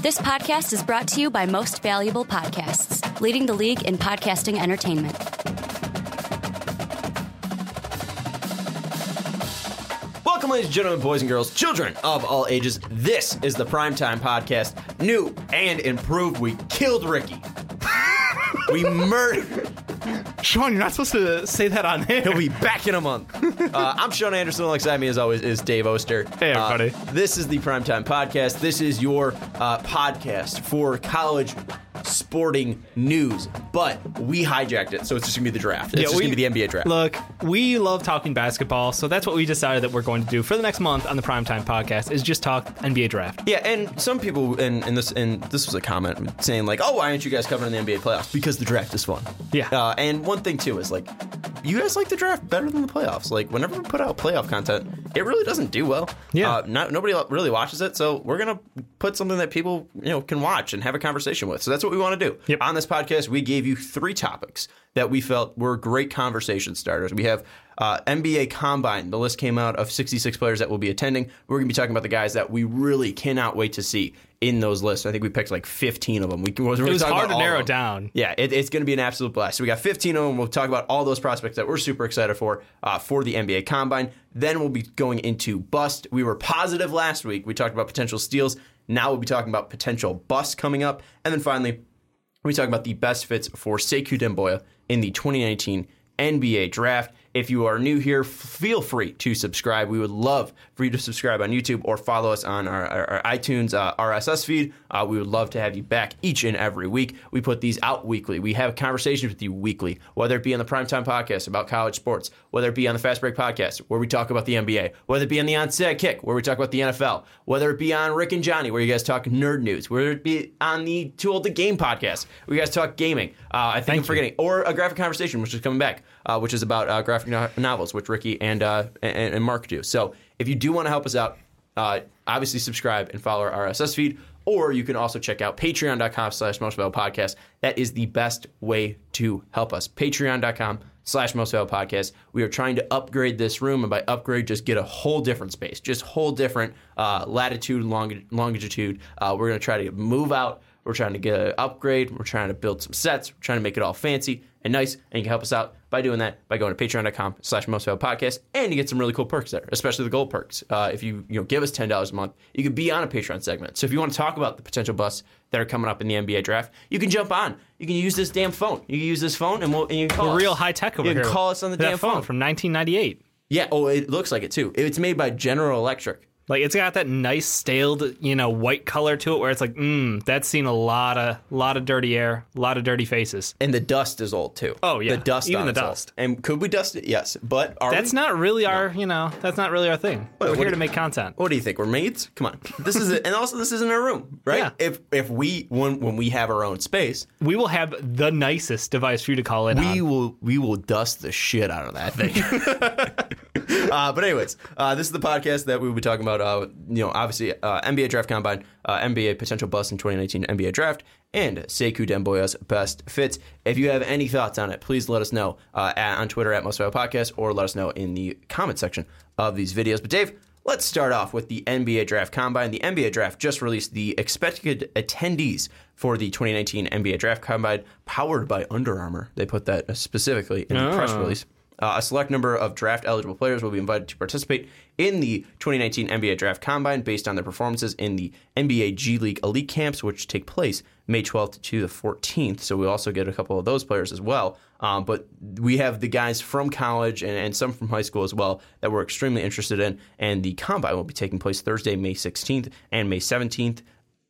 This podcast is brought to you by Most Valuable Podcasts, leading the league in podcasting entertainment. Welcome, ladies and gentlemen, boys and girls, children of all ages. This is the Primetime Podcast, new and improved. We killed Ricky. we murdered. Sean, you're not supposed to say that on air. He'll be back in a month. Uh, I'm Sean Anderson. Alongside me, as always, is Dave Oster. Hey, everybody. Uh, this is the Primetime Podcast. This is your uh, podcast for college sporting news, but we hijacked it, so it's just gonna be the draft. It's Yeah, just we- gonna be the NBA draft. Look, we love talking basketball, so that's what we decided that we're going to do for the next month on the Primetime Podcast is just talk NBA draft. Yeah, and some people, and, and this and this was a comment saying like, "Oh, why aren't you guys covering the NBA playoffs?" Because the draft is fun. Yeah. Uh, and one thing too is like, you guys like the draft better than the playoffs. Like, whenever we put out playoff content, it really doesn't do well. Yeah. Uh, not nobody really watches it, so we're gonna put something that people you know can watch and have a conversation with. So that's what we want to do. Yep. On this podcast, we gave you three topics that we felt were great conversation starters. We have uh, NBA Combine. The list came out of 66 players that will be attending. We're going to be talking about the guys that we really cannot wait to see in those lists. I think we picked like 15 of them. We, It was hard to narrow down. Yeah, it, it's going to be an absolute blast. So we got 15 of them. We'll talk about all those prospects that we're super excited for uh, for the NBA Combine. Then we'll be going into bust. We were positive last week. We talked about potential steals. Now we'll be talking about potential busts coming up. And then finally, we talk about the best fits for Sekou Doumbouya in the 2019 NBA Draft. If you are new here, feel free to subscribe. We would love for you to subscribe on YouTube or follow us on our, our, our iTunes uh, RSS feed. Uh, we would love to have you back each and every week. We put these out weekly. We have conversations with you weekly, whether it be on the Primetime Podcast about college sports, whether it be on the Fast Break Podcast where we talk about the NBA, whether it be on the Onside Kick where we talk about the NFL, whether it be on Rick and Johnny where you guys talk nerd news, whether it be on the Too Old to Game podcast where you guys talk gaming. Uh, I think I'm forgetting, or a graphic conversation which is coming back, uh, which is about uh, novels, which Ricky and, uh, and and Mark do. So if you do want to help us out, uh, obviously subscribe and follow our RSS feed, or you can also check out patreon.com slash podcast. That is the best way to help us. Patreon.com slash podcast. We are trying to upgrade this room, and by upgrade, just get a whole different space, just whole different uh, latitude, long- longitude. Uh, we're going to try to move out. We're trying to get an upgrade. We're trying to build some sets. We're trying to make it all fancy and nice. And you can help us out by doing that by going to patreon.com slash most podcast. And you get some really cool perks there, especially the gold perks. Uh, if you you know give us $10 a month, you could be on a Patreon segment. So if you want to talk about the potential busts that are coming up in the NBA draft, you can jump on. You can use this damn phone. You can use this phone and, we'll, and you can call We're us. real high tech over you here. can call us on the that damn phone. from 1998. yeah, oh, it looks like it too. It's made by General Electric. Like it's got that nice staled, you know, white color to it, where it's like, mm, that's seen a lot of, lot of dirty air, a lot of dirty faces. And the dust is old too. Oh, yeah. the dust. Even on the it's old. dust. And could we dust it? Yes, but That's we? not really our, you know, that's not really our thing. What- We're what here to make content. What do you think? We're maids? Come on. This is it, and also this isn't our room, right? Yeah. If if we when when we have our own space, We will have the nicest device for you to call it. we on. will we will dust the shit out of that thing. uh, but anyways, uh, this is the podcast that we will be talking about. Uh, you know, obviously uh, NBA draft combine, uh, NBA potential bust in 2019 NBA draft, and Sekou Doumbouya's best fits. If you have any thoughts on it, please let us know uh, at, on Twitter at Most Valuable Podcast, or let us know in the comment section of these videos. But Dave. Let's start off with the NBA Draft Combine. The NBA Draft just released the expected attendees for the 2019 NBA Draft Combine, powered by Under Armour. They put that specifically in the press release. Uh, a select number of draft eligible players will be invited to participate in the 2019 NBA Draft Combine based on their performances in the NBA G League Elite Camps, which take place May 12th to the 14th. So we also get a couple of those players as well. Um, but we have the guys from college and, and some from high school as well that we're extremely interested in. And the Combine will be taking place Thursday, May 16th and May 17th.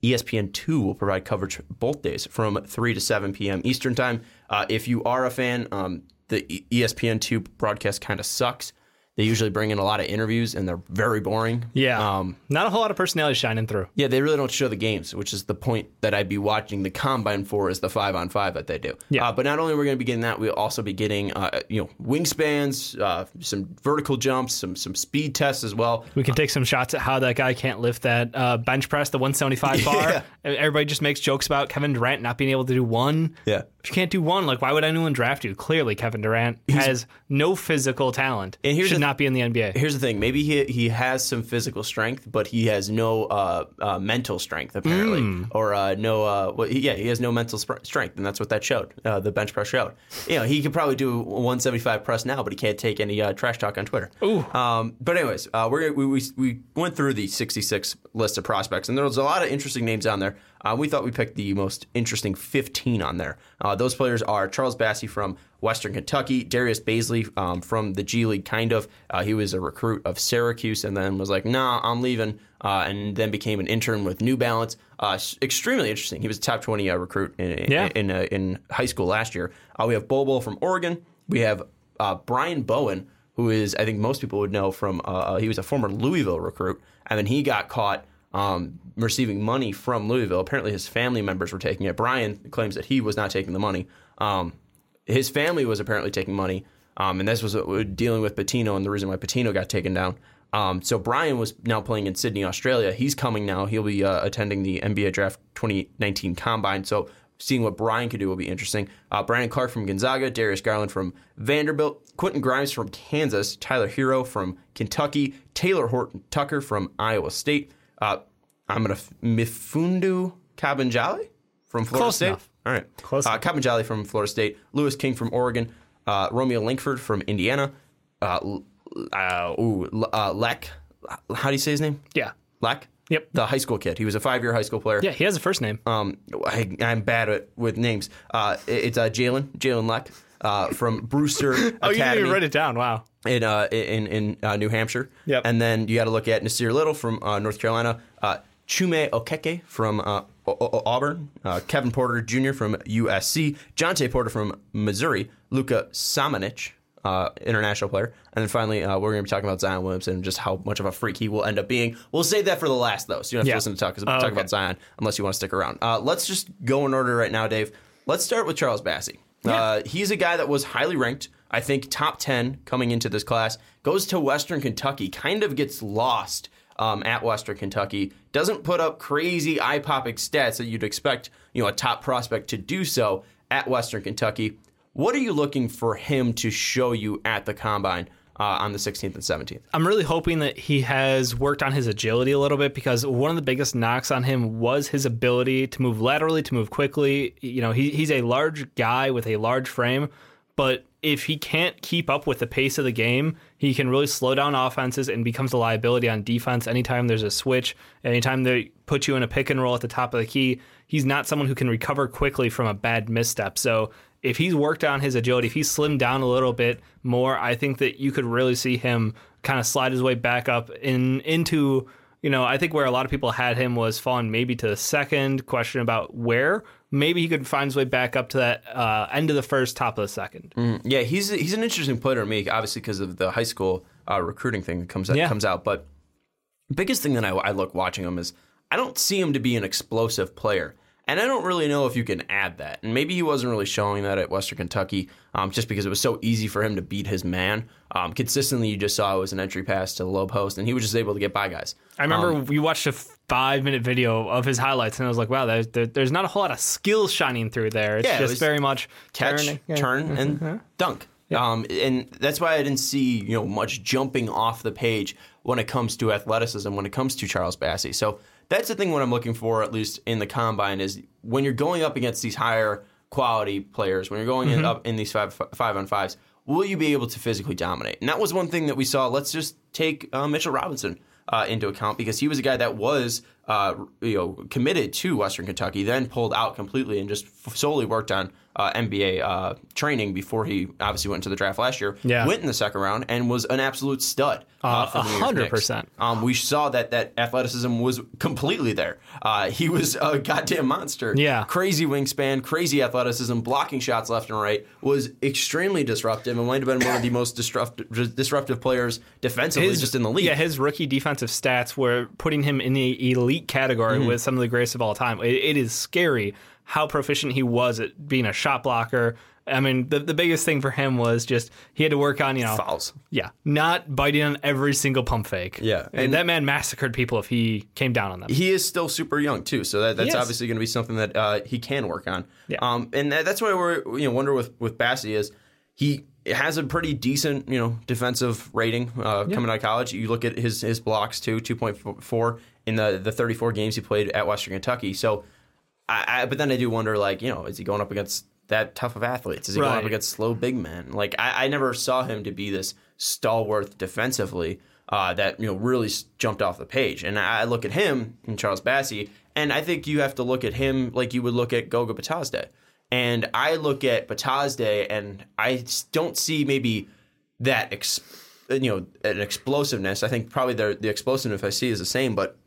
ESPN2 will provide coverage both days from 3 to 7 p.m. Eastern Time. Uh, if you are a fan, um, the E- ESPN2 broadcast kind of sucks. They usually bring in a lot of interviews and they're very boring. Yeah. Um, Not a whole lot of personality shining through. yeah, they really don't show the games, which is the point that I'd be watching the combine for is the five on five that they do. Yeah. Uh, but not only are we going to be getting that, we'll also be getting uh, you know wingspans, uh, some vertical jumps, some some speed tests as well. We can take some shots at how that guy can't lift that uh, bench press, the 175 bar. Yeah. Everybody just makes jokes about Kevin Durant not being able to do one. Yeah. If you can't do one, like why would anyone draft you? Clearly, Kevin Durant has no physical talent. And here's should the not be in the NBA. Here's the thing: maybe he he has some physical strength, but he has no uh, uh, mental strength apparently, Hmm. or uh, no. Uh, well, yeah, he has no mental sp- strength, and that's what that showed. Uh, the bench press showed. You know, he could probably do 175 press now, but he can't take any uh, trash talk on Twitter. Ooh. Um, but anyways, uh, we're, we we we went through the 66 list of prospects, and there was a lot of interesting names on there. Uh, we thought we picked the most interesting 15 on there. Uh, those players are Charles Bassey from Western Kentucky, Darius Bazley um, from the G League, kind of. Uh, he was a recruit of Syracuse, and then was like, "Nah, I'm leaving," uh, and then became an intern with New Balance. Uh, extremely interesting. He was a top 20 uh, recruit in in, Yeah. in, uh, in high school last year. Uh, we have Bol Bol from Oregon. We have uh, Brian Bowen, who is I think most people would know from he was a former Louisville recruit, and then he got caught um, receiving money from Louisville. Apparently, his family members were taking it. Brian claims that he was not taking the money. Um, his family was apparently taking money, um, and this was uh, dealing with Pitino and the reason why Pitino got taken down. Um, so Brian was now playing in Sydney, Australia. He's coming now. He'll be uh, attending the NBA Draft 2019 Combine. So seeing what Brian could do will be interesting. Uh, Brandon Clarke from Gonzaga, Darius Garland from Vanderbilt, Quentin Grimes from Kansas, Tyler Herro from Kentucky, Talen Horton Tucker from Iowa State. Uh, I'm gonna f- Mfiondu Kabengele from Florida Close State. enough. All right. Close Uh, enough. Kabanjali from Florida State, Louis King from Oregon, uh, Romeo Langford from Indiana, uh, uh, ooh, L- uh, Lecque. How do you say his name? Yeah. Lecque. Yep. The high school kid. He was a five-year high school player. Yeah, he has a first name. Um, I, I'm bad at with names. Uh, it- it's uh, Jalen Jalen Lecque uh, from Brewster oh, you didn't even write it down. Wow. In uh, in in uh, New Hampshire. Yep. And then you got to look at Nassir Little from uh, North Carolina, uh, Chuma Okeke from uh, Auburn, uh, Kevin Porter Jr. from USC, Jontay Porter from Missouri, Luka Samanic. Uh, international player, and then finally uh, we're going to be talking about Zion Williamson and just how much of a freak he will end up being. We'll save that for the last though, so you don't have Yeah. to listen to talk, Oh, talk okay. about Zion unless you want to stick around. Uh, let's just go in order right now, Dave. Let's start with Charles Bassey. Uh, he's a guy that was highly ranked. I think top 10 coming into this class. Goes to Western Kentucky, kind of gets lost um, at Western Kentucky. Doesn't put up crazy eye popping stats that you'd expect you know, a top prospect to do so at Western Kentucky. What are you looking for him to show you at the combine uh, on the 16th and 17th? I'm really hoping that he has worked on his agility a little bit because one of the biggest knocks on him was his ability to move laterally, to move quickly. You know, he, he's a large guy with a large frame, but if he can't keep up with the pace of the game, he can really slow down offenses and becomes a liability on defense anytime there's a switch, anytime they put you in a pick and roll at the top of the key. He's not someone who can recover quickly from a bad misstep. So if he's worked on his agility, if he's slimmed down a little bit more, I think that you could really see him kind of slide his way back up in into you know I think where a lot of people had him was falling maybe to the second question about where maybe he could find his way back up to that uh, end of the first, top of the second. Yeah, he's he's an interesting player to me, obviously because of the high school uh, recruiting thing that comes out, Yeah. comes out. But biggest thing that I, I look watching him is I don't see him to be an explosive player, and I don't really know if you can add that. And maybe he wasn't really showing that at Western Kentucky, um, just because it was so easy for him to beat his man. Um, consistently, you just saw it was an entry pass to the low post, and he was just able to get by guys. I remember we watched a five minute video of his highlights, and I was like, wow, there's, there, there's not a whole lot of skill shining through there. It's Yeah, just was very much catch, turning. Yeah. turn, and dunk. Um, and that's why I didn't see you know much jumping off the page when it comes to athleticism, when it comes to Charles Bassey. So that's the thing. What I'm looking for, at least in the combine, is when you're going up against these higher quality players, when you're going in, up in these five five on fives, will you be able to physically dominate? And that was one thing that we saw. Let's just take uh, Mitchell Robinson uh, into account because he was a guy that was uh, you know committed to Western Kentucky, then pulled out completely and just f- solely worked on uh, NBA uh, training before he obviously went to the draft last year. Yeah. went in the second round and was an absolute stud. Uh, New York Knicks. 100%. Um, we saw that that athleticism was completely there. Uh, he was a goddamn monster. Yeah. crazy wingspan, crazy athleticism, blocking shots left and right. Was extremely disruptive and might have been one of the most disruptive disruptive players defensively just in the league. Yeah, his rookie defensive stats were putting him in the elite category Mm-hmm. with some of the greatest of all time. It, it is scary how proficient he was at being a shot blocker. I mean, the, the biggest thing for him was just he had to work on, you know, fouls. yeah, not biting on every single pump fake. Yeah, and and- that man massacred people if he came down on them. he is still super young too, so that, that's obviously going to be something that uh, he can work on. Yeah. Um, and that, that's why we're you know wonder with with Bassey is he has a pretty decent, you know, defensive rating uh, coming out of college. You look at his his blocks too, two point four in the the thirty four games he played at Western Kentucky. So, I, I but then I do wonder, like, you know, is he going up against that tough of athletes? Is he going up against slow big men? Like, I, I never saw him to be this stalwart defensively. Uh, that you know really jumped off the page, and I I look at him and Charles Bassey, and I think you have to look at him like you would look at Goga Bitadze. And I look at Batazde, and I don't see maybe that ex- you know an explosiveness. I think probably the the explosiveness I see is the same, but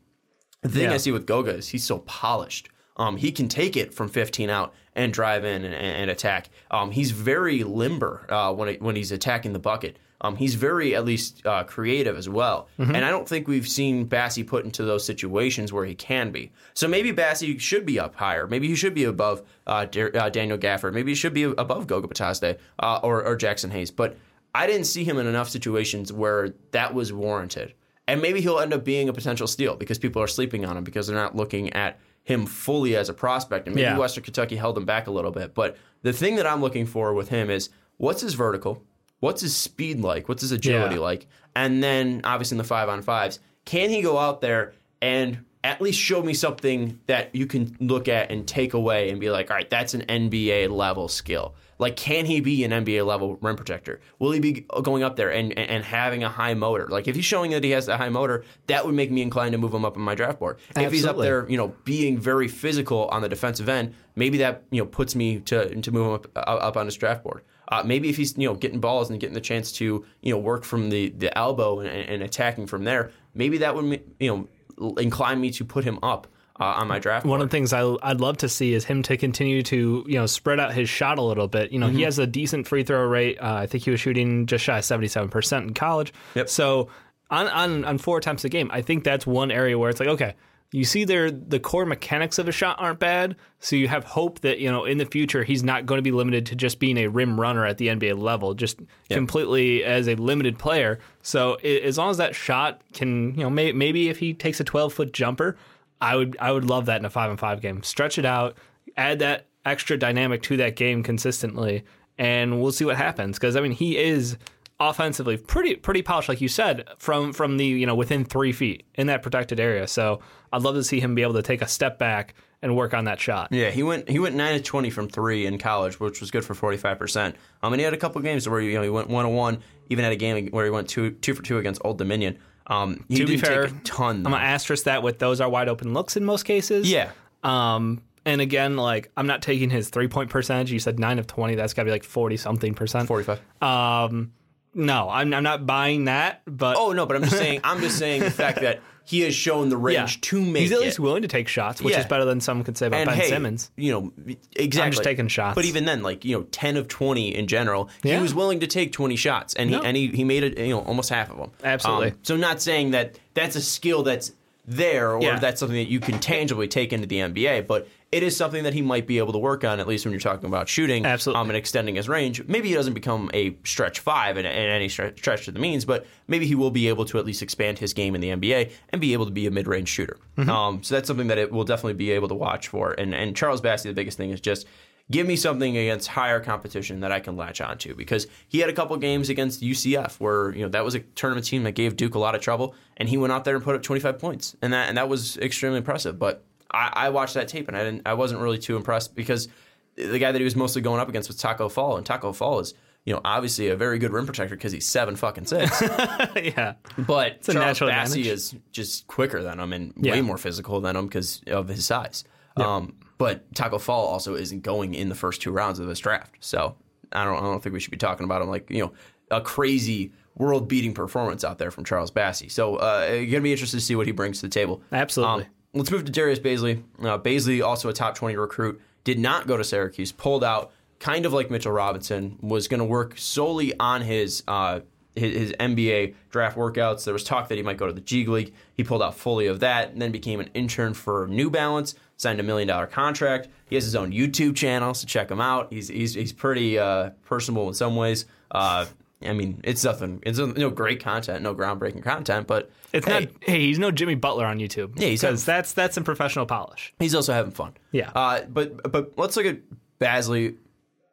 the thing Yeah. I see with Goga is he's so polished. Um, he can take it from 15 out and drive in and, and attack. Um, he's very limber uh, when it, when he's attacking the bucket. Um, he's very at least uh, creative as well. And I don't think we've seen Bassey put into those situations where he can be. So maybe Bassey should be up higher. Maybe he should be above uh, uh, Daniel Gafford. Maybe he should be above Goga Bitadze uh, or, or Jaxson Hayes. But I didn't see him in enough situations where that was warranted. And maybe he'll end up being a potential steal because people are sleeping on him because they're not looking at him fully as a prospect. And maybe Yeah. Western Kentucky held him back a little bit. But the thing that I'm looking for with him is what's his vertical? What's his speed like? What's his agility Yeah. like? And then obviously in the five on fives, can he go out there and at least show me something that you can look at and take away and be like, all right, that's an NBA level skill. Like, can he be an NBA level rim protector? Will he be going up there and, and, having a high motor? Like, if he's showing that he has a high motor, that would make me inclined to move him up on my draft board. If he's up there, you know, being very physical on the defensive end, maybe that you know puts me to to move him up up on his draft board. Uh, maybe if he's you know getting balls and getting the chance to you know work from the the elbow and, and attacking from there, maybe that would you know incline me to put him up uh, on my draft. One board. of the things I, I'd love to see is him to continue to you know spread out his shot a little bit. You know, Mm-hmm. he has a decent free throw rate. Uh, I think he was shooting just shy of seventy seven percent in college. Yep. So on, on on four attempts a game, I think that's one area where it's like okay. You see, there the core mechanics of a shot aren't bad, so you have hope that you know in the future he's not going to be limited to just being a rim runner at the NBA level, just completely as a limited player. So i as long as that shot can, you know, may, maybe if he takes a twelve foot jumper, I would I would love that in a five on five game. Stretch it out, add that extra dynamic to that game consistently, and we'll see what happens. Because I mean, he is offensively pretty pretty polished, like you said, from from the you know within three feet in that protected area. So I'd love to see him be able to take a step back and work on that shot. Yeah, he went he went nine to twenty from three in college, which was good for forty five percent. Um, and he had a couple games where you know he went one on one, even had a game where he went two two for two against Old Dominion. Um, he to be fair, take a ton. I'm gonna asterisk that with those are wide open looks in most cases. Yeah, Um, and again, like I'm not taking his three point percentage. You said nine of twenty. That's got to be like forty something percent. forty five. Um, no, I'm, I'm not buying that. But Oh no, but I'm just saying. I'm just saying the fact that he has shown the range yeah, to make he's at it. least willing to take shots, which Yeah. is better than some could say about and Ben hey, Simmons. you know, exactly. I'm just taking shots. But even then, like you know, ten of twenty in general, Yeah. he was willing to take twenty shots, and he No. and he, he made it, you know, almost half of them. Absolutely. Um, so not saying that that's a skill that's there or that's something that you can tangibly take into the NBA, but it is something that he might be able to work on, at least when you're talking about shooting Absolutely. um, and extending his range. Maybe he doesn't become a stretch five in, in any stretch, stretch of the means, but maybe he will be able to at least expand his game in the NBA and be able to be a mid range shooter. Mm-hmm. Um, so that's something that it will definitely be able to watch for. And, and Charles Bassey, the biggest thing is just give me something against higher competition that I can latch onto because he had a couple games against UCF where you know that was a tournament team that gave Duke a lot of trouble, and he went out there and put up 25 points, and that and that was extremely impressive. But I, I watched that tape and I didn't I wasn't really too impressed because the guy that he was mostly going up against was Tacko Fall, and Tacko Fall is you know obviously a very good rim protector because he's seven fucking six. yeah, But a Charles Bassey advantage. is just quicker than him and Yeah. way more physical than him because of his size. Um, but Tacko Fall also isn't going in the first two rounds of this draft, so I don't I don't think we should be talking about him like you know a crazy world beating performance out there from Charles Bassey. So uh, you're gonna be interested to see what he brings to the table. Absolutely. Um, let's move to Darius Bazley. Uh, Bazley, also a top 20 recruit, did not go to Syracuse, pulled out, kind of like Mitchell Robinson, was going to work solely on his, uh, his his NBA draft workouts. There was talk that he might go to the G League. He pulled out fully of that, and then became an intern for New Balance. Signed a million dollar contract. He has his own YouTube channel, so check him out. He's he's he's pretty uh, personable in some ways. Uh, I mean, it's nothing. It's no great content, no groundbreaking content, but it's hey, not. Hey, he's no Jimmy Butler on YouTube. Yeah, he's because that's that's some professional polish. He's also having fun. Yeah. Uh, but but let's look at Bazley.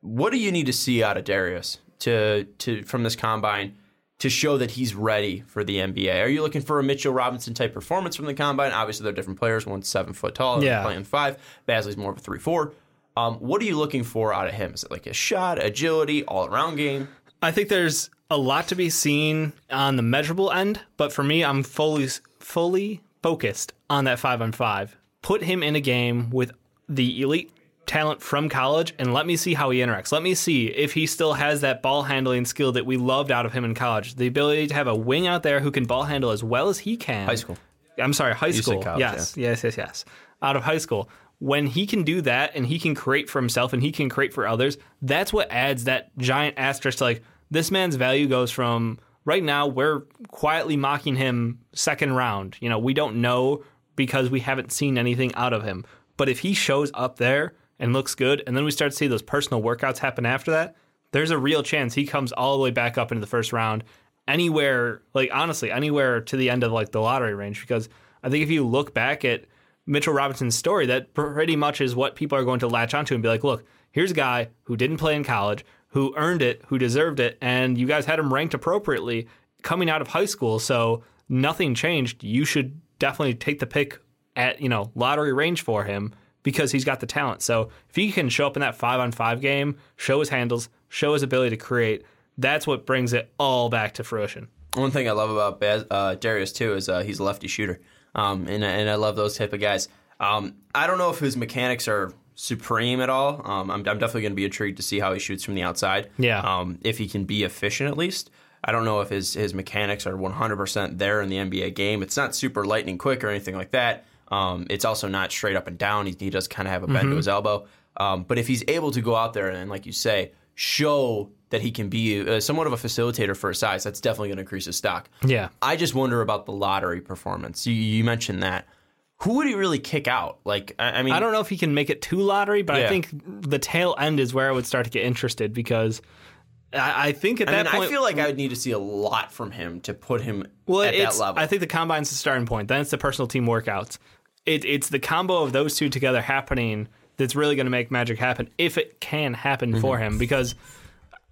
What do you need to see out of Darius to to from this combine to show that he's ready for the NBA? Are you looking for a Mitchell Robinson type performance from the combine? Obviously, they're different players. One's seven foot tall, Yeah. playing five. Bazley's more of a three four. Um, what are you looking for out of him? Is it like a shot, agility, all around game? I think there's a lot to be seen on the measurable end, but for me, I'm fully fully focused on that five on five. Put him in a game with the elite talent from college and let me see how he interacts. Let me see if he still has that ball handling skill that we loved out of him in college. The ability to have a wing out there who can ball handle as well as he can. High school. I'm sorry, high school. college, yes, yes, yes, yes. Out of high school. When he can do that and he can create for himself and he can create for others, that's what adds that giant asterisk to like this man's value goes from right now we're quietly mocking him second round. You know, we don't know because we haven't seen anything out of him. But if he shows up there and looks good and then we start to see those personal workouts happen after that, there's a real chance he comes all the way back up into the first round anywhere like honestly anywhere to the end of like the lottery range because i think if you look back at mitchell robinson's story that pretty much is what people are going to latch onto and be like look here's a guy who didn't play in college who earned it who deserved it and you guys had him ranked appropriately coming out of high school so nothing changed you should definitely take the pick at you know lottery range for him because he's got the talent. So if he can show up in that five on five game, show his handles, show his ability to create, that's what brings it all back to fruition. One thing I love about uh, Darius too is uh, he's a lefty shooter, um, and and I love those type of guys. Um, I don't know if his mechanics are supreme at all. Um, I'm, I'm definitely going to be intrigued to see how he shoots from the outside. Yeah. Um, if he can be efficient at least. I don't know if his his mechanics are 100% there in the NBA game. It's not super lightning quick or anything like that. Um, it's also not straight up and down. He, he does kind of have a bend to his elbow. Um, but if he's able to go out there and, like you say, show that he can be uh, somewhat of a facilitator for his size, that's definitely going to increase his stock. Yeah. I just wonder about the lottery performance. You, you mentioned that. Who would he really kick out? Like, I, I mean, I don't know if he can make it to lottery, but Yeah. I think the tail end is where I would start to get interested because I, I think at I that mean, point, I feel like I would need to see a lot from him to put him well, at that level. I think the combine's the starting point. Then it's the personal team workouts. It, it's the combo of those two together happening that's really going to make magic happen if it can happen for Mm-hmm. him. Because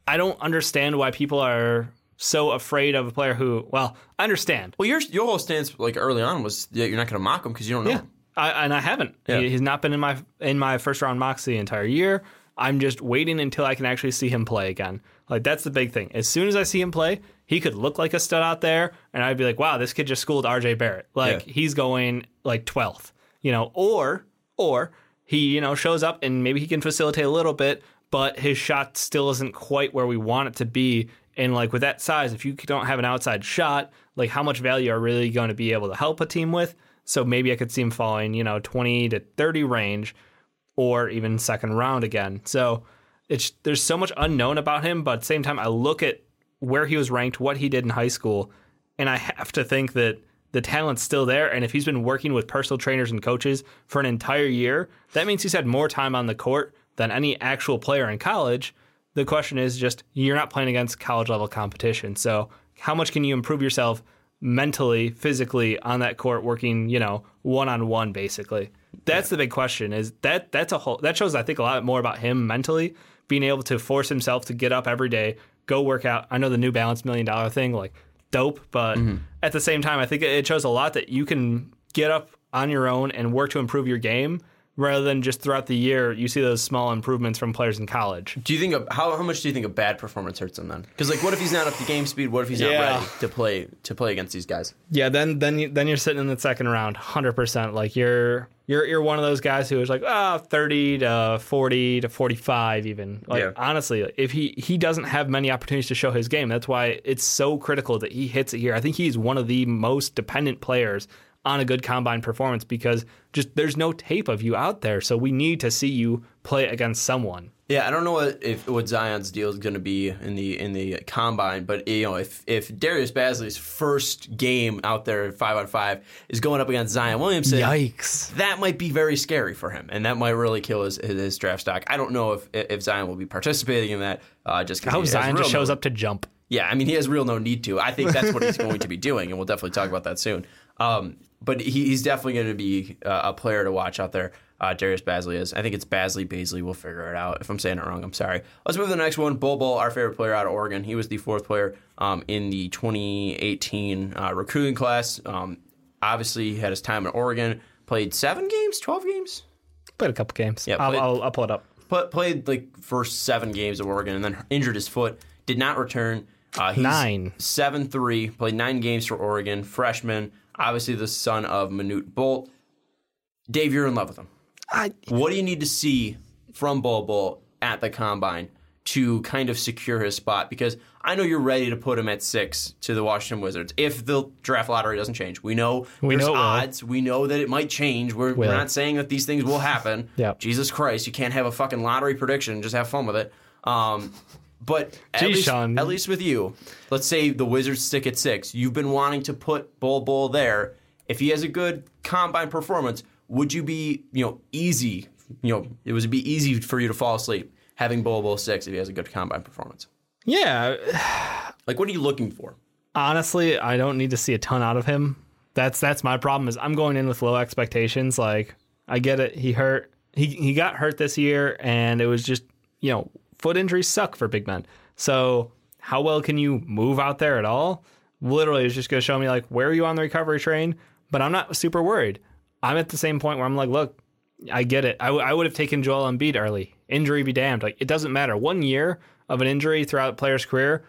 I don't understand why people are so afraid of a player who. Well, I understand. well, your your whole stance like early on was that you're not going to mock him because you don't know him. I, and I haven't. Yeah. He, he's not been in my in my first round mocks the entire year. I'm just waiting until I can actually see him play again. Like that's the big thing. As soon as I see him play, he could look like a stud out there, and I'd be like, "Wow, this kid just schooled R.J. Barrett. Like Yeah. he's going like 12th, you know." Or or he you know shows up and maybe he can facilitate a little bit, but his shot still isn't quite where we want it to be. And like with that size, if you don't have an outside shot, like how much value are really going to be able to help a team with? So maybe I could see him falling, you know, 20 to 30 range or even second round again. So it's there's so much unknown about him, but at the same time I look at where he was ranked, what he did in high school, and I have to think that the talent's still there and if he's been working with personal trainers and coaches for an entire year, that means he's had more time on the court than any actual player in college. The question is just you're not playing against college level competition. So how much can you improve yourself mentally, physically on that court working, you know, one on one basically. That's the big question. Is that that's a whole that shows I think a lot more about him mentally being able to force himself to get up every day, go work out. I know the New Balance million dollar thing like dope, but mm-hmm. at the same time I think it shows a lot that you can get up on your own and work to improve your game rather than just throughout the year you see those small improvements from players in college. Do you think a, how how much do you think a bad performance hurts him then? Because like, what if he's not up to game speed? What if he's not ready to play to play against these guys? Yeah, then then you, then you're sitting in the second round, hundred percent. Like you're you're you're one of those guys who is like, ah, thirty to forty to forty five, even. Like Yeah. honestly, if he he doesn't have many opportunities to show his game, that's why it's so critical that he hits it here. I think he's one of the most dependent players on a good combine performance because just there's no tape of you out there, so we need to see you play against someone. Yeah, I don't know what if what Zion's deal is going to be in the in the combine, but you know if if Darius Bazley's first game out there five on five is going up against Zion Williamson, Yikes! that might be very scary for him, and that might really kill his his, his draft stock. I don't know if if Zion will be participating in that. Uh, just because I Zion just shows up to jump. Yeah, I mean, he has real no need to. I think that's what he's going to be doing, and we'll definitely talk about that soon. Um, but he, he's definitely going to be uh, a player to watch out there. uh, Darius Bazley is. I think it's Basley, Baisley. We'll figure it out. If I'm saying it wrong, I'm sorry. Let's move to the next one. Bull Bol, our favorite player out of Oregon. He was the fourth player um, in the 2018 uh, recruiting class. Um, obviously, he had his time in Oregon. Played seven games, 12 games? Played a couple games. Yeah, I'll, I'll, I'll pull it up. Played like first seven games of Oregon and then injured his foot. Did not return. Uh, he's Nine. seven three. Played nine games for Oregon. Freshman. Obviously the son of Manute Bol. Dave, you're in love with him. I, What do you need to see from Bol Bol at the combine to kind of secure his spot? Because I know you're ready to put him at six to the Washington Wizards if the draft lottery doesn't change. We know We there's know it will. odds. We know that it might change. We're, we're not saying that these things will happen. Yep. Jesus Christ, you can't have a fucking lottery prediction just have fun with it. Um, but at, Geez, least, Sean. at least with you, let's say the Wizards stick at six. You've been wanting to put Bol Bol there. If he has a good combine performance, would you be, you know, easy? You know, it would be easy for you to fall asleep having Bol Bol six if he has a good combine performance. yeah, Like, what are you looking for? honestly, I don't need to see a ton out of him. That's that's my problem. Is I'm going in with low expectations. Like I get it. He hurt. He he got hurt this year, and it was just you know foot injuries suck for big men. So how well can you move out there at all? Literally, it's just going to show me like where are you on the recovery train. But I'm not super worried. I'm at the same point where I'm like, look, I get it. I, w- I would have taken Joel Embiid early. Injury be damned. Like it doesn't matter. One year of an injury throughout a player's career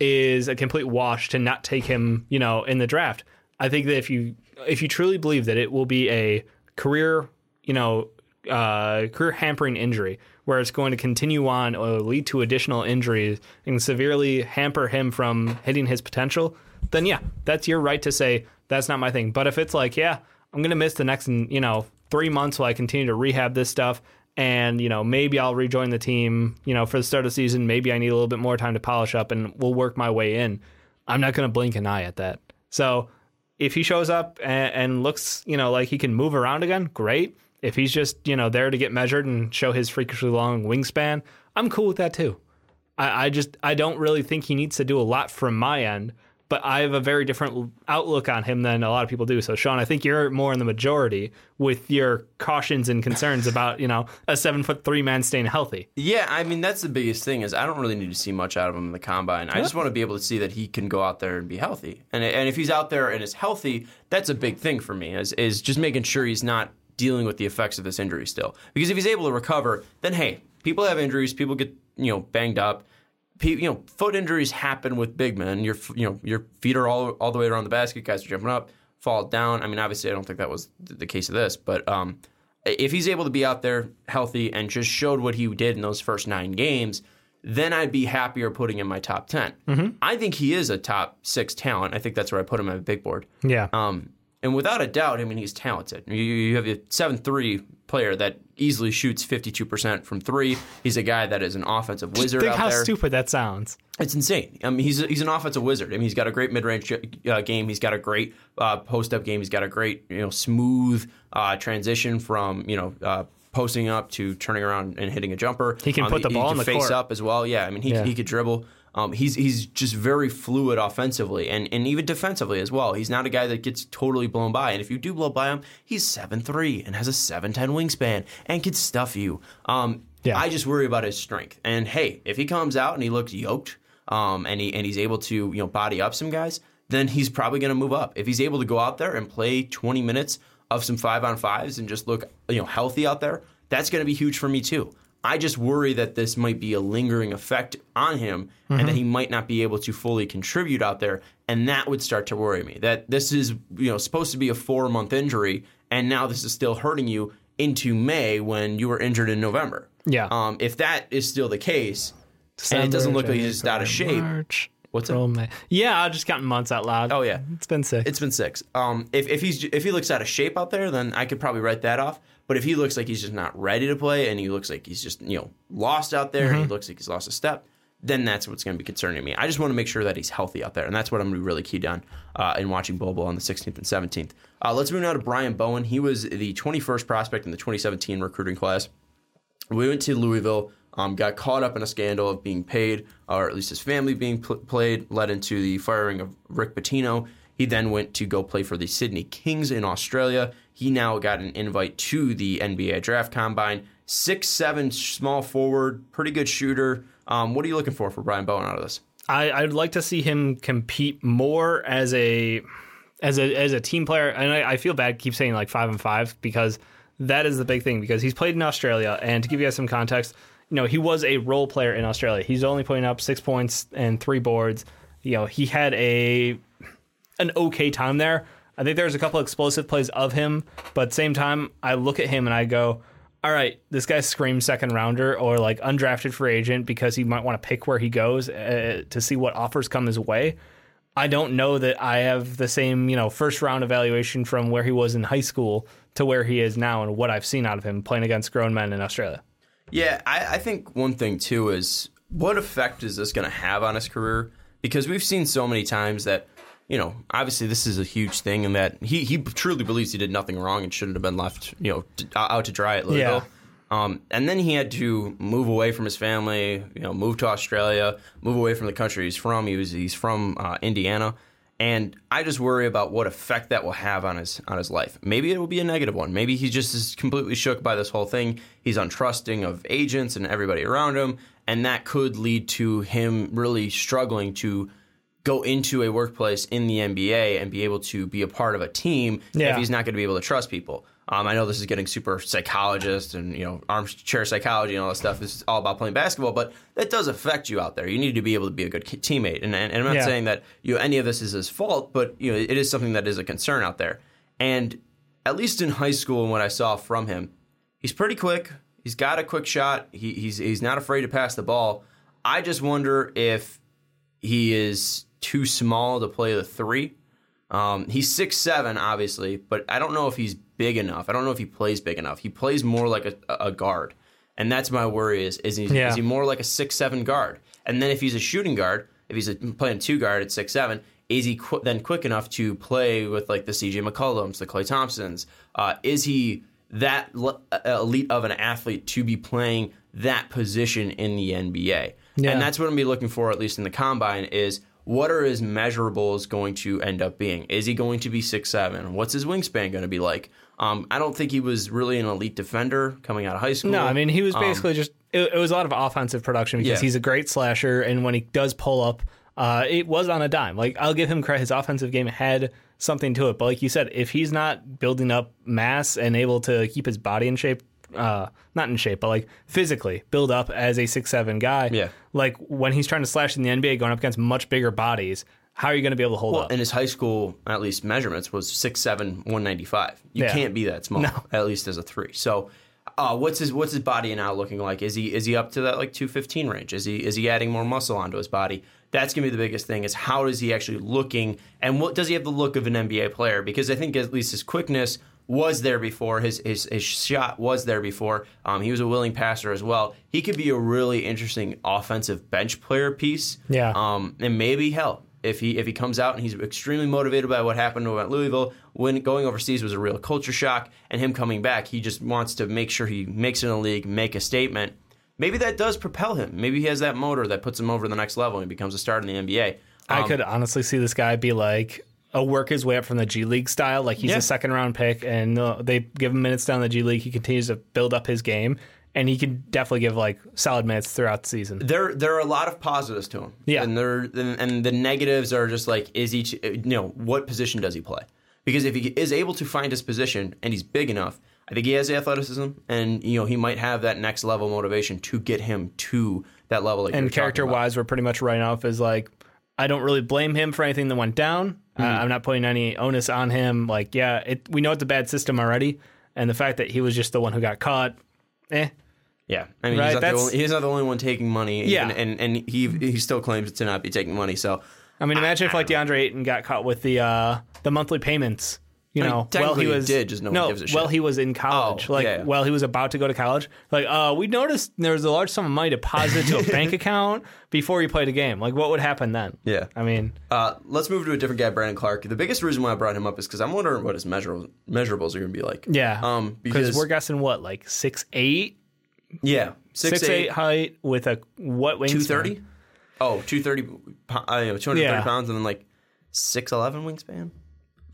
is a complete wash to not take him, you know, in the draft. I think that if you if you truly believe that it will be a career, you know, uh, career hampering injury where it's going to continue on or lead to additional injuries and severely hamper him from hitting his potential, then yeah, that's your right to say that's not my thing. But if it's like, yeah, I'm going to miss the next, you know, three months while I continue to rehab this stuff and you know maybe I'll rejoin the team. You know, for the start of the season, maybe I need a little bit more time to polish up, and we'll work my way in. I'm not going to blink an eye at that. So if he shows up and, and looks, you know, like he can move around again, great. If he's just you know there to get measured and show his freakishly long wingspan, I'm cool with that too. I, I just I don't really think he needs to do a lot from my end, but I have a very different outlook on him than a lot of people do. So Sean, I think you're more in the majority with your cautions and concerns about you know a seven foot three man staying healthy. Yeah, I mean that's the biggest thing is I don't really need to see much out of him in the combine. I just want to be able to see that he can go out there and be healthy. And and if he's out there and is healthy, that's a big thing for me. Is is just making sure he's not dealing with the effects of this injury still. Because if he's able to recover, then hey, people have injuries, people get you know banged up. You know, foot injuries happen with big men. Your you know your feet are all all the way around the basket. Guys are jumping up, fall down. I mean, obviously, I don't think that was the case of this, but um, if he's able to be out there healthy and just showed what he did in those first nine games, then I'd be happier putting in my top 10. Mm-hmm. I think he is a top six talent. I think that's where I put him on the big board. Yeah. Um, and without a doubt, I mean, he's talented. You, you have a 7 3 player that easily shoots 52% from three. He's a guy that is an offensive wizard Think how there. stupid that sounds. It's insane. I mean, he's he's an offensive wizard. I mean, he's got a great mid range uh, game. He's got a great uh, post up game. He's got a great you know smooth uh, transition from you know. Uh, Posting up to turning around and hitting a jumper. He can Um, put the ball he in the face court. up as well. Yeah, I mean he, Yeah. he could dribble. Um, he's he's just very fluid offensively and, and even defensively as well. He's not a guy that gets totally blown by. And if you do blow by him, he's seven three and has a seven ten wingspan and can stuff you. Um, Yeah. I just worry about his strength. And hey, if he comes out and he looks yoked, um, and he and he's able to you know body up some guys, then he's probably going to move up. If he's able to go out there and play 20 minutes of some five on fives and just look you know healthy out there, that's going to be huge for me too. I just worry that this might be a lingering effect on him and that he might not be able to fully contribute out there and that would start to worry me. That this is you know supposed to be a 4 month injury and now this is still hurting you into May when you were injured in November. Yeah. Um, if that is still the case, and it doesn't look like he's just out of shape. March, What's April, May. Yeah, I just counting months out loud. Oh, yeah. it's been six. It's been six. Um, if, if he's if he looks out of shape out there, then I could probably write that off. But if he looks like he's just not ready to play, and he looks like he's just you know lost out there, and he looks like he's lost a step, then that's what's going to be concerning me. I just want to make sure that he's healthy out there, and that's what I'm going to be really keyed on uh, in watching Bol Bol on the 16th and 17th. Uh, let's move now to Brian Bowen. He was the 21st prospect in the 2017 recruiting class. We went to Louisville, um, got caught up in a scandal of being paid, or at least his family being pl- played, led into the firing of Rick Pitino. He then went to go play for the Sydney Kings in Australia. He now got an invite to the NBA draft combine. Six seven small forward, pretty good shooter. Um, what are you looking for for Brian Bowen out of this? I, I'd like to see him compete more as a as a as a team player, and I, I feel bad keep saying like five and five because that is the big thing because he's played in Australia, and to give you guys some context, you know he was a role player in Australia. He's only putting up six points and three boards. You know he had a an okay time there. I think there's a couple explosive plays of him, but same time I look at him and I go, all right, this guy screams second rounder or like undrafted free agent because he might want to pick where he goes uh, to see what offers come his way. I don't know that I have the same, you know, first round evaluation from where he was in high school to where he is now and what I've seen out of him playing against grown men in Australia. Yeah, I, I think one thing too is what effect is this going to have on his career? Because we've seen so many times that you know, obviously this is a huge thing, and that he he truly believes he did nothing wrong and shouldn't have been left, you know, t- out to dry at Louisville. Yeah. Um, and then he had to move away from his family, you know, move to Australia, move away from the country he's from. He was he's from uh, Indiana, and I just worry about what effect that will have on his on his life. Maybe it will be a negative one. Maybe he just is completely shook by this whole thing. He's untrusting of agents and everybody around him, and that could lead to him really struggling to go into a workplace in the NBA and be able to be a part of a team yeah. if he's not going to be able to trust people. Um, I know this is getting super psychologist and you know armchair psychology and all that stuff. This is all about playing basketball, but that does affect you out there. You need to be able to be a good teammate. And, and, and I'm not yeah. saying that you know, any of this is his fault, but you know it is something that is a concern out there. And at least in high school and what I saw from him, he's pretty quick. He's got a quick shot. He, he's he's not afraid to pass the ball. I just wonder if he is too small to play the three. Um, he's six seven, obviously, but I don't know if he's big enough. I don't know if he plays big enough. He plays more like a, a guard, and that's my worry. Is is he, yeah. is he more like a six seven guard? And then if he's a shooting guard, if he's a, playing two guard at six seven, is he qu- then quick enough to play with like the CJ McCollums, the Klay Thompsons? Uh, is he that uh, elite of an athlete to be playing that position in the NBA? Yeah. And that's what I'm be looking for, at least in the combine, is what are his measurables going to end up being? Is he going to be six seven? What's his wingspan going to be like? Um, I don't think he was really an elite defender coming out of high school. No, I mean he was um, basically um, just it, it, was a lot of offensive production because yeah. he's a great slasher, and when he does pull up, uh, it was on a dime. Like I'll give him credit; his offensive game had something to it. But like you said, if he's not building up mass and able to keep his body in shape uh, not in shape, but like physically build up as a six seven guy. Yeah. Like when he's trying to slash in the NBA, going up against much bigger bodies, how are you going to be able to hold well, up? In his high school, at least measurements was six seven, one ninety five. You yeah. can't be that small, no. at least as a three. So. Uh, what's his what's his body now looking like? Is he is he up to that like two fifteen range? Is he is he adding more muscle onto his body? That's gonna be the biggest thing. Is how is he actually looking, and what does he have the look of an NBA player? Because I think at least his quickness, was there before. His his, his shot was there before. Um, he was a willing passer as well. He could be a really interesting offensive bench player piece. Yeah. Um, and maybe hell, if he if he comes out and he's extremely motivated by what happened to at Louisville, when going overseas was a real culture shock, and him coming back, he just wants to make sure he makes it in the league, make a statement. Maybe that does propel him. Maybe he has that motor that puts him over the next level and he becomes a star in the NBA. Um, I could honestly see this guy be like a work his way up from the G League style. Like he's yeah. a second round pick, and uh, they give him minutes down the G League. He continues to build up his game, and he can definitely give like solid minutes throughout the season. There, there are a lot of positives to him. Yeah, and there, and the negatives are just like, is he, you know, what position does he play? Because if he is able to find his position and he's big enough, I think he has the athleticism, and you know, he might have that next level motivation to get him to that level. Like and character wise, we're pretty much writing off as like I don't really blame him for anything that went down. Uh, mm-hmm. Uh, I'm not putting any onus on him. Like, yeah, it, we know it's a bad system already, and the fact that he was just the one who got caught, eh. Yeah, I mean, right? he's, not only, he's, not the only one taking money. Yeah, and, and he he still claims to not be taking money. So, I mean, imagine I, if like DeAndre Ayton got caught with the uh, the monthly payments you I know, well he was did just no, no well he was in college, oh, like yeah, yeah. while he was about to go to college. Like, uh, we noticed there was a large sum of money deposited to a bank account before he played a game. Like, what would happen then? Yeah, I mean, uh, let's move to a different guy, Brandon Clarke. The biggest reason why I brought him up is because I'm wondering what his measurables measurables are going to be like. Yeah, um, because we're guessing what like six eight. Yeah, six, six eight, eight height with a what wingspan? Two thirty. Oh, 230, uh, 230 yeah. pounds, and then like six eleven wingspan.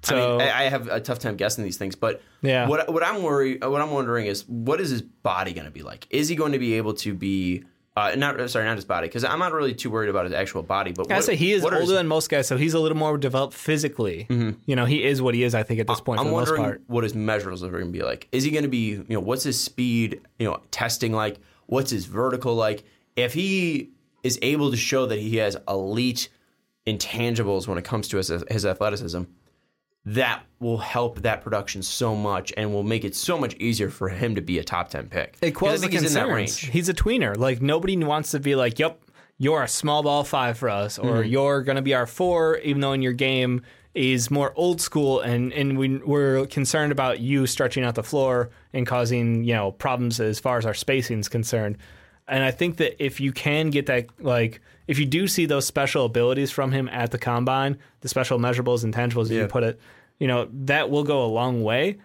So I, mean, I, I have a tough time guessing these things, but Yeah. what what I'm worried, what I'm wondering is, what is his body going to be like? Is he going to be able to be? Uh, not sorry, not his body, because I'm not really too worried about his actual body. But I say he is older Mm-hmm. than most guys, so he's a little more developed physically. You know, he is what he is. I think at this point I'm for the most wondering part. what his measurables are going to be like. Is he going to be, you know, what's his speed, you know, testing like? What's his vertical like? If he is able to show that he has elite intangibles when it comes to his, his athleticism, that will help that production so much and will make it so much easier for him to be a top 10 pick. It quells the think he's in that range. He's a tweener. Like nobody wants to be like, "Yep, you're a small ball five for us," or Mm-hmm. "You're going to be our four, even though in your game is more old school, and and we we're concerned about you stretching out the floor and causing you know problems as far as our spacing is concerned." And I think that if you can get that, like, if you do see those special abilities from him at the combine, the special measurables and tangibles, as Yeah. you put it, you know, that will go a long way.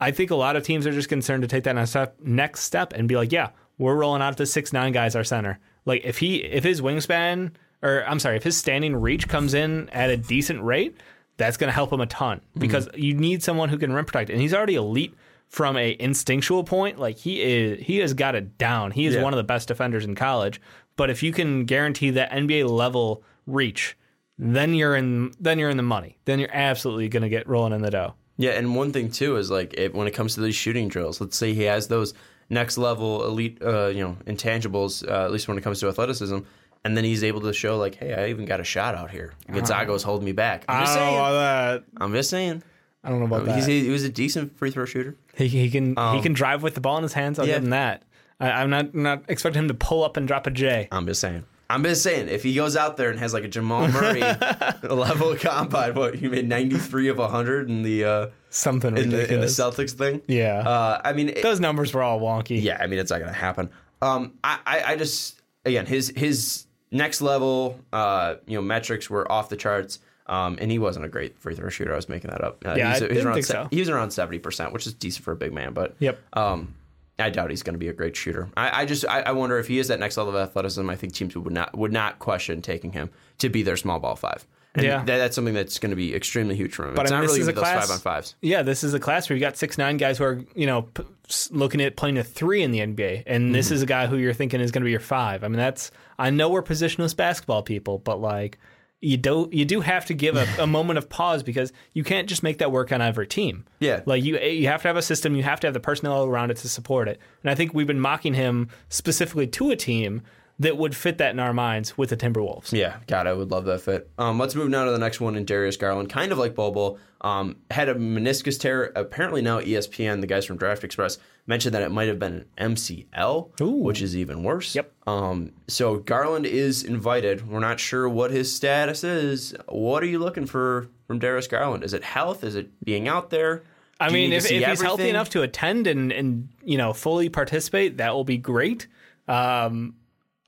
I think a lot of teams are just concerned to take that next step, next step and be like, yeah, we're rolling out the six nine guys our center. Like if he if his wingspan or I'm sorry, if his standing reach comes in at a decent rate, that's going to help him a ton mm-hmm. because you need someone who can rim protect, and he's already elite from a instinctual point. Like he is, he has got it down. He is Yeah. one of the best defenders in college. But if you can guarantee that NBA level reach, then you're in then you're in the money. Then you're absolutely going to get rolling in the dough. Yeah, and one thing too is like if, when it comes to these shooting drills, let's say he has those next level elite, uh, you know, intangibles, uh, at least when it comes to athleticism, and then he's able to show like, hey, I even got a shot out here. Gonzaga's holding me back. I'm just saying. that. I'm just saying. I don't know about that. He was a decent free throw shooter. He, he can he can drive with the ball in his hands. I'll yeah. give him that. I, I'm not not expecting him to pull up and drop a J. I'm just saying. I'm just saying. If he goes out there and has like a Jamal Murray level combine, what he made 93 of 100 in the uh, Something in the in the. Celtics thing. Yeah. Uh, I mean, it- Those numbers were all wonky. Yeah, I mean it's not going to happen. Um, I, I, I just again his his next level, uh, you know, metrics were off the charts. Um, and he wasn't a great free throw shooter. I was making that up. Uh, Yeah, he's, I he's didn't around think se- so. He was around seventy percent, which is decent for a big man. But Yep. um, I doubt he's going to be a great shooter. I, I just I, I wonder if he is that next level of athleticism. I think teams would not would not question taking him to be their small ball five. And Yeah. that, that's something that's going to be extremely huge for him. But it's I mean, not this really is a those class- five on fives. Yeah, this is a class where you got six nine guys who are you know p- looking at playing a three in the NBA, and this Mm-hmm. is a guy who you're thinking is going to be your five. I mean, that's I know we're positionless basketball people, but like you do you do have to give a, a moment of pause because you can't just make that work on every team. Yeah. like you you have to have a system, you have to have the personnel around it to support it, and I think we've been mocking him specifically to a team that would fit that in our minds with the Timberwolves. Yeah, God, I would love that fit. Um, let's move now to the next one in Darius Garland. Kind of like Bol Bol, um, had a meniscus tear. Apparently now ESPN, the guys from Draft Express, mentioned that it might have been an MCL, Ooh. which is even worse. Yep. Um, so Garland is invited. We're not sure what his status is. What are you looking for from Darius Garland? Is it health? Is it being out there? I Do mean, if, if he's healthy enough to attend and, and you know fully participate, that will be great. Um,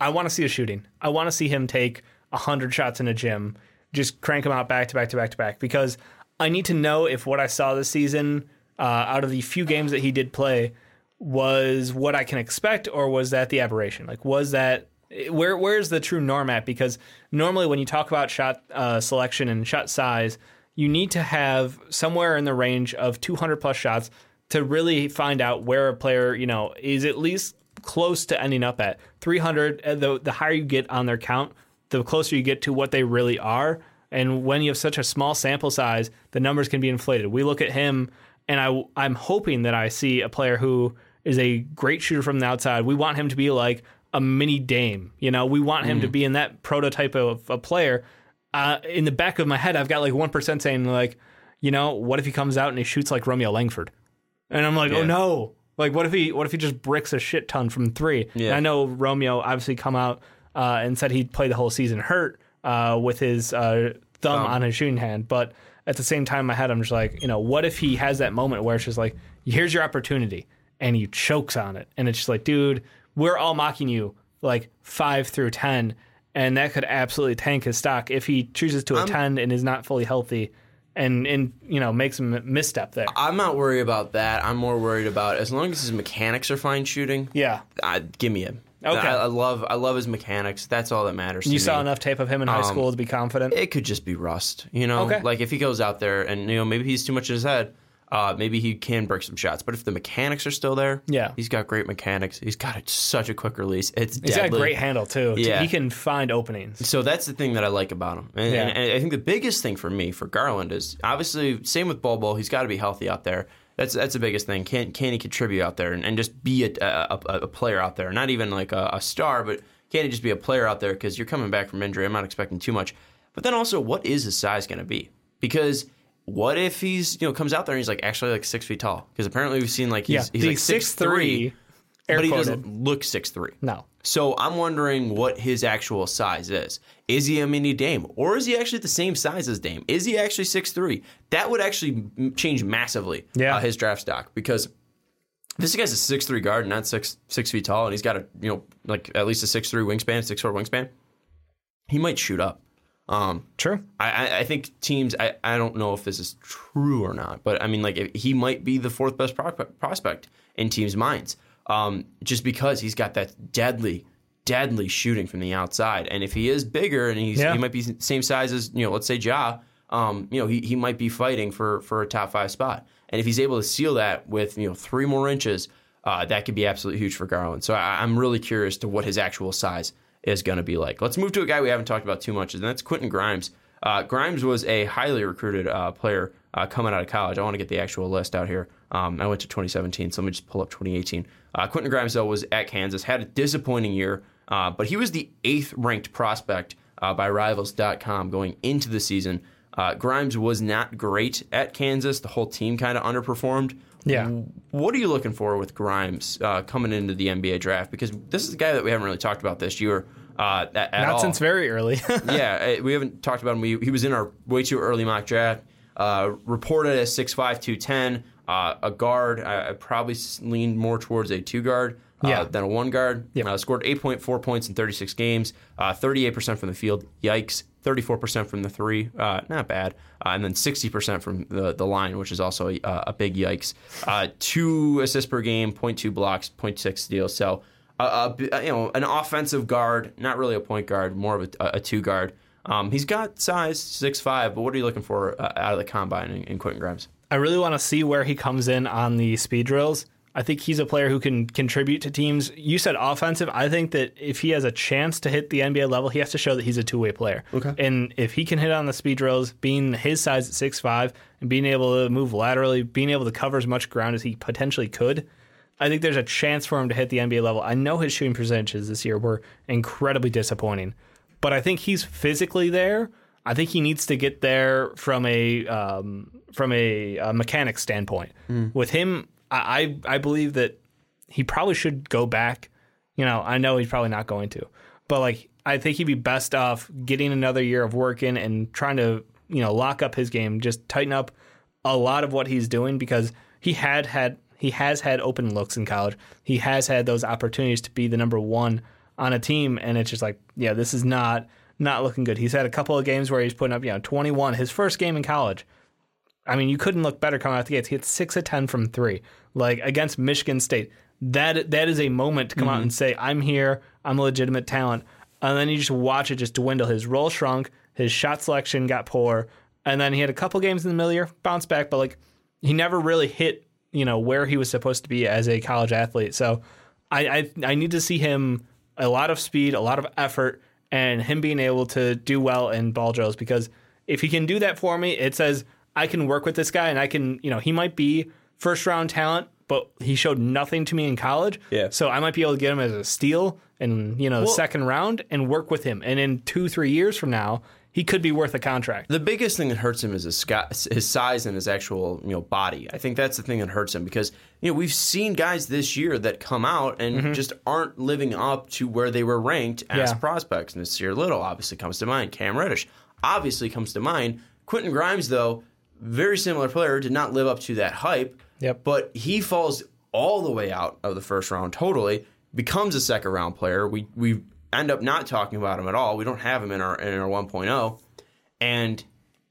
I want to see a shooting. I want to see him take hundred shots in a gym, just crank them out back to back to back to back. Because I need to know if what I saw this season, uh, out of the few games that he did play, was what I can expect, or was that the aberration? Like, was that where where's the true norm at? Because normally when you talk about shot uh, selection and shot size, you need to have somewhere in the range of 200 plus shots to really find out where a player, you know, is at least close to ending up at 300. uh, The the higher you get on their count, the closer you get to what they really are. And when you have such a small sample size, the numbers can be inflated. We look at him, and I I'm hoping that I see a player who is a great shooter from the outside. We want him to be like a mini Dame. You know, we want him to be in that prototype of a player. Uh, in the back of my head, I've got like one percent saying like, you know, what if he comes out and he shoots like Romeo Langford? And I'm like, oh no! Like, what if he what if he just bricks a shit ton from three? Yeah. And I know Romeo obviously come out uh, and said he'd play the whole season hurt uh, with his thumb on his shooting hand, but at the same time, in my head, I'm just like, you know, what if he has that moment where it's just like, here's your opportunity, and he chokes on it, and it's just like, dude, we're all mocking you like five through ten, and that could absolutely tank his stock if he chooses to attend and is not fully healthy, and and you know makes a misstep there. I'm not worried about that. I'm more worried about as long as his mechanics are fine shooting. Yeah. uh, give me him. Okay. I, I love I love his mechanics. That's all that matters. You saw me. enough tape of him in high Um, school to be confident. It could just be rust, you know. Okay. Like if he goes out there and you know maybe he's too much in his head, uh, maybe he can break some shots. But if the mechanics are still there, Yeah. he's got great mechanics. He's got a, such a quick release. It's He's got a great handle too. Yeah. He can find openings. So that's the thing that I like about him. And, Yeah. and I think the biggest thing for me for Garland is obviously same with Bol. He's got to be healthy out there. That's that's the biggest thing. Can can he contribute out there and, and just be a, a, a- player out there? Not even like a, a star, but can he just be a player out there? Because you're coming back from injury. I'm not expecting too much. But then also, what is his size going to be? Because what if he's you know comes out there and he's like actually like six feet tall? Because apparently we've seen like he's, yeah, he's like six three, air but he quoted. doesn't look six three. No. So I'm wondering what his actual size is. Is he a mini Dame, or is he actually the same size as Dame? Is he actually 6'3"? That would actually change massively Yeah. uh, his draft stock because this guy's a 6'3" guard, and not six six feet tall, and he's got a you know like at least a 6'3" wingspan, 6'4" wingspan. He might shoot up. Um, True. I, I, I think teams. I, I don't know if this is true or not, but I mean, like if- he might be the fourth best pro- prospect in teams' minds, um, just because he's got that deadly, deadly shooting from the outside. And if he is bigger and he's Yeah. he might be same size as you know, let's say Ja, um, you know, he, he might be fighting for for a top five spot. And if he's able to seal that with you know three more inches, uh, that could be absolutely huge for Garland. So I, I'm really curious to what his actual size is going to be like. Let's move to a guy we haven't talked about too much, and that's Quentin Grimes. Uh, Grimes was a highly recruited uh, player uh, coming out of college. I want to get the actual list out here. Um, I went to 2017, so let me just pull up 2018. Uh, Quentin Grimes, though, was at Kansas, had a disappointing year, uh, but he was the eighth ranked prospect uh, by Rivals.com going into the season. Uh, Grimes was not great at Kansas. The whole team kind of underperformed. Yeah. What are you looking for with Grimes uh, coming into the NBA draft? Because this is a guy that we haven't really talked about this year uh, at, at Not all. since very early. yeah, uh, we haven't talked about him. We, he was in our way too early mock draft. Uh, reported as 6'5", 210, uh, a guard. I, I probably leaned more towards a two guard uh, Yeah. than a one guard. Yep. Uh, scored 8.4 points in 36 games, uh, 38% from the field. Yikes. 34% from the three, uh, not bad, uh, and then 60% from the, the line, which is also a, a big yikes. Uh, two assists per game, 0.2 blocks, 0.6 steals. So, uh, uh, you know, an offensive guard, not really a point guard, more of a, a two guard. Um, he's got size, six five, but what are you looking for uh, out of the combine in, in Quentin Grimes? I really want to see where he comes in on the speed drills. I think he's a player who can contribute to teams. You said offensive. I think that if he has a chance to hit the NBA level, he has to show that he's a two way player. Okay. And if he can hit on the speed drills, being his size at six five and being able to move laterally, being able to cover as much ground as he potentially could, I think there's a chance for him to hit the NBA level. I know his shooting percentages this year were incredibly disappointing, but I think he's physically there. I think he needs to get there from a um, from a, a mechanic standpoint. With him, I, I I believe that he probably should go back. You know, I know he's probably not going to, but like I think he'd be best off getting another year of working and trying to you know lock up his game, just tighten up a lot of what he's doing because he had had he has had open looks in college. He has had those opportunities to be the number one on a team, and it's just like, yeah, this is not not looking good. He's had a couple of games where he's putting up, you know, 21. His first game in college. I mean, you couldn't look better coming out the gates. He hit six of ten from three, like against Michigan State. That that is a moment to come out mm-hmm. and say, "I'm here. I'm a legitimate talent." And then you just watch it just dwindle. His role shrunk. His shot selection got poor, and then he had a couple games in the middle year, bounce back, but like he never really hit, you know, where he was supposed to be as a college athlete. So I I, I need to see him a lot of speed, a lot of effort, and him being able to do well in ball drills because if he can do that for me, it says I can work with this guy and I can, you know, he might be first round talent, but he showed nothing to me in college. Yeah. So I might be able to get him as a steal in, you know, the second round and work with him. And in two, three years from now, he could be worth a contract. The biggest thing that hurts him is his, his size and his actual you know body. I think that's the thing that hurts him because you know we've seen guys this year that come out and mm-hmm. just aren't living up to where they were ranked as Yeah. prospects. Nassir Little obviously comes to mind. Cam Reddish obviously comes to mind. Quentin Grimes though, very similar player, did not live up to that hype. Yep. But he falls all the way out of the first round totally, becomes a second round player. We we end up not talking about him at all. We don't have him in our in our 1.0. And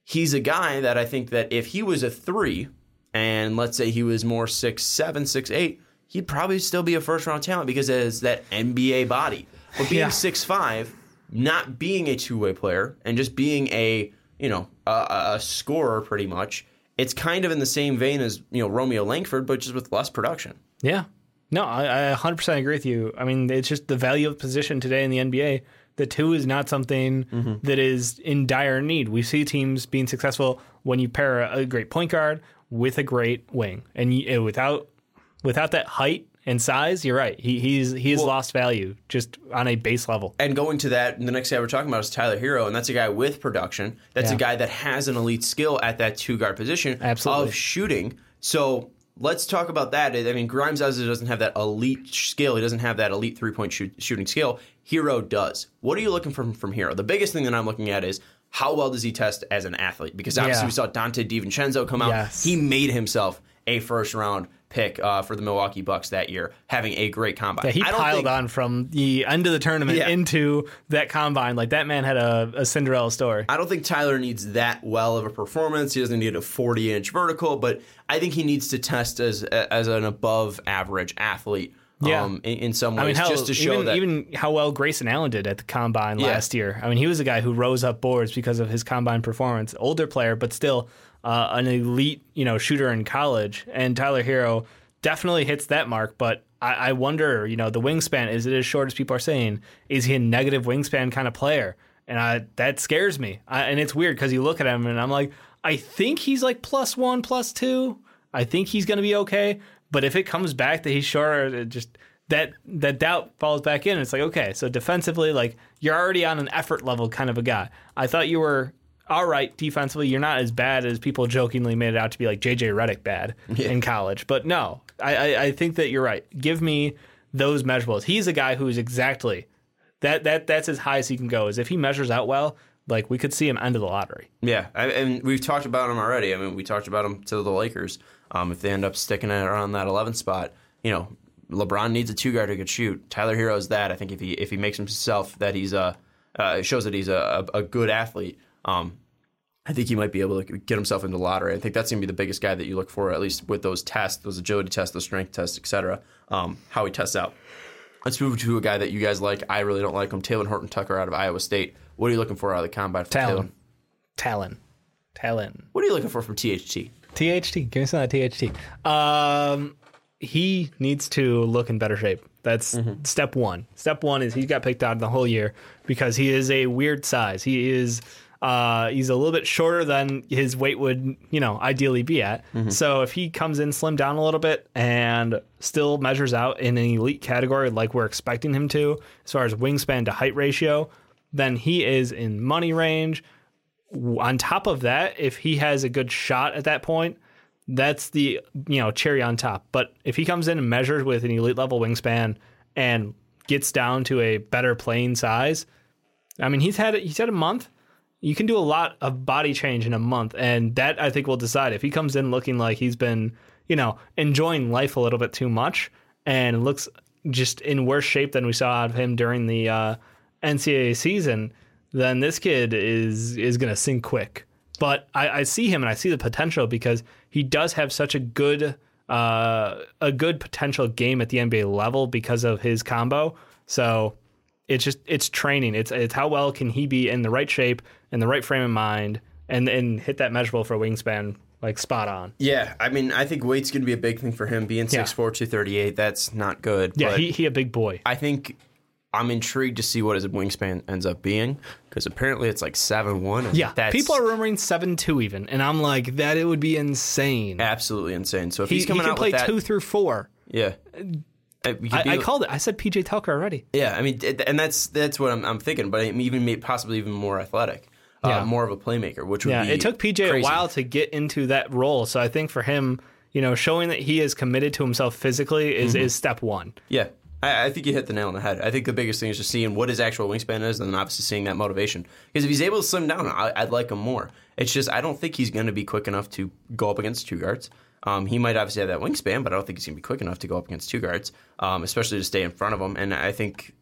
he's a guy that I think that if he was a three, and let's say he was more six seven, six eight, he'd probably still be a first round talent because it is that NBA body. But being Yeah. six five, not being a two way player, and just being a you know a, a scorer pretty much, it's kind of in the same vein as you know Romeo Langford, but just with less production. Yeah. No, I, I 100% agree with you. I mean, it's just the value of position today in the NBA. The two is not something Mm-hmm. that is in dire need. We see teams being successful when you pair a, a great point guard with a great wing, and you, without without that height and size, you're right. He he's he has lost value just on a base level. And going to that, the next guy we're talking about is Tyler Herro, and that's a guy with production. That's a guy that has an elite skill at that two guard position Absolutely. of shooting. So let's talk about that. I mean, Grimes doesn't have that elite skill. He doesn't have that elite three point shoot, shooting skill. Herro does. What are you looking for from Herro? The biggest thing that I'm looking at is how well does he test as an athlete? Because obviously Yeah. we saw Donte DiVincenzo come out. Yes. He made himself a first round pick uh, for the Milwaukee Bucks that year, having a great combine. Yeah, he piled think- on from the end of the tournament Yeah. into that combine. Like that man had a, a Cinderella story. I don't think Tyler needs that well of a performance. He doesn't need a 40 inch vertical, but I think he needs to test as as an above average athlete. Yeah. Um, in, in some ways, I mean, just to show even, that even how well Grayson Allen did at the combine Yeah. last year. I mean, he was a guy who rose up boards because of his combine performance. Older player, but still uh, an elite, you know, shooter in college. And Tyler Herro definitely hits that mark. But I, I wonder, you know, the wingspan is it as short as people are saying? Is he a negative wingspan kind of player? And I, that scares me. I, and it's weird because you look at him and I'm like, I think he's like plus one, plus two. I think he's going to be okay. But if it comes back that he's short, it just that that doubt falls back in. It's like okay, so defensively, like you're already on an effort level kind of a guy. I thought you were all right defensively. You're not as bad as people jokingly made it out to be like JJ Redick bad in college. But no, I, I I think that you're right. Give me those measurables. He's a guy who's exactly that that that's as high as he can go. Is if he measures out well, like we could see him end of the lottery. Yeah, I, and we've talked about him already. I mean, we talked about him to the Lakers. Um, if they end up sticking it around that 11th spot, you know, LeBron needs a two guard who could shoot. Tyler Herro is that. I think if he if he makes himself that he's a uh, it shows that he's a, a, a good athlete. Um, I think he might be able to get himself into the lottery. I think that's going to be the biggest guy that you look for, at least with those tests, those agility tests, those strength tests, etc. Um, how he tests out. Let's move to a guy that you guys like. I really don't like him. Taylor Horton Tucker out of Iowa State. What are you looking for out of the combine? For Taylor? Talen, Talen, Talen. What are you looking for from THT? THT. Give me some of that THT. Um, he needs to look in better shape. That's step one. Step one is he got picked out the whole year because he is a weird size. He is uh, he's a little bit shorter than his weight would, you know, ideally be at. So if he comes in slim down a little bit and still measures out in an elite category like we're expecting him to, as far as wingspan to height ratio, then he is in money range on top of that, if he has a good shot at that point, that's the you know cherry on top. But if he comes in and measures with an elite level wingspan and gets down to a better playing size, I mean he's had he's had a month. You can do a lot of body change in a month, and that I think will decide if he comes in looking like he's been you know enjoying life a little bit too much and looks just in worse shape than we saw out of him during the uh, NCAA season then this kid is is going to sink quick. But I, I see him and I see the potential because he does have such a good uh, a good potential game at the NBA level because of his combo. So it's just it's training. It's it's how well can he be in the right shape in the right frame of mind and and hit that measurable for a wingspan like spot on. Yeah, I mean, I think weight's going to be a big thing for him. Being 6'4", 238, that's not good. Yeah, he he a big boy. I think I'm intrigued to see what his wingspan ends up being because apparently it's like seven one. Yeah, that's people are rumoring seven two even, and I'm like that it would be insane. absolutely insane. So if He, he's coming he can out play with that, two through four. yeah. Uh, Uh, I, I called it. I said PJ Tucker already. Yeah, I mean, and that's that's what I'm, I'm thinking. But I'm even possibly even more athletic, uh, more of a playmaker, which would Yeah, be it took PJ crazy. a while to get into that role. So I think for him, you know, showing that he is committed to himself physically is, Mm-hmm. is step one. Yeah, I, I think you hit the nail on the head. I think the biggest thing is just seeing what his actual wingspan is, and then obviously seeing that motivation. Because if he's able to slim down, I, I'd like him more. It's just I don't think he's going to be quick enough to go up against two guards. Um, he might obviously have that wingspan, but I don't think he's going to be quick enough to go up against two guards, um, especially to stay in front of him. And I think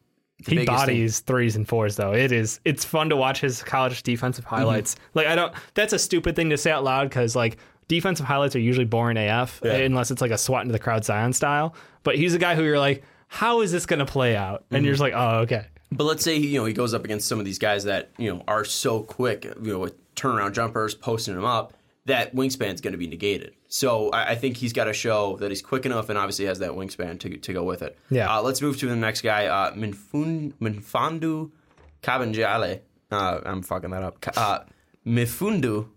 the He biggest thing- bodies threes and fours though. It is it's fun to watch his college defensive Mm-hmm. highlights. Like I don't that's a stupid thing to say out loud cuz like defensive highlights are usually boring AF unless it's like a SWAT into the crowd Zion style. But he's a guy who you're like, how is this going to play out? And you're just like, oh, okay. But let's say you know he goes up against some of these guys that you know are so quick, you know, with turnaround jumpers, posting them up. That wingspan's going to be negated. So I, I think he's got to show that he's quick enough and obviously has that wingspan to, to go with it. Yeah. Uh, let's move to the next guy, uh, Minfun, Minfandu Kabengele. Uh, I'm fucking that up. Uh, Mifundu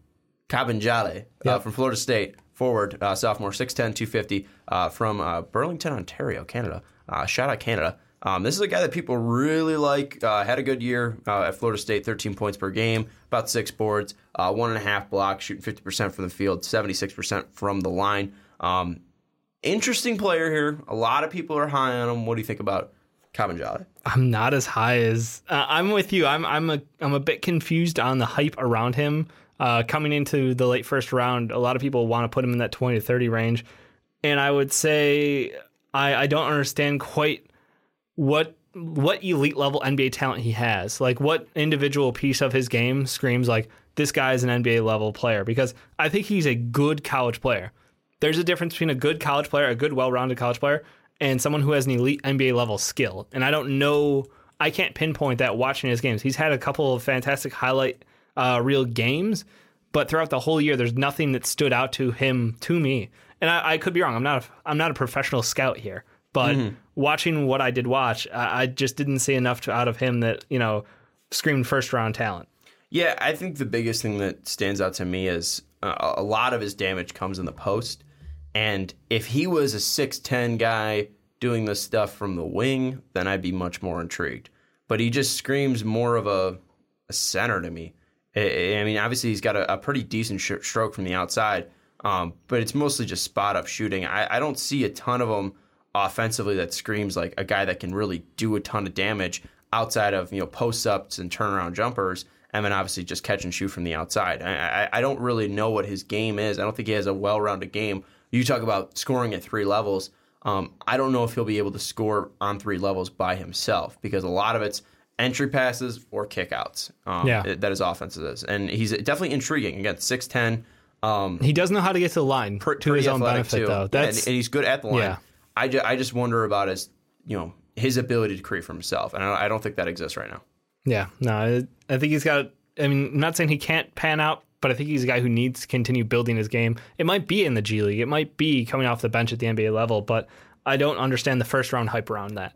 Kabengele uh, Yep. from Florida State, forward, uh, sophomore, 6'10", 250, uh, from uh, Burlington, Ontario, Canada. Uh, shout out Canada. Um, this is a guy that people really like. Uh, had a good year uh, at Florida State, 13 points per game, about six boards, uh, one and a half blocks, shooting 50% from the field, 76% from the line. Um, interesting player here. A lot of people are high on him. What do you think about Kabengele? I'm not as high as uh, I'm with you. I'm I'm a I'm a bit confused on the hype around him. Uh, coming into the late first round, a lot of people want to put him in that 20 to 30 range, and I would say I I don't understand quite what what elite level NBA talent he has. Like what individual piece of his game screams like this guy is an NBA level player because I think he's a good college player. There's a difference between a good college player, a good well-rounded college player, and someone who has an elite NBA level skill. And I don't know I can't pinpoint that watching his games. He's had a couple of fantastic highlight uh, real games, but throughout the whole year, there's nothing that stood out to him to me. And I, I could be wrong. I'm not. A, I'm not a professional scout here, but watching what I did watch, I, I just didn't see enough to, out of him that you know screamed first round talent. Yeah, I think the biggest thing that stands out to me is uh, a lot of his damage comes in the post. And if he was a 6'10 guy doing this stuff from the wing, then I'd be much more intrigued. But he just screams more of a, a center to me. I, I mean, obviously, he's got a, a pretty decent sh- stroke from the outside, um, but it's mostly just spot up shooting. I, I don't see a ton of them offensively that screams like a guy that can really do a ton of damage outside of you know post ups and turnaround jumpers, and then obviously just catch and shoot from the outside. I, I, I don't really know what his game is. I don't think he has a well rounded game. You talk about scoring at three levels. Um, I don't know if he'll be able to score on three levels by himself because a lot of it's entry passes or kickouts. Um, Yeah. that his offense is, and he's definitely intriguing. Again, six ten. Um, He does know how to get to the line to his own benefit, too. though. That's and, and he's good at the line. Yeah. I, ju- I just wonder about his you know his ability to create for himself, and I, I don't think that exists right now. Yeah, no, I, think he's got. I mean, I'm not saying he can't pan out, but I think he's a guy who needs to continue building his game. It might be in the G League, it might be coming off the bench at the NBA level, but I don't understand the first round hype around that.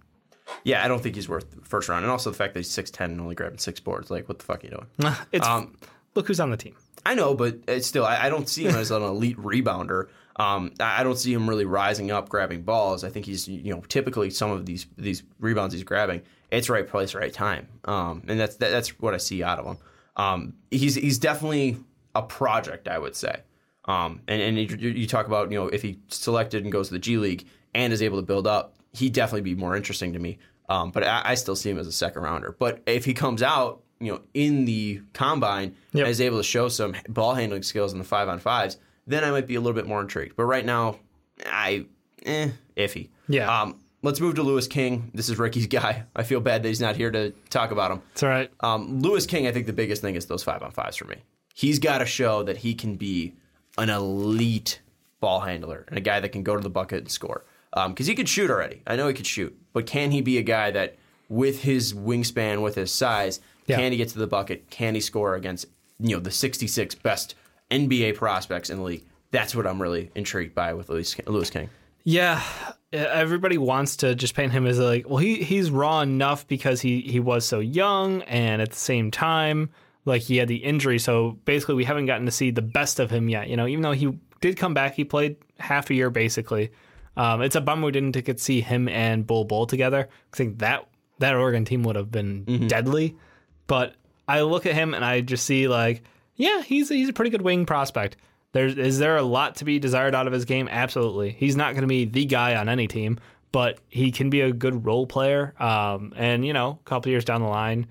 Yeah, I don't think he's worth the first round, and also the fact that he's six ten and only grabbing six boards. Like, what the fuck are you doing? It's Um, look who's on the team. I know, but it's still, I, I don't see him as an elite rebounder. Um, I I don't see him really rising up, grabbing balls. I think he's, you know, typically some of these these rebounds he's grabbing, it's right place, right time, um, and that's that, that's what I see out of him. Um, he's he's definitely a project, I would say. Um, and and you, you talk about you know if he selected and goes to the G League and is able to build up, he'd definitely be more interesting to me. Um, but I, I still see him as a second rounder. But if he comes out, you know, in the combine Yep. and is able to show some ball handling skills in the five on fives, then I might be a little bit more intrigued. But right now, I eh, iffy. Yeah. Um, let's move to Louis King. This is Ricky's guy. I feel bad that he's not here to talk about him. It's all right. Um, Louis King, I think the biggest thing is those five on fives for me. He's got to show that he can be an elite ball handler and a guy that can go to the bucket and score. Because he could shoot already. I know he could shoot, but can he be a guy that, with his wingspan, with his size, Yeah. can he get to the bucket? Can he score against you know the 66 best NBA prospects in the league? That's what I'm really intrigued by with Louis King. Yeah, everybody wants to just paint him as like, well, he he's raw enough because he he was so young, and at the same time, like he had the injury. So basically, we haven't gotten to see the best of him yet. You know, even though he did come back, he played half a year basically. Um, it's a bummer we didn't get to see him and Bol Bol together. I think that that Oregon team would have been deadly. But I look at him and I just see like, yeah, he's he's a pretty good wing prospect. There's is there a lot to be desired out of his game? Absolutely. He's not going to be the guy on any team, but he can be a good role player. Um, and you know, a couple years down the line,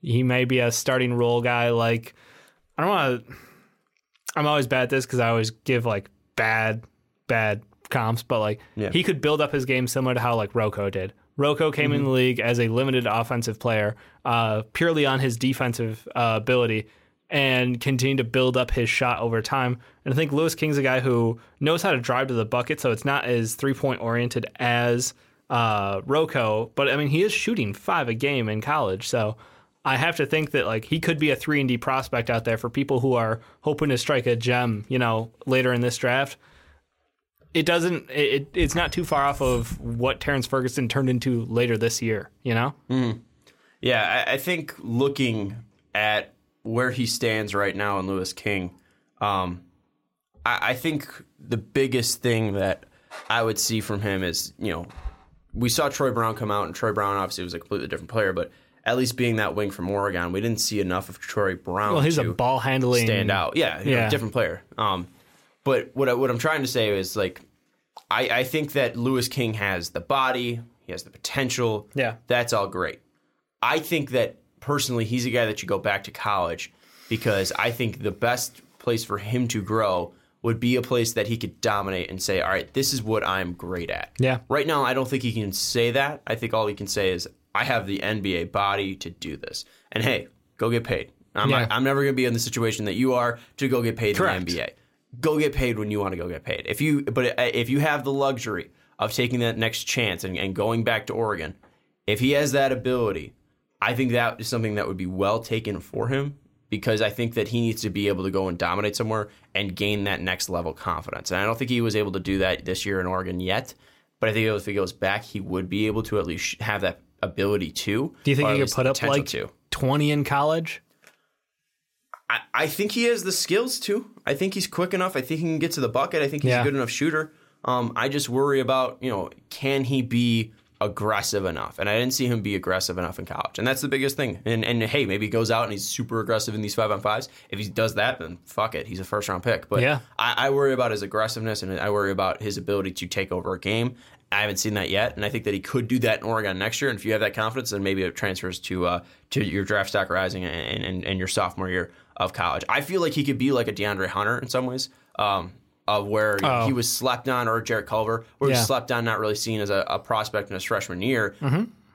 he may be a starting role guy. Like I don't want to. I'm always bad at this because I always give like bad, bad comps, but like Yeah. he could build up his game similar to how like Rocco did. Rocco came in the league as a limited offensive player, uh, purely on his defensive uh, ability. And continue to build up his shot over time. And I think Louis King's a guy who knows how to drive to the bucket, so it's not as three point oriented as uh, Rocco. But I mean, he is shooting five a game in college, so I have to think that like he could be a three and D prospect out there for people who are hoping to strike a gem, you know, later in this draft. It doesn't. It, it's not too far off of what Terrance Ferguson turned into later this year. You know. Yeah, I, I think looking at where he stands right now in Louis King, um, I, I think the biggest thing that I would see from him is, you know, we saw Troy Brown come out, and Troy Brown obviously was a completely different player, but at least being that wing from Oregon, we didn't see enough of Troy Brown. Well, he's a ball handling stand out. Yeah, you know, different player. Um, but what I, what I'm trying to say is like, I, I think that Louis King has the body, he has the potential. Yeah. that's all great. I think that personally, he's a guy that you go back to college because I think the best place for him to grow would be a place that he could dominate and say, all right, this is what I'm great at. Yeah. Right now, I don't think he can say that. I think all he can say is, I have the NBA body to do this. And hey, go get paid. I'm, Yeah. not, I'm never going to be in the situation that you are to go get paid Correct. in the NBA. Go get paid when you want to go get paid. If you, but uh, if you have the luxury of taking that next chance and, and going back to Oregon, if he has that ability, I think that is something that would be well taken for him because I think that he needs to be able to go and dominate somewhere and gain that next level confidence. And I don't think he was able to do that this year in Oregon yet. But I think if he goes back, he would be able to at least have that ability to. Do you think he could put up like to. twenty in college? I, I think he has the skills too. I think he's quick enough. I think he can get to the bucket. I think he's Yeah. a good enough shooter. Um, I just worry about you know can he be aggressive enough? And I didn't see him be aggressive enough in college, and that's the biggest thing. And and hey, maybe he goes out and he's super aggressive in these five on fives. If he does that, then fuck it, he's a first round pick. But Yeah. I, I worry about his aggressiveness and I worry about his ability to take over a game. I haven't seen that yet, and I think that he could do that in Oregon next year. And if you have that confidence, then maybe it transfers to uh, to your draft stock rising and, and, and your sophomore year of college. I feel like he could be like a DeAndre Hunter in some ways, um, of where Oh. he was slept on, or Jarrett Culver, where he was slept on, not really seen as a, a prospect in his freshman year,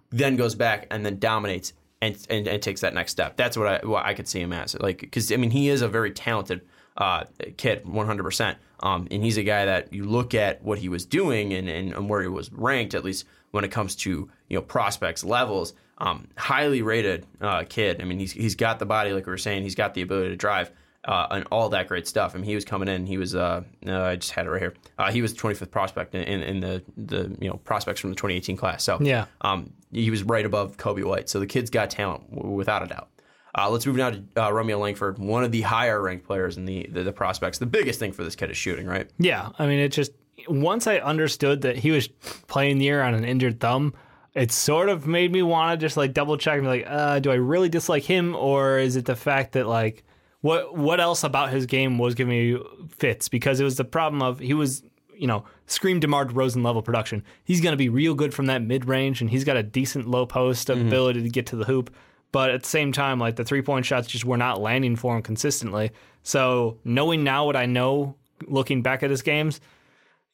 then goes back and then dominates and, and, and takes that next step. That's what I what I could see him as. Like because I mean he is a very talented uh, kid, one hundred percent. Um, and he's a guy that you look at what he was doing and, and, and where he was ranked, at least when it comes to you know prospects levels. Um, highly rated uh, kid. I mean he's he's got the body, like we were saying. He's got the ability to drive. Uh, and all that great stuff. I mean, he was coming in. He was. Uh, uh, I just had it right here. Uh, he was the 25th prospect in, in, in the the you know prospects from the 2018 class. So Yeah. um, he was right above Coby White. So the kid's got talent w- without a doubt. Uh, let's move now to uh, Romeo Langford, one of the higher ranked players in the, the the prospects. The biggest thing for this kid is shooting, right? Yeah, I mean, it just once I understood that he was playing the year on an injured thumb, it sort of made me want to just like double check and be like, uh, do I really dislike him, or is it the fact that like what what else about his game was giving me fits? Because it was the problem of he was you know scream Demar Derozan level production. He's going to be real good from that mid range, and he's got a decent low post mm-hmm. ability to get to the hoop. But at the same time, like the three point shots just were not landing for him consistently. So knowing now what I know, looking back at his games,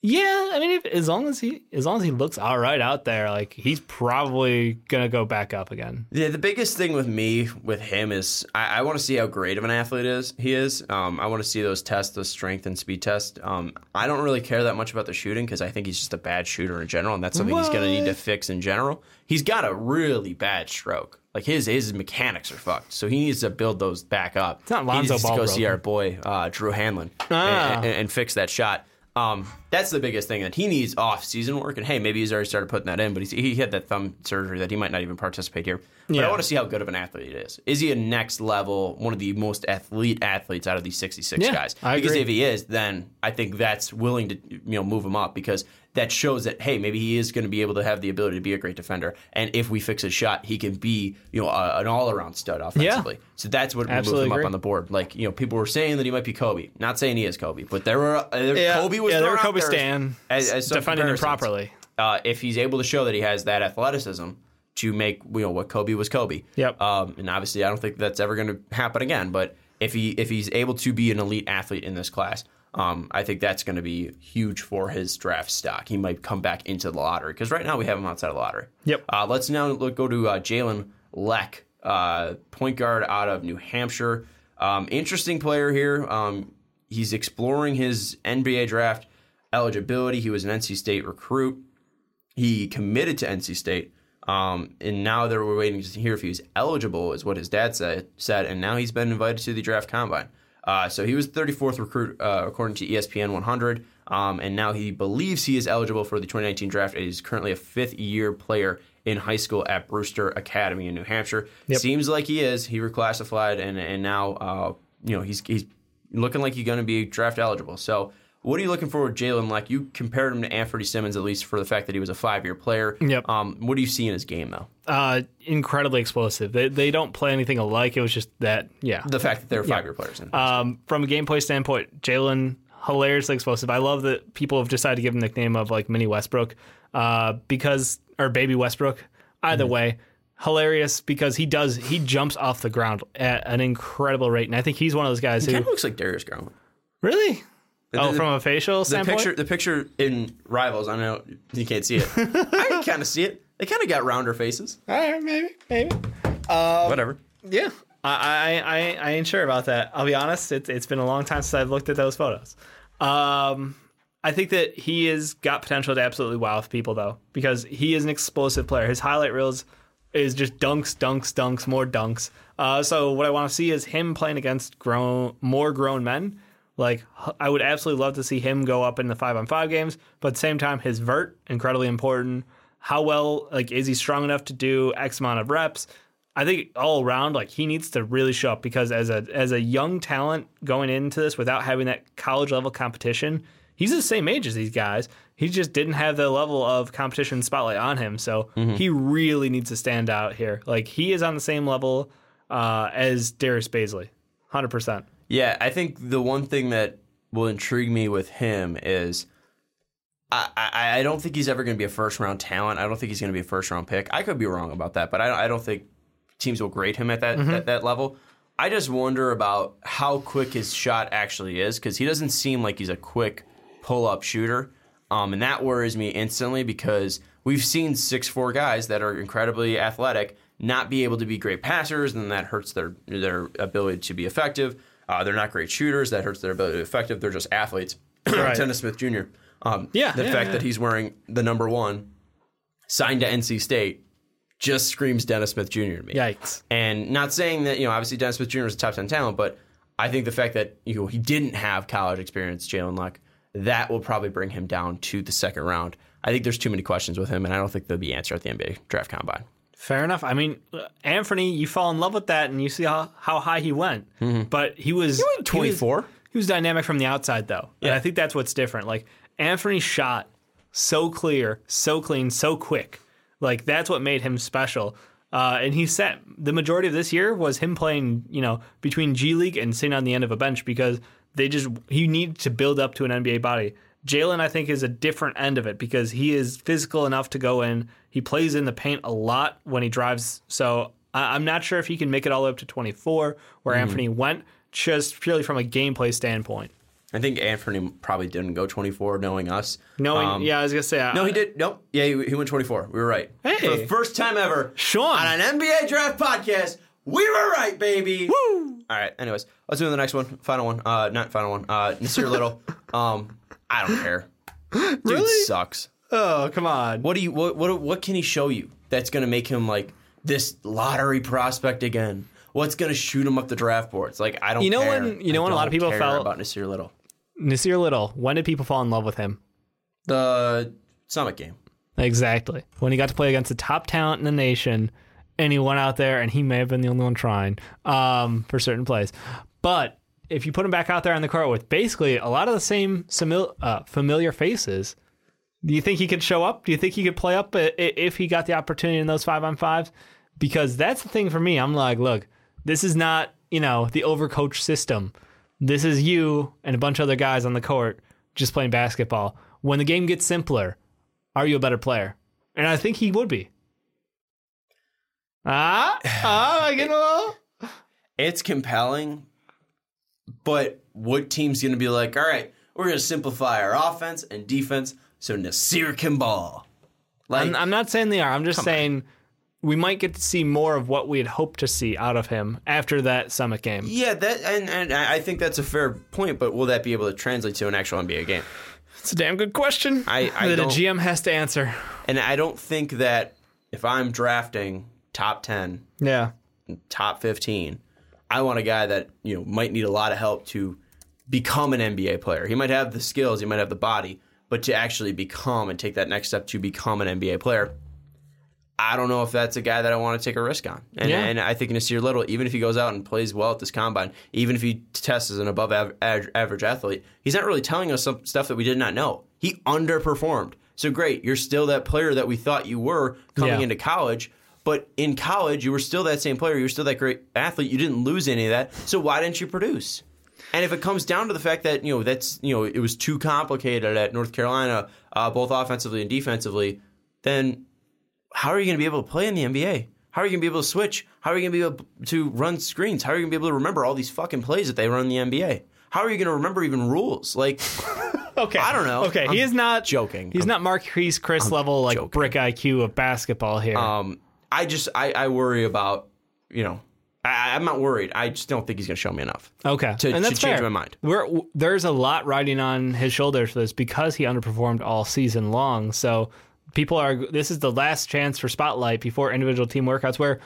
yeah, I mean, if, as long as he as long as he looks all right out there, like he's probably gonna go back up again. Yeah, the biggest thing with me with him is I, I want to see how great of an athlete is he is. Um, I want to see those tests, those strength and speed tests. Um, I don't really care that much about the shooting because I think he's just a bad shooter in general, and that's something he's going to need to fix in general. He's got a really bad stroke. Like his his mechanics are fucked, so he needs to build those back up. It's not Lonzo he needs to Ball go see our boy uh, Drew Hanlen Ah. and, and, and fix that shot. Um, that's the biggest thing that he needs off season work. And hey, maybe he's already started putting that in, but he's, he had that thumb surgery that he might not even participate here. But I want to see how good of an athlete he is. Is he a next level, one of the most athlete athletes out of these 66 Yeah, guys? I because agree. if he is, then I think that's willing to you know move him up because that shows that hey, maybe he is going to be able to have the ability to be a great defender. And if we fix his shot, he can be you know a, an all around stud offensively. So that's what will move him agree. up on the board. Like you know, people were saying that he might be Kobe. Not saying he is Kobe, but there were uh, there, Yeah, Kobe was yeah, there were Kobe there Stan as, as defending him properly. Uh, if he's able to show that he has that athleticism to make you know what Kobe was Kobe. Yep. Um, and obviously, I don't think that's ever going to happen again. But if he if he's able to be an elite athlete in this class, um, I think that's going to be huge for his draft stock. He might come back into the lottery because right now we have him outside of the lottery. Yep. Uh, let's now look, go to uh, Jalen Lecque, uh, point guard out of New Hampshire. Um, interesting player here. Um, he's exploring his NBA draft eligibility. He was an NC State recruit. He committed to NC State. Um, and now they're waiting to hear if he's eligible, is what his dad said. Said, and now he's been invited to the draft combine. Uh, so he was 34th recruit uh, according to ESPN 100, um, and now he believes he is eligible for the 2019 draft. He's currently a fifth year player in high school at Brewster Academy in New Hampshire. Yep. Seems like he is. He reclassified, and and now uh, you know he's he's looking like he's going to be draft eligible. So. What are you looking for with Jalen Lecque? You compared him to Anthony Simons, at least for the fact that he was a five year player. Yep. Um, what do you see in his game, though? Uh, incredibly explosive. They they don't play anything alike. It was just that, yeah. The fact that they're five year players. In. Um, from a gameplay standpoint, Jalen hilariously explosive. I love that people have decided to give him the nickname of like Mini Westbrook, uh, because or Baby Westbrook. Either Mm-hmm. way, hilarious because he does he jumps off the ground at an incredible rate, and I think he's one of those guys He who kind of looks like Darius Garland. really. Oh, the- from a facial The standpoint. picture, the picture in Rivals. I know you can't see it. I can kind of see it. They kind of got rounder faces. All right, maybe, maybe. Whatever. Yeah, I, I, I, I ain't sure about that. I'll be honest. It's it's been a long time since I've looked at those photos. Um, I think that he has got potential to absolutely wow people though, because he is an explosive player. His highlight reels is just dunks, dunks, dunks, more dunks. Uh, so what I want to see is him playing against grown, more grown men. Like I would absolutely love to see him go up in the five on five games, but at the same time, his vert incredibly important. How well, like, is he strong enough to do X amount of reps? I think all around, like he needs to really show up because as a as a young talent going into this without having that college level competition, he's the same age as these guys. He just didn't have the level of competition spotlight on him, so he really needs to stand out here. Like he is on the same level uh, as Darius Bazley, hundred percent. Yeah, I think the one thing that will intrigue me with him is I, I, I don't think he's ever going to be a first round talent. I don't think he's going to be a first round pick. I could be wrong about that, but I, I don't think teams will grade him at that at that level. I just wonder about how quick his shot actually is because he doesn't seem like he's a quick pull up shooter, um, and that worries me instantly because we've seen six four guys that are incredibly athletic not be able to be great passers, and that hurts their their ability to be effective. Uh, they're not great shooters. That hurts their ability to be effective. They're just athletes. Right. Dennis Smith Jr. Um, Yeah, the yeah, fact yeah. that he's wearing the number one, signed to NC State, just screams Dennis Smith Jr. to me. Yikes! And not saying that you know, obviously Dennis Smith Jr. is a top ten talent, but I think the fact that you know he didn't have college experience, Jalen Lecque, that will probably bring him down to the second round. I think there's too many questions with him, and I don't think they'll be answered at the NBA draft combine. Fair enough. I mean, Anthony, you fall in love with that, and you see how, how high he went. But he was he was- 24. He was dynamic from the outside, though. And Yeah. I think that's what's different. Like Anthony shot so clear, so clean, so quick. Like that's what made him special. Uh, and he set the majority of this year was him playing, you know, between G League and sitting on the end of a bench because they just he needed to build up to an NBA body. Jalen, I think, is a different end of it because he is physical enough to go in. He plays in the paint a lot when he drives. So I- I'm not sure if he can make it all the way up to 24, where Anthony went, just purely from a gameplay standpoint. I think Anthony probably didn't go 24, knowing us. Knowing, Um, yeah, I was gonna say, uh, No, he did. Nope. Yeah, he, he went 24. We were right. Hey. For the first time ever Sean. on an NBA draft podcast, we were right, baby. Woo! All right. Anyways, let's do the next one. Final one. Uh, not final one. Uh, Nassir Little. um, I don't care. Dude Really? sucks. Oh, come on. What do you? What? What? What can he show you that's going to make him like this lottery prospect again? What's going to shoot him up the draft boards? Like I don't. You know care. when- you know I when a lot of people fell about Nassir Little. Nassir Little, when did people fall in love with him? The Summit game. Exactly. When he got to play against the top talent in the nation, and he went out there, and he may have been the only one trying um, for certain plays. But if you put him back out there on the court with basically a lot of the same simil- uh, familiar faces, do you think he could show up? Do you think he could play up if he got the opportunity in those five on fives? Because that's the thing for me. I'm like, look, this is not you know the overcoach system. This is you and a bunch of other guys on the court just playing basketball. When the game gets simpler, are you a better player? And I think he would be. Ah, ah, I get a little. it's compelling, but what team's going to be like, all right, we're going to simplify our offense and defense so Nasir Kimball. Like, I'm, I'm not saying they are. I'm just saying we might get to see more of what we had hoped to see out of him after that summit game. Yeah, that and, and I think that's a fair point, but will that be able to translate to an actual NBA game? It's a damn good question. I- I that a GM has to answer. And I don't think that if I'm drafting top 10, Yeah. top 15, I want a guy that, you know, might need a lot of help to become an NBA player. He might have the skills, he might have the body, but to actually become and take that next step to become an NBA player, I don't know if that's a guy that I want to take a risk on. And, Yeah. and I think Nassir Little, even if he goes out and plays well at this combine, even if he tests as an above av- av- average athlete, he's not really telling us some stuff that we did not know. He underperformed. So great, you're still that player that we thought you were coming Yeah. into college. But in college, you were still that same player. You were still that great athlete. You didn't lose any of that. So why didn't you produce? And if it comes down to the fact that you know that's you know it was too complicated at North Carolina, uh, both offensively and defensively, then how are you going to be able to play in the NBA? How are you going to be able to switch? How are you going to be able to run screens? How are you going to be able to remember all these fucking plays that they run in the NBA? How are you going to remember even rules? Like, Okay. I don't know. Okay, I'm he is not joking. He's I'm- not Marquese Chriss level like joking. brick IQ of basketball here. um, I just I, I worry about you know I, I'm not worried. I just don't think he's going to show me enough. Okay, to- and to that's change fair. my mind. We're, w- there's a lot riding on his shoulders for this because he underperformed all season long. So people are. This is the last chance for spotlight before individual team workouts, where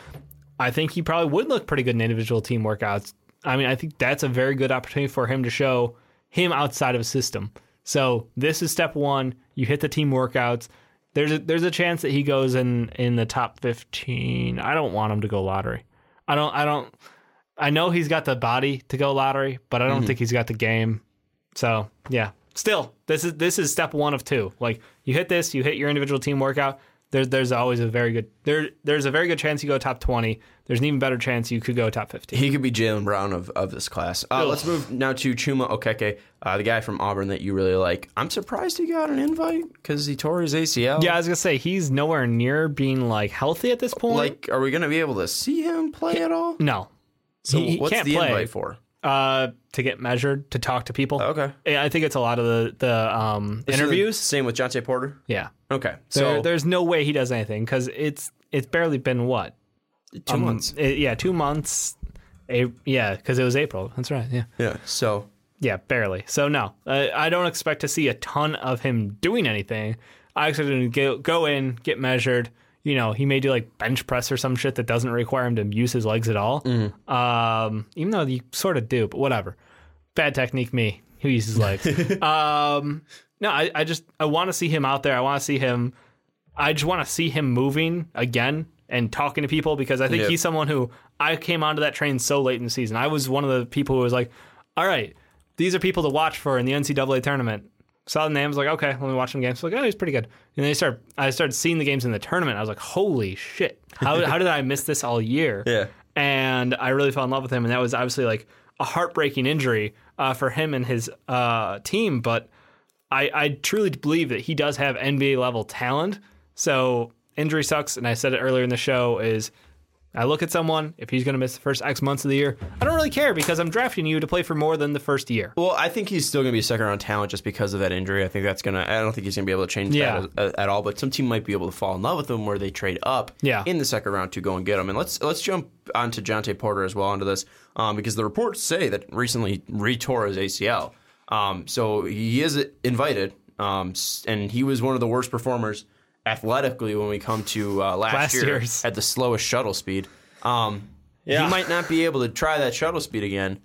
I think he probably would look pretty good in individual team workouts. I mean, I think that's a very good opportunity for him to show him outside of a system. So this is step one. You hit the team workouts. There's a, there's a chance that he goes in in the top 15. I don't want him to go lottery. I don't I don't I know he's got the body to go lottery, but I don't Mm-hmm. think he's got the game. So yeah, still this is this is step one of two. Like you hit this, you hit your individual team workout. There's there's always a very good there there's a very good chance you go top twenty. There's an even better chance you could go top fifteen. He could be Jaylen Brown of, of this class. Uh, let's move now to Chuma Okeke, uh, the guy from Auburn that you really like. I'm surprised he got an invite because he tore his ACL. Yeah, I was gonna say he's nowhere near being like healthy at this point. Like, are we going to be able to see him play at all? no, So, he, he what's can't the play. invite for? Uh, to get measured, to talk to people. Okay. Yeah, I think it's a lot of the the um, interviews. Same with Jontay Porter. Yeah, Okay. there, So, there's no way he does anything because it's it's barely been what two Um, months. it- yeah, two months. A, yeah, because it was April. That's right. Yeah, Yeah. So, yeah, barely. So no, I, I don't expect to see a ton of him doing anything. I expect him to go, go in, get measured. You know, he may do like bench press or some shit that doesn't require him to use his legs at all. Um, even though you sort of do, but whatever. Bad technique, me who uses legs. um, no, I, I just I want to see him out there. I want to see him. I just want to see him moving again and talking to people because I think Yeah. he's someone who I came onto that train so late in the season. I was one of the people who was like, all right, these are people to watch for in the NCAA tournament. Saw the names, like, okay, let me watch some games. Like, oh, he's pretty good. And then I start, I started seeing the games in the tournament. I was like, holy shit, how, how did I miss this all year? Yeah. And I really fell in love with him. And that was obviously like a heartbreaking injury uh, for him and his uh, team. But I, I truly believe that he does have NBA level talent. So injury sucks. And I said it earlier in the show is I look at someone, if he's going to miss the first X months of the year, I don't really care because I'm drafting you to play for more than the first year. well, I think he's still going to be a second round talent just because of that injury. I think that's going to, I don't think he's going to be able to change Yeah. that at, at all, but some team might be able to fall in love with him where they trade up Yeah. in the second round to go and get him. And let's let's jump onto Jontay Porter as well onto this um, because the reports say that recently retore his ACL. Um, so he is invited, um, and he was one of the worst performers athletically when we come to uh, last, Last year year's. at the slowest shuttle speed. Um, Yeah. He might not be able to try that shuttle speed again.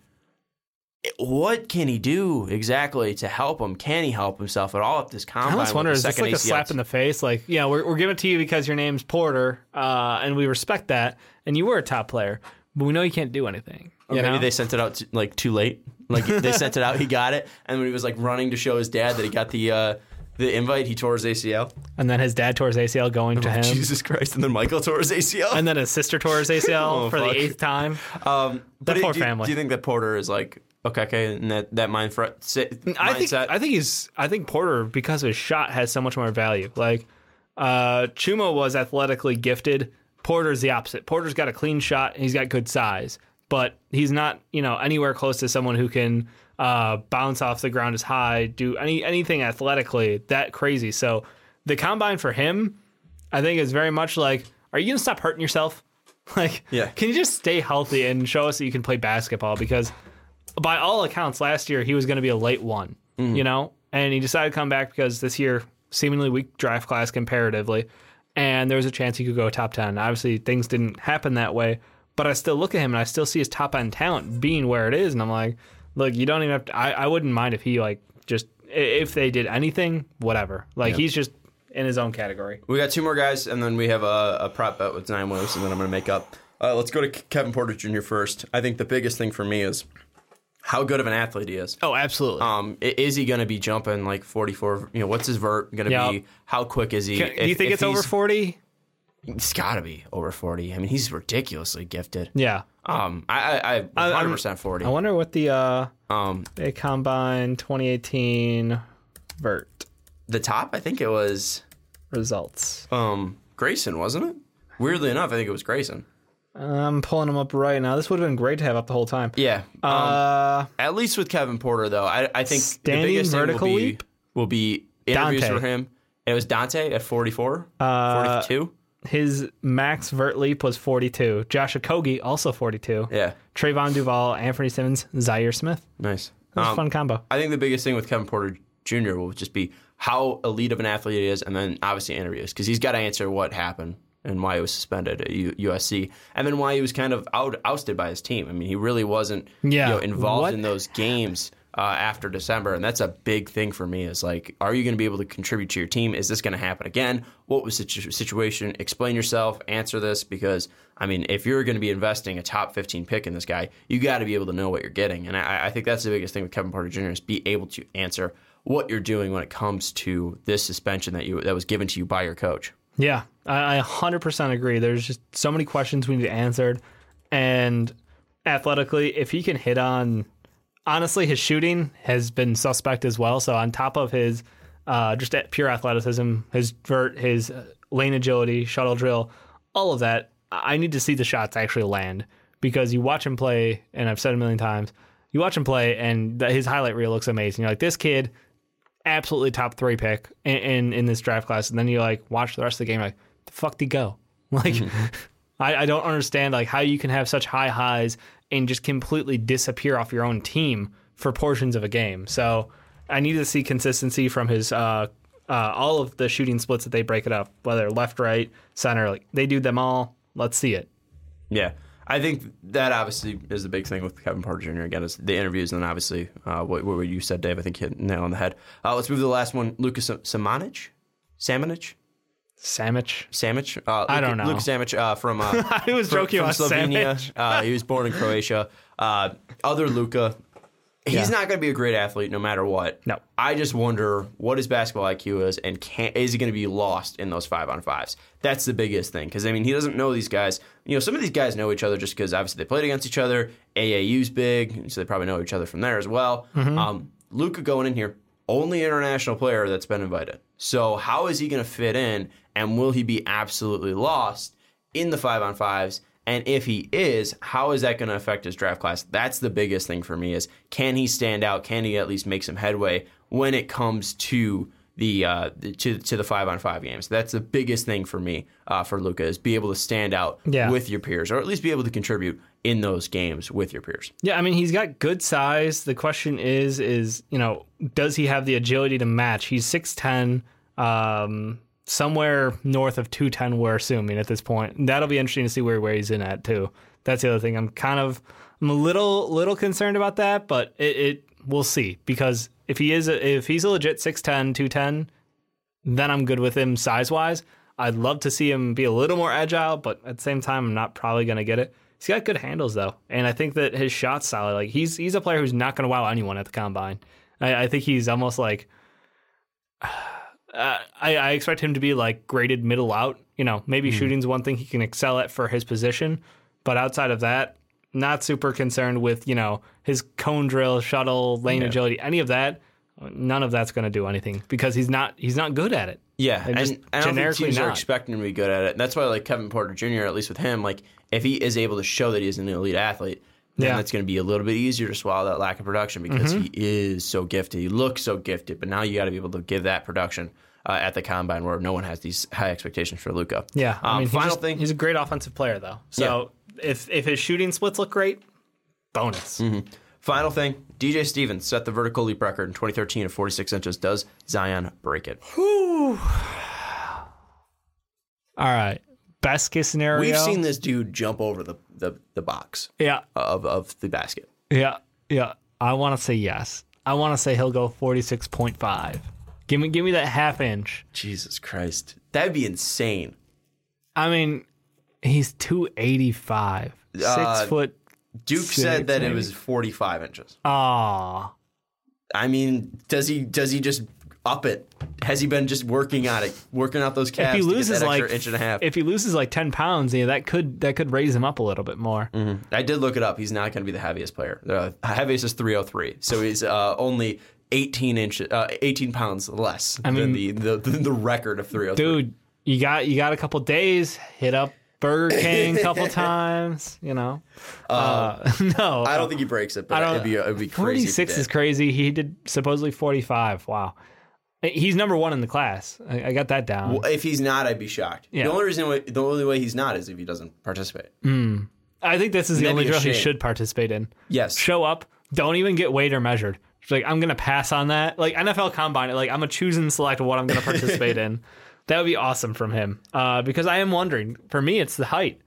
What can he do exactly to help him? Can he help himself at all at this I combine? almost with wonder is this second like a slap in the face? Like, yeah, we're, we're giving it to you because your name's Porter, uh, and we respect that, and you were a top player, but we know you can't do anything. You Maybe know? they sent it out to, like too late. Like they sent it out, he got it, and when he was like running to show his dad that he got the uh, the invite, he tore his ACL. and then his dad tore his ACL going to him, Jesus Christ! And then Michael tore his ACL. and then his sister tore his ACL Oh, for fuck. the eighth time. um, but poor do, family. Do you think that Porter is like okay, okay, and that that mind fret, si- I think? I think he's I think Porter because of his shot has so much more value. Like uh Chuma was athletically gifted. Porter's the opposite. Porter's got a clean shot. He's got good size, but he's not you know anywhere close to someone who can uh, bounce off the ground as high, do any anything athletically that crazy. So the combine for him, I think, is very much like are you going to stop hurting yourself? Like, Yeah. can you just stay healthy and show us that you can play basketball? Because by all accounts, last year he was going to be a late one, Mm-hmm. you know, and he decided to come back because this year seemingly weak draft class comparatively, and there was a chance he could go top ten. Obviously, things didn't happen that way, but I still look at him and I still see his top end talent being where it is, and I'm like, look, you don't even have to. I, I wouldn't mind if he like just if they did anything, whatever. Like he's just in his own category. We got two more guys, and then we have a, a prop bet with nine winners, and then I'm going to make up. Uh, let's go to K- Kevin Porter Jr. first. I think the biggest thing for me is how good of an athlete he is. Oh, absolutely. Um, i- is he going to be jumping like 44? You know, what's his vert going to Yeah. be? How quick is he? do you If- think if it's over he's- forty? It's got to be over 40. I mean, he's ridiculously gifted. Yeah. Um, I, I, I I- 100% 40. I wonder what the uh, Um, they combine 2018 vert the top, I think it was results. um Grayson, wasn't it? Weirdly enough, I think it was Grayson. I'm pulling them up right now. This would have been great to have up the whole time. Yeah. Um, Uh, At least with Kevin Porter, though, I, I think the biggest thing vertical will be, leap? will be interviews Donte. for him. It was Donte at 44, Uh, 42. His max vert leap was 42. Josh Okogie also 42. Yeah, Trevon Duval, Anfernee Simons, Zhaire Smith. nice. That was a Um, fun combo. I think the biggest thing with Kevin Porter Jr. will just be how elite of an athlete he is, and then obviously interviews because he's got to answer what happened and why he was suspended at U- USC, and then why he was kind of out, ousted by his team. I mean, he really wasn't Yeah. you know, involved What- in those games. Uh, after December, and that's a big thing for me. Is like, are you going to be able to contribute to your team? Is this going to happen again? What was the situation? Explain yourself. Answer this because I mean, if you're going to be investing a top 15 pick in this guy, you got to be able to know what you're getting. And I, I think that's the biggest thing with Kevin Porter Jr. is be able to answer what you're doing when it comes to this suspension that you that was given to you by your coach. Yeah, I, I 100% agree. There's just so many questions we need answered. And athletically, if he can hit on, honestly, his shooting has been suspect as well. So, on top of his uh, just pure athleticism, his vert, his uh, lane agility, shuttle drill, all of that, I need to see the shots actually land because you watch him play, and I've said a million times, you watch him play, and his highlight reel looks amazing. You're like, this kid absolutely top three pick in, in in this draft class, and then you like watch the rest of the game, like the fuck did he go? Like, I, I don't understand like how you can have such high highs and just completely disappear off your own team for portions of a game. So I need to see consistency from his uh, uh, all of the shooting splits that they break it up, whether left, right, center, like they do them all. Let's see it. Yeah. I think that obviously is the big thing with Kevin Porter Jr. Again, is the interviews, and then obviously uh, what, what you said, Dave. I think hit nail on the head. Uh, let's move to the last one. Lucas Samanic, Samanic, Sandwich. Samich. Uh, I don't know. Luke Samich uh, from. Uh, I was from, joking from about Slovenia. Uh, he was born in Croatia. Uh, other Luca, he's Yeah. not going to be a great athlete no matter what. No. I just wonder what his basketball IQ is, and can is he going to be lost in those five on fives? That's the biggest thing because I mean he doesn't know these guys. You know, some of these guys know each other just because obviously they played against each other. AAU's big, so they probably know each other from there as well. Mm-hmm. Um, Luca going in here, only international player that's been invited. So how is he going to fit in, and will he be absolutely lost in the five on fives? And if he is, how is that going to affect his draft class? That's the biggest thing for me is can he stand out? Can he at least make some headway when it comes to the uh, to to the five on five games? That's the biggest thing for me uh, for Luca is be able to stand out Yeah. with your peers, or at least be able to contribute in those games with your peers. Yeah, I mean he's got good size. The question is, is you know, does he have the agility to match? He's six ten, um, somewhere north of two ten. We're assuming at this point. That'll be interesting to see where where he's in at too. That's the other thing. I'm kind of I'm a little little concerned about that, but it, it we'll see because if he is a, if he's a legit 6'10", 210, then I'm good with him size wise. I'd love to see him be a little more agile, but at the same time, I'm not probably going to get it. He's got good handles though, and I think that his shot's solid. Like he's he's a player who's not going to wow anyone at the combine. I, I think he's almost like uh, I, I expect him to be like graded middle out. You know, maybe shooting's one thing he can excel at for his position, but outside of that, not super concerned with you know his cone drill, shuttle, lane agility, any of that. None of that's going to do anything because he's not he's not good at it. Yeah, And and, I don't think teams are expecting him to be good at it. And that's why, like Kevin Porter Jr., at least with him, like if he is able to show that he's an elite athlete, then Yeah. that's going to be a little bit easier to swallow that lack of production because he is so gifted. He looks so gifted, but now you got to be able to give that production uh, at the combine, where no one has these high expectations for Luca. Yeah, I Um, mean, he final just- thing. he's a great offensive player, though. So if if his shooting splits look great, bonus. Final thing. DJ Stevens set the vertical leap record in 2013 at 46 inches. Does Zion break it? All right, best case scenario. We've seen this dude jump over the, the, the box Yeah, of, of the basket. yeah, yeah. I want to say yes. I want to say he'll go forty six point five. Give me give me that half inch. Jesus Christ. That'd be insane. I mean, he's two eighty five, Uh, six foot. Duke Six, said that maybe. it was 45 inches. Ah, I mean, does he does he just up it? Has he been just working on it, working out those if calves he to get loses like inch and a half? if he loses like ten pounds, yeah, that could that could raise him up a little bit more. I did look it up. He's not going to be the heaviest player. The heaviest is 303, so he's uh, only 18 inches, uh, 18 pounds less I than mean- the, the the record of 303. dude you got you got a couple days hit up burger king a couple times you know uh, no I don't think he breaks it, I but don't- it'd be it'd be crazy. if 46 is crazy he did supposedly 45 wow he's number one in the class i, I got that down Well, if he's not, I'd be shocked. Yeah. The only reason, why- the only way he's not is if he doesn't participate. i think this is the only drill he shame. should participate in Yes. show up don't even get weighed or measured Just like i'm gonna pass on that like nfl combine like i'm gonna choose and select what i'm gonna participate in that would be awesome from him uh, because i am wondering for me it's the height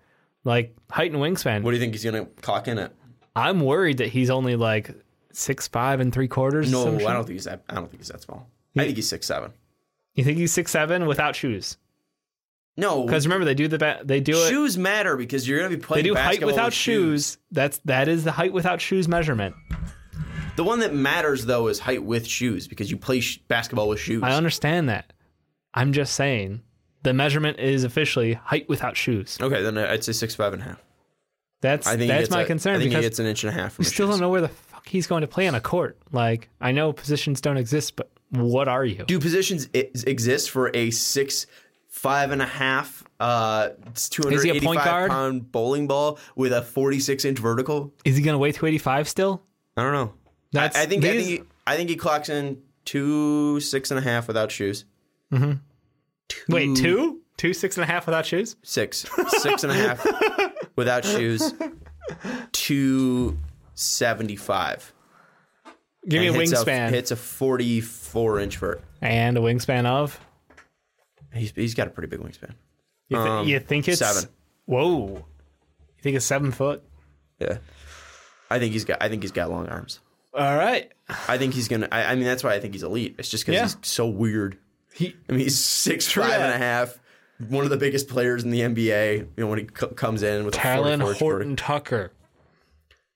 like height and wingspan What do you think he's going to clock in at? I'm worried that he's only like six five and three quarters. No, I don't think he's that. I don't think he's that small. I think he's six seven. You think he's six seven without shoes? No, Because remember they do the ba- they do it. shoes matter because you're going to be playing. They do height without with shoes. That's that is the height without shoes measurement. The one that matters though is height with shoes because you play sh- basketball with shoes. I understand that. I'm just saying the measurement is officially height without shoes. Okay, then I'd say six five and a half. That's I think that's my a- concern I think he because gets an inch and a half. From we still don't know where the fuck he's going to play on a court. Like I know positions don't exist, but what are you? Do positions exist for a six five and a half, uh, two Is he hundred a point guard? pound bowling ball with a forty-six inch vertical? Is he going to weigh 285 still? I don't know. That's I, I think I think he, I think he clocks in two six and a half without shoes. Mm-hmm. Two, Wait, two, two six and a half without shoes. Six six and a half without shoes. Two seventy-five. Give me a And hits wingspan hits a forty-four inch vert. and a wingspan of. He's he's got a pretty big wingspan. You, th- Um, you think it's seven. Whoa, you think it's seven foot? Yeah, I think he's got I think he's got long arms. All right. I think he's gonna. I, I mean, that's why I think he's elite. It's just because Yeah. he's so weird. He, I mean, he's six five and a half. One of the biggest players in the NBA. You know, when he co- comes in with Talen a 44 Horton Tucker.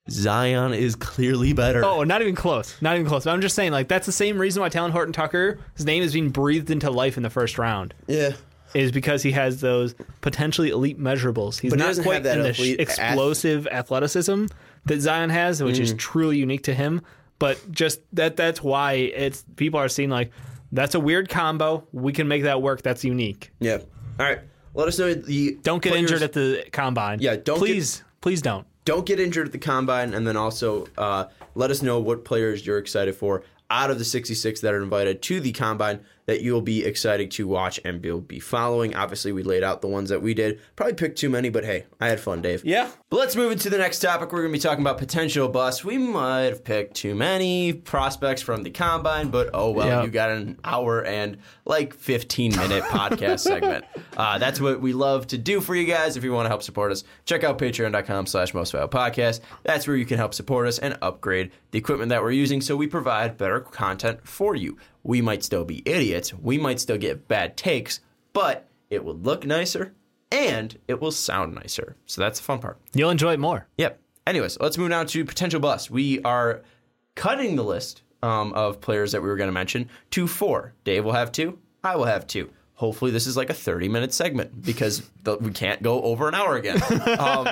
Zion is clearly better. Oh, not even close. Not even close. But I'm just saying, like, that's the same reason why Talen Horton Tucker, his name is being breathed into life in the first round, yeah. is because he has those potentially elite measurables. He's But he not doesn't quite have that in the sh- elite ath- explosive athleticism that Zion has, which Mm. is truly unique to him. But just that that's why it's people are seeing like that's a weird combo. We can make that work. That's unique. Yeah. All right. Let us know the Don't get players- injured at the combine. Yeah, don't get- please, please don't. Don't get injured at the combine, and then also uh, let us know what players you're excited for out of the 66 that are invited to the combine that you'll be excited to watch and you'll be following. Obviously, we laid out the ones that we did. Probably picked too many, but hey, I had fun, Dave. Yeah. But let's move into the next topic. We're going to be talking about potential busts. We might have picked too many prospects from the combine, but oh well, Yeah. you got an hour and like 15 minute podcast segment. Uh, that's what we love to do for you guys. If you want to help support us, check out patreon.com slash most podcast. That's where you can help support us and upgrade the equipment that we're using so we provide better content for you. We might still be idiots. We might still get bad takes, but it will look nicer and it will sound nicer. So that's the fun part. You'll enjoy it more. Yep. Anyways, let's move now to potential bust. We are cutting the list um, of players that we were going to mention to four. Dave will have two. I will have two. Hopefully, this is like a 30 minute segment because the, we can't go over an hour again. um,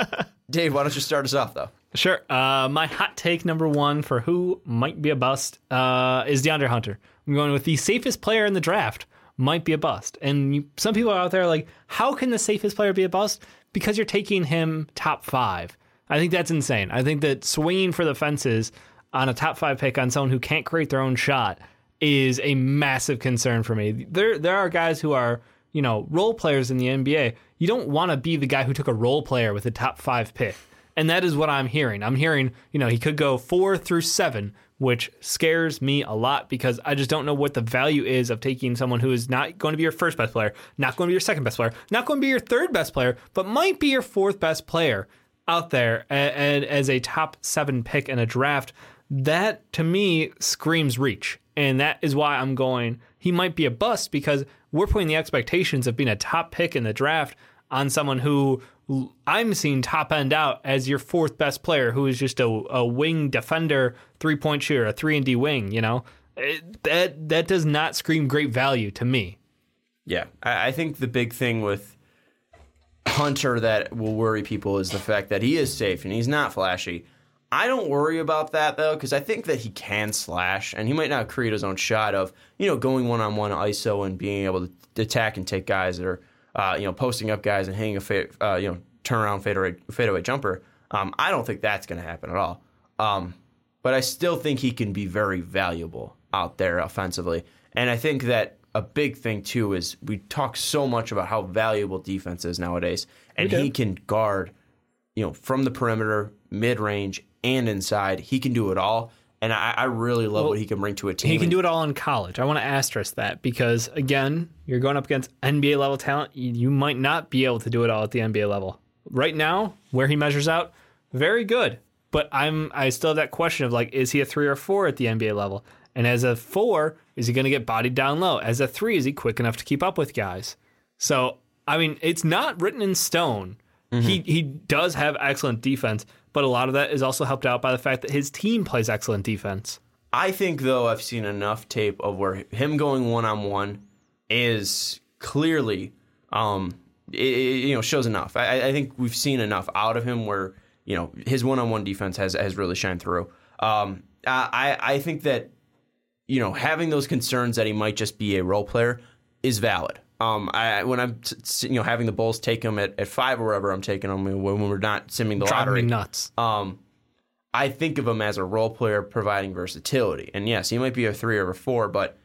Dave, why don't you start us off, though? Sure. Uh, my hot take number one for who might be a bust uh, is DeAndre Hunter. I'm going with the safest player in the draft might be a bust. And you, some people out there are like, how can the safest player be a bust? Because you're taking him top five. I think that's insane. I think that swinging for the fences on a top five pick on someone who can't create their own shot is a massive concern for me. There there are guys who are, you know, role players in the NBA. You don't want to be the guy who took a role player with a top 5 pick. And that is what I'm hearing. I'm hearing, you know, he could go 4 through 7, which scares me a lot because I just don't know what the value is of taking someone who is not going to be your first best player, not going to be your second best player, not going to be your third best player, but might be your fourth best player out there and as a top 7 pick in a draft. That to me screams reach. And that is why I'm going, he might be a bust because we're putting the expectations of being a top pick in the draft on someone who I'm seeing top end out as your fourth best player, who is just a, a wing defender, three point shooter, a three and D wing. You know, it, that that does not scream great value to me. Yeah, I, I think the big thing with Hunter that will worry people is the fact that he is safe and he's not flashy. I don't worry about that though, because I think that he can slash, and he might not create his own shot of you know going one on one ISO and being able to attack and take guys that are uh, you know posting up guys and hanging a uh, you know turnaround fadeaway, fadeaway jumper. Um, I don't think that's going to happen at all. Um, but I still think he can be very valuable out there offensively, and I think that a big thing too is we talk so much about how valuable defense is nowadays, and he can guard you know from the perimeter, mid range, and inside. He can do it all. And I, I really love Well, what he can bring to a team. He can do it all in college. I want to asterisk that because again, you're going up against NBA level talent. You, might not be able to do it all at the NBA level. Right now, where he measures out, very good. But I'm I still have that question of like, is he a three or four at the NBA level? And as a four, is he going to get bodied down low? As a three, is he quick enough to keep up with guys? So I mean, it's not written in stone. Mm-hmm. He he does have excellent defense, but a lot of that is also helped out by the fact that his team plays excellent defense. I think though I've seen enough tape of where him going one on one is clearly, um, it, it, you know, shows enough. I, I think we've seen enough out of him where you know his one on one defense has has really shined through. Um, I I think that you know having those concerns that he might just be a role player is valid. Um, I when I'm you know having the Bulls take him at, at five or wherever I'm taking him when, when we're not simming the Driving lottery. nuts. um, I think of him as a role player providing versatility. And yes, he might be a three or a four, but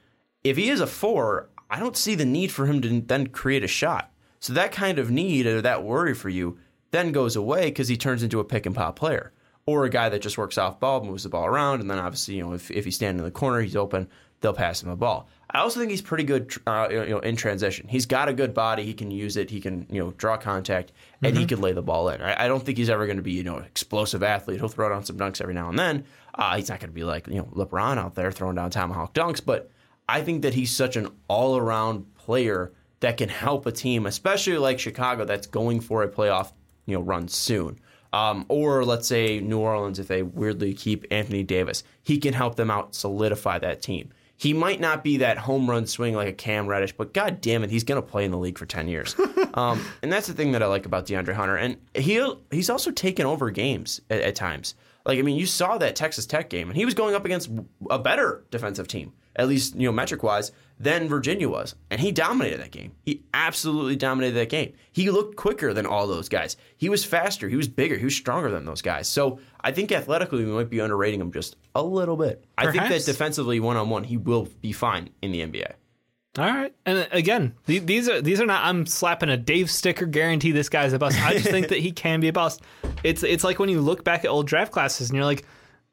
if he is a four, I don't see the need for him to then create a shot. So that kind of need or that worry for you then goes away because he turns into a pick and pop player or a guy that just works off ball, moves the ball around, and then obviously you know if if he's standing in the corner, he's open, they'll pass him the ball. I also think he's pretty good, uh, you know, in transition. He's got a good body. He can use it. He can, you know, draw contact, and he can lay the ball in. I, I don't think he's ever going to be, you know, an explosive athlete. He'll throw down some dunks every now and then. Uh, he's not going to be like, you know, LeBron out there throwing down tomahawk dunks. But I think that he's such an all-around player that can help a team, especially like Chicago, that's going for a playoff, you know, run soon. Um, or let's say New Orleans, if they weirdly keep Anthony Davis, he can help them out solidify that team. He might not be that home run swing like a Cam Reddish, but god damn it, he's going to play in the league for 10 years. um, and that's the thing that I like about DeAndre Hunter. And he he's also taken over games at, at times. Like, I mean, you saw that Texas Tech game, and he was going up against a better defensive team, at least, you know, metric wise, than Virginia was. And he dominated that game. He absolutely dominated that game. He looked quicker than all those guys. He was faster. He was bigger. He was stronger than those guys. So I think athletically, we might be underrating him just a little bit. I think that defensively, one on one, he will be fine in the NBA. All right, and uh, again, these are these are not. I'm slapping a Dave sticker guarantee this guy's a bust. I just think that he can be a bust. It's it's like when you look back at old draft classes and you're like,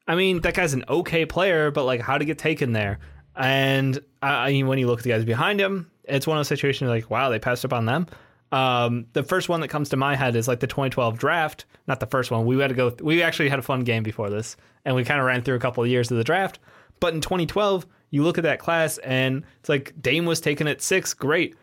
I mean, that guy's an okay player, but like, how to get taken there? And I, I when you look at the guys behind him, it's one of those situations like, wow, they passed up on them. Um, the first one that comes to my head is like the 2012 draft. Not the first one. We had to go. We actually had a fun game before this, and we kind of ran through a couple of years of the draft. But in 2012, you look at that class, and it's like Dame was taken at six. Great.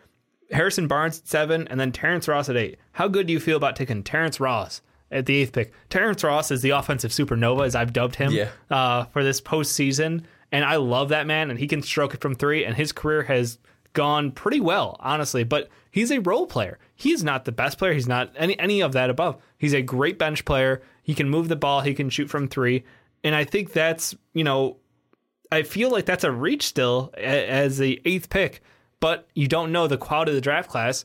Harrison Barnes at seven, and then Terrence Ross at eight. How good do you feel about taking Terrence Ross at the eighth pick? Terrence Ross is the offensive supernova, as I've dubbed him, Yeah. uh, for this postseason. And I love that man, and he can stroke it from three, and his career has gone pretty well, honestly. But he's a role player. He's not the best player. He's not any any of that above. He's a great bench player. He can move the ball. He can shoot from three. And I think that's you know, I feel like that's a reach still as the eighth pick. But you don't know the quality of the draft class.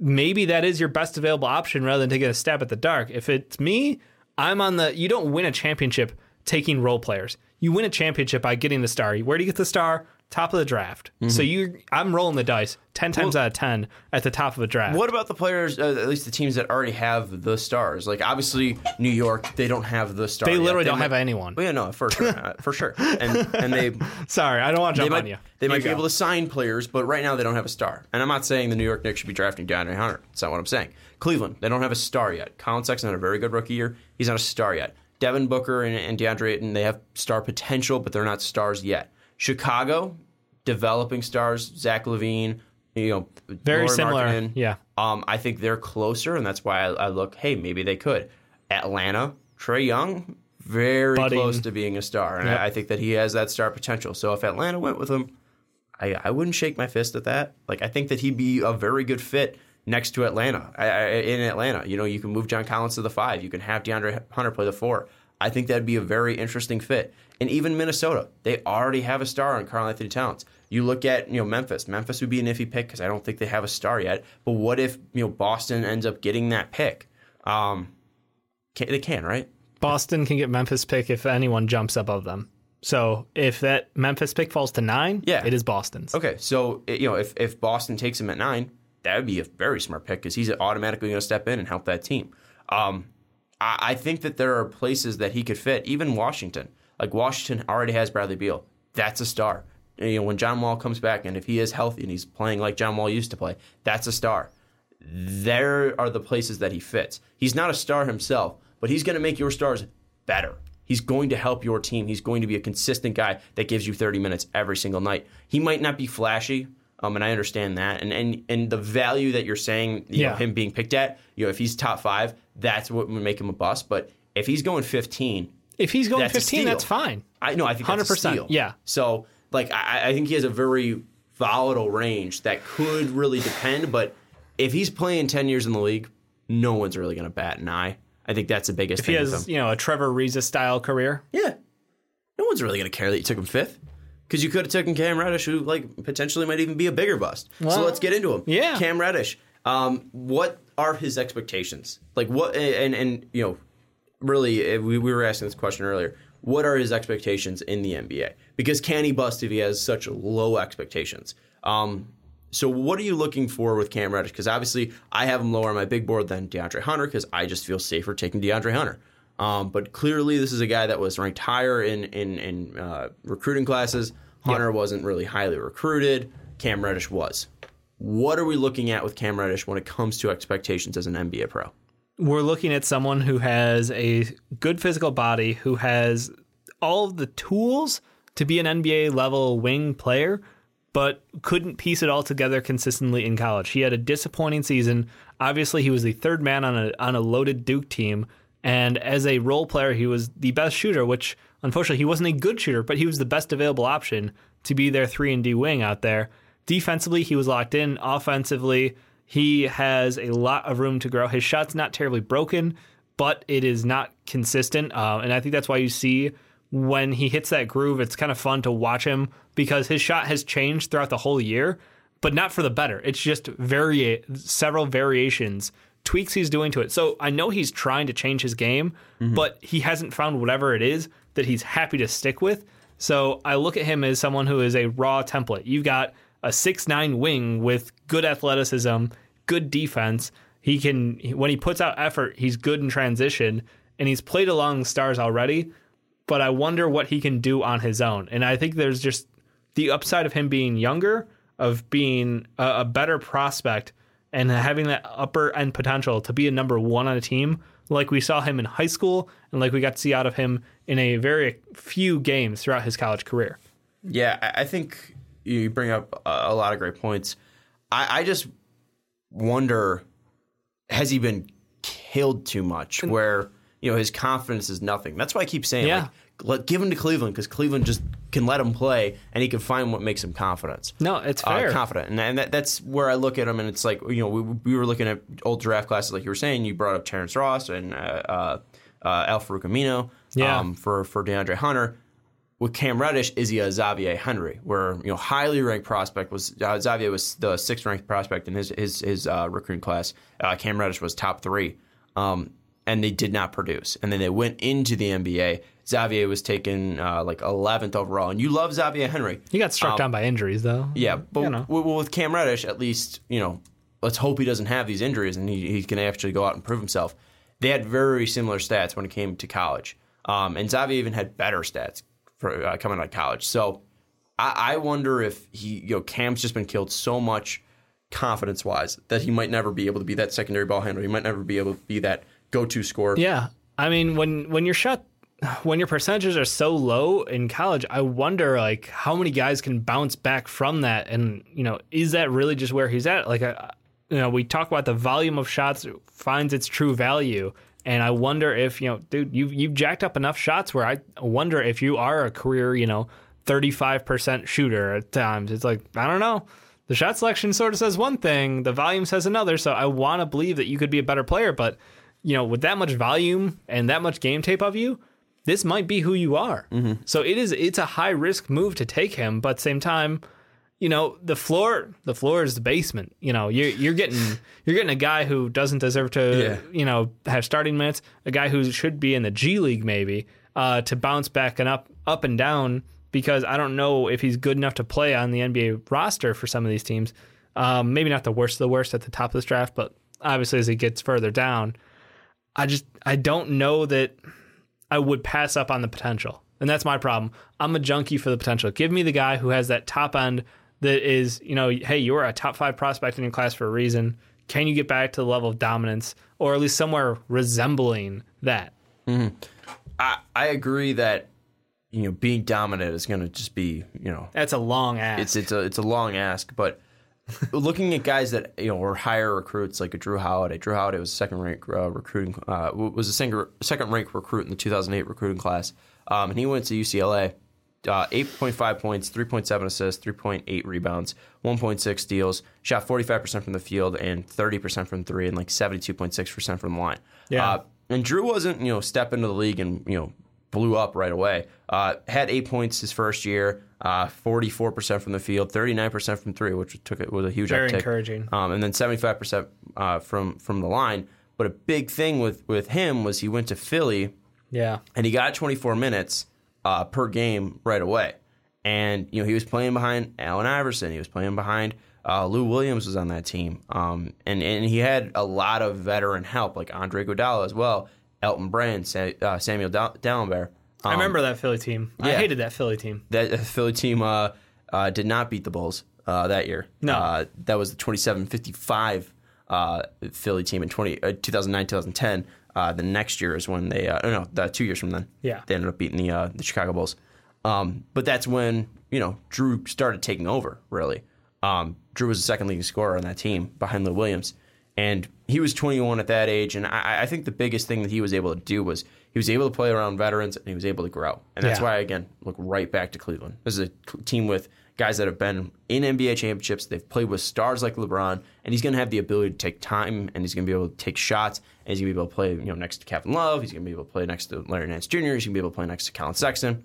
Maybe that is your best available option rather than taking a stab at the dark. If it's me, I'm on the. You don't win a championship taking role players. You win a championship by getting the star. Where do you get the star? top of the draft. So you, I'm rolling the dice ten times Well- out of ten at the top of the draft. What about the players, uh, at least the teams that already have the stars? Like, obviously, New York, they don't have the star. They literally don't might- have anyone. Well, yeah, no, for sure. uh, for sure. And, and they, Sorry, I don't want to jump might, on you. they You might be go. able to sign players, but right now they don't have a star. And I'm not saying the New York Knicks should be drafting DeAndre Hunter. That's not what I'm saying. Cleveland, they don't have a star yet. Collin Sexton had a very good rookie year. He's not a star yet. Devin Booker and, and DeAndre Ayton, they have star potential, but they're not stars yet. Chicago, developing stars. Zach LaVine, you know, Very Lauri similar, Markkanen. yeah. Um, I think they're closer, and that's why I, I look. Hey, maybe they could. Atlanta, Trae Young, very Budding. close to being a star, and Yep. I, I think that he has that star potential. So if Atlanta went with him, I, I wouldn't shake my fist at that. Like I think that he'd be a very good fit next to Atlanta. In Atlanta, you know, you can move John Collins to the five. You can have DeAndre Hunter play the four. I think that'd be a very interesting fit. And even Minnesota, they already have a star on Karl-Anthony Towns. You look at you know Memphis. Memphis would be an iffy pick because I don't think they have a star yet. But what if you know Boston ends up getting that pick? Um, can, they can, right? Boston can get Memphis pick if anyone jumps above them. So if that Memphis pick falls to nine, Yeah. it is Boston's. Okay, so you know if if Boston takes him at nine, that would be a very smart pick because he's automatically going to step in and help that team. Um, I, I think that there are places that he could fit, even Washington. Like Washington already has Bradley Beal. That's a star. You know when John Wall comes back and if he is healthy and he's playing like John Wall used to play, that's a star. There are the places that he fits. He's not a star himself, but he's going to make your stars better. He's going to help your team. He's going to be a consistent guy that gives you 30 minutes every single night. He might not be flashy, um, and I understand that. And and and the value that you're saying, you know, Yeah. him being picked at, you know, if he's top five, that's what would make him a bust. But if he's going 15, If he's going That's 15, that's fine. I no, I think 100%, yeah. So like I, I think he has a very volatile range that could really depend. But if he's playing 10 years in the league, no one's really going to bat an eye. I think that's the biggest If he thing. with has, you know, a Trevor Ariza style career. Yeah. No one's really going to care that you took him fifth. Because you could have taken Cam Reddish, who like potentially might even be a bigger bust. so let's get into him. yeah. Cam Reddish. Um, what are his expectations? Like what? And and you know, really, uh, we, we were asking this question earlier. What are his expectations in the NBA? Because can he bust if he has such low expectations? Um, so what are you looking for with Cam Reddish? Because obviously I have him lower on my big board than DeAndre Hunter because I just feel safer taking DeAndre Hunter. Um, but clearly this is a guy that was ranked higher in in, in uh, recruiting classes. Hunter wasn't really highly recruited. Cam Reddish was. What are we looking at with Cam Reddish when it comes to expectations as an NBA pro? We're looking at someone who has a good physical body, who has all of the tools to be an NBA level wing player, but couldn't piece it all together consistently in college. He had a disappointing season. Obviously, he was the third man on a on a loaded Duke team, and as a role player, he was the best shooter. Which unfortunately, he wasn't a good shooter, but he was the best available option to be their three and D wing out there. Defensively, he was locked in. Offensively, he has a lot of room to grow. His shot's not terribly broken, but it is not consistent, uh, and I think that's why you see when he hits that groove, it's kind of fun to watch him because his shot has changed throughout the whole year, but not for the better. It's just vari- several variations, tweaks he's doing to it. So I know he's trying to change his game, mm-hmm. but he hasn't found whatever it is that he's happy to stick with. So I look at him as someone who is a raw template. You've got a six nine wing with good athleticism, good defense. He can when he puts out effort, he's good in transition, and he's played along stars already but I wonder what he can do on his own. And I think there's just the upside of him being younger, of being a, a better prospect, and having that upper end potential to be a number one on a team, like we saw him in high school, and like we got to see out of him in a very few games throughout his college career. Yeah, I think you bring up a a lot of great points. I, I just wonder has he been killed too much where you know his confidence is nothing. That's why I keep saying Yeah. like let, give him to Cleveland because Cleveland just can let him play and he can find what makes him confidence. No, it's Uh, fair. confident, and, and that, that's where I look at him, and it's like you know we, we were looking at old draft classes, like you were saying. You brought up Terrence Ross and uh, uh, uh, Al-Farouq Aminu Yeah. um, for for DeAndre Hunter. With Cam Reddish, is he a Xavier Henry? Where you know highly ranked prospect was uh, Xavier was the sixth ranked prospect in his his his uh, recruiting class. Uh, Cam Reddish was top three. Um, and they did not produce. And then they went into the NBA. Xavier was taken uh, like 11th overall, and you love Xavier Henry. He got struck down by injuries, though. Yeah, but You know. w- w- with Cam Reddish, at least you know, let's hope he doesn't have these injuries and he, he can actually go out and prove himself. They had very similar stats when it came to college, um, and Xavier even had better stats for uh, coming out of college. So I, I wonder if he, you know, Cam's just been killed so much confidence wise that he might never be able to be that secondary ball handler. He might never be able to be that go to score. Yeah, I mean when when your shot when your percentages are so low in college, I wonder like how many guys can bounce back from that, and you know, is that really just where he's at? Like, uh, you know, we talk about the volume of shots finds its true value, and I wonder if you know, dude, you've you've jacked up enough shots where I wonder if you are a career, you know, thirty five percent shooter at times. It's like I don't know. The shot selection sort of says one thing, the volume says another. So I want to believe that you could be a better player, but you know, with that much volume and that much game tape of you, this might be who you are. So it is it's a high risk move to take him, but at the same time, you know, the floor the floor is the basement. You know, you're you're getting you're getting a guy who doesn't deserve to Yeah. you know have starting minutes, a guy who should be in the G League maybe uh, to bounce back and up up and down because I don't know if he's good enough to play on the NBA roster for some of these teams. Um, maybe not the worst of the worst at the top of this draft, but obviously as he gets further down, I just I don't know that I would pass up on the potential. And that's my problem. I'm a junkie for the potential. Give me the guy who has that top end that is, you know, hey, you're a top five prospect in your class for a reason. Can you get back to the level of dominance or at least somewhere resembling that? Mm-hmm. I, I agree that you know being dominant is going to just be you know That's a long ask. it's it's a it's a long ask, but looking at guys that you know were higher recruits like a Jrue Holiday. Jrue Holiday was second rank uh, recruiting uh, was a second second rank recruit in the 2008 recruiting class, um, and he went to UCLA. Uh, 8.5 points, 3.7 assists, 3.8 rebounds, 1.6 steals, shot 45% from the field and 30% from three and like 72.6% from the line. Yeah. Uh, and Jrue wasn't, you know, step into the league and, you know, blew up right away. Uh, had eight points his first year, uh, 44% from the field, 39% from three, which took it was a huge Very uptick. encouraging. Um, and then 75% uh, from from the line. But a big thing with with him was he went to Philly yeah. and he got 24 minutes uh, per game right away. And you know he was playing behind Allen Iverson. He was playing behind uh, Lou Williams was on that team, um, and and he had a lot of veteran help like Andre Iguodala as well, Elton Brand, Sa- uh, Samuel Dal- Dalembert. I Um, remember that Philly team. I hated that Philly team. that uh, Philly team uh, uh, did not beat the Bulls uh, that year. No. uh, that was the 27-55 uh, Philly team in 20, uh, 2009 2010. Uh, the next year is when they uh, oh, no, the two years from then. Yeah. they ended up beating the uh, the Chicago Bulls. Um, but that's when you know Jrue started taking over. Really, um, Jrue was the second leading scorer on that team behind Lou Williams, and he was 21 at that age. And I, I think the biggest thing that he was able to do was he was able to play around veterans and he was able to grow. And that's Yeah. why again look right back to Cleveland. This is a team with guys that have been in NBA championships. They've played with stars like LeBron, and he's going to have the ability to take time, and he's going to be able to take shots, and he's going to be able to play, you know, next to Kevin Love. He's going to be able to play next to Larry Nance Jr. He's going to be able to play next to Collin Sexton.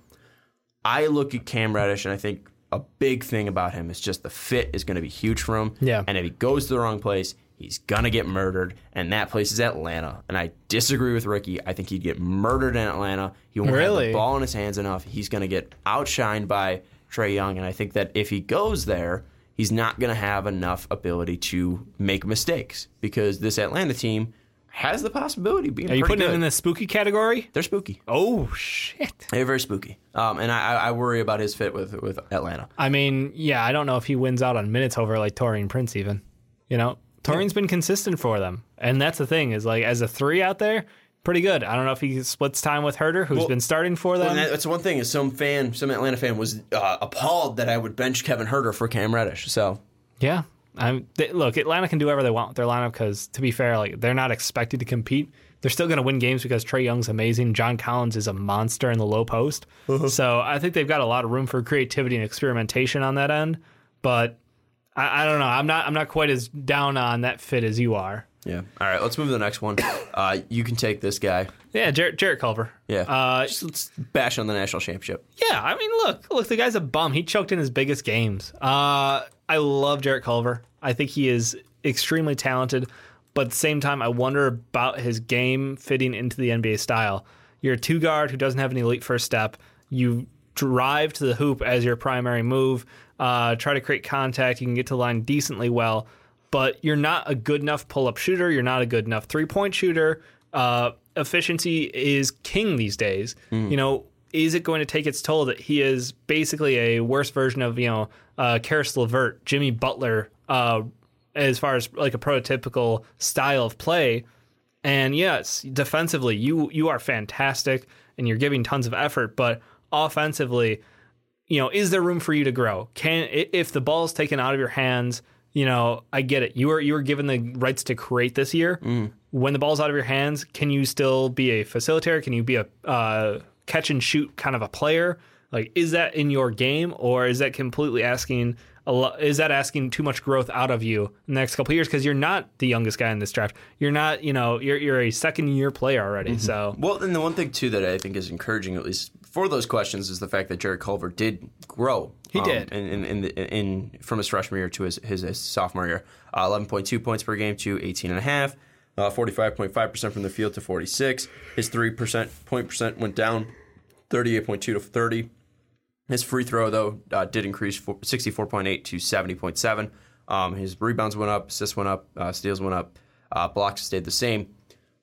I look at Cam Reddish, and I think a big thing about him is just the fit is going to be huge for him. Yeah. And if he goes to the wrong place, he's going to get murdered. And that place is Atlanta. And I disagree with Ricky. I think he'd get murdered in Atlanta. He won't have Really? the ball in his hands enough. He's going to get outshined by Trae Young. And I think that if he goes there, he's not going to have enough ability to make mistakes because this Atlanta team has the possibility of being Are you putting good. him in the spooky category? They're spooky. Oh shit. They're very spooky. Um, and I, I I worry about his fit with with Atlanta. I mean, yeah, I don't know if he wins out on minutes over like Taurean Prince even. You know, Taurean's been consistent for them. And that's the thing is like as a 3 out there, pretty good. I don't know if he splits time with Huerter who's Well- been starting for them. And that's one thing is some fan, some Atlanta fan was uh, appalled that I would bench Kevin Huerter for Cam Reddish. So Yeah. I'm, they, look, Atlanta can do whatever they want with their lineup because, to be fair, like they're not expected to compete. They're still going to win games because Trae Young's amazing. John Collins is a monster in the low post. So I think they've got a lot of room for creativity and experimentation on that end. But I, I don't know. I'm not. I'm not quite as down on that fit as you are. yeah. All right, let's move to the next one. Uh, you can take this guy. Yeah, Jarrett, Jarrett Culver. Yeah. Uh, Just let's bash on the national championship. Yeah, I mean, look, look, the guy's a bum. He choked in his biggest games. Uh, I love Jarrett Culver. I think he is extremely talented, But at the same time, I wonder about his game fitting into the NBA style. You're a two guard who doesn't have an elite first step. You drive to the hoop as your primary move, uh, try to create contact. You can get to the line decently well, but you're not a good enough pull up shooter. You're not a good enough three point shooter. Uh, efficiency is king these days. You know, is it going to take its toll that he is basically a worse version of, you know, uh, Caris LeVert, Jimmy Butler, uh, as far as like a prototypical style of play? And yes, defensively, you you are fantastic and you're giving tons of effort, but offensively, you know, is there room for you to grow? Can if the ball is taken out of your hands, you know, I get it. You were you were given the rights to create this year. When the ball's out of your hands, can you still be a facilitator? Can you be a uh, catch and shoot kind of a player? Like, is that in your game, or is that completely asking? A is that asking too much growth out of you in the next couple of years? Because you're not the youngest guy in this draft. You're not, you know, you're you're a second year player already. So Well, and the one thing too that I think is encouraging, at least for those questions, is the fact that Jarrett Culver did grow. He did. in in, in, the, in from his freshman year to his his, his sophomore year. Uh, Eleven point two points per game to eighteen and a half. Uh, 45.5 percent from the field to 46. His three percent point percent went down, 38.2 to 30. His free throw though uh, did increase 64.8 to 70.7. Um, his rebounds went up, assists went up, uh, steals went up, uh, blocks stayed the same.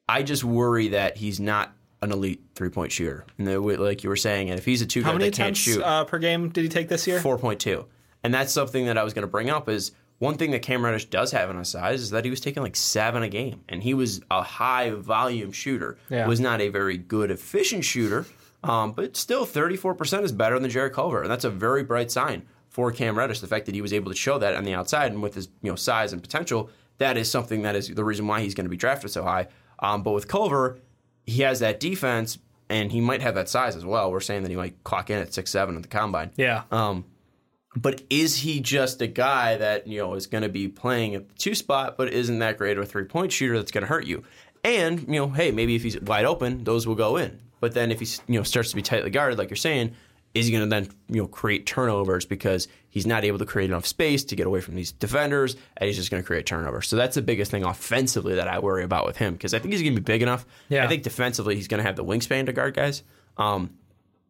I just worry that he's not an elite three point shooter, and the way- like you were saying, and if he's a two how guard many that can't attempts shoot, uh, per game did he take this year? four point two, and that's something that I was going to bring up is one thing that Cam Reddish does have in his size is that he was taking like seven a game, and he was a high volume shooter. Yeah. Was not a very good efficient shooter, um, but still thirty four percent is better than Jarrett Culver, and that's a very bright sign for Cam Reddish. The fact that he was able to show that on the outside and with his you know size and potential, that is something that is the reason why he's going to be drafted so high. Um, but with Culver, he has that defense. And he might have that size as well. We're saying that he might clock in at six seven at the combine. Yeah. Um, but is he just a guy that you know is going to be playing at the two spot, but isn't that great of a three point shooter that's going to hurt you? And you know, hey, maybe if he's wide open, those will go in. But then if he you know starts to be tightly guarded, like you're saying, is he going to then you know create turnovers because he's not able to create enough space to get away from these defenders, and he's just going to create turnovers. So that's the biggest thing offensively that I worry about with him because I think he's going to be big enough. Yeah. I think defensively he's going to have the wingspan to guard guys. Um,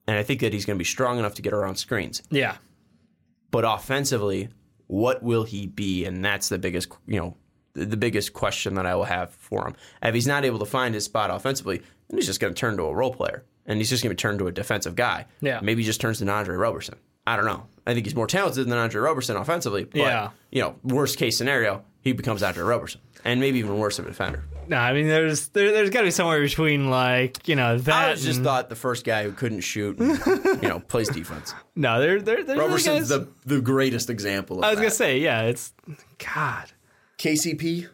and I think that he's going to be strong enough to get around screens yeah. but offensively, what will he be? And that's the biggest, you know, the the biggest question that I will have for him. If he's not able to find his spot offensively, then he's just going to turn to a role player, and he's just going to turn to a defensive guy. Yeah. maybe he just turns to Andre Roberson. I don't know. I think he's more talented than Andre Roberson offensively. But, Yeah. you know, worst case scenario, he becomes Andre Roberson, and maybe even worse of a defender. No, I mean there's there, there's got to be somewhere between like you know that. I was just and- thought the first guy who couldn't shoot, and, you know, plays defense. no, there there there's Roberson's guys- the the greatest example. Of I was that. gonna say yeah, it's God. KCP.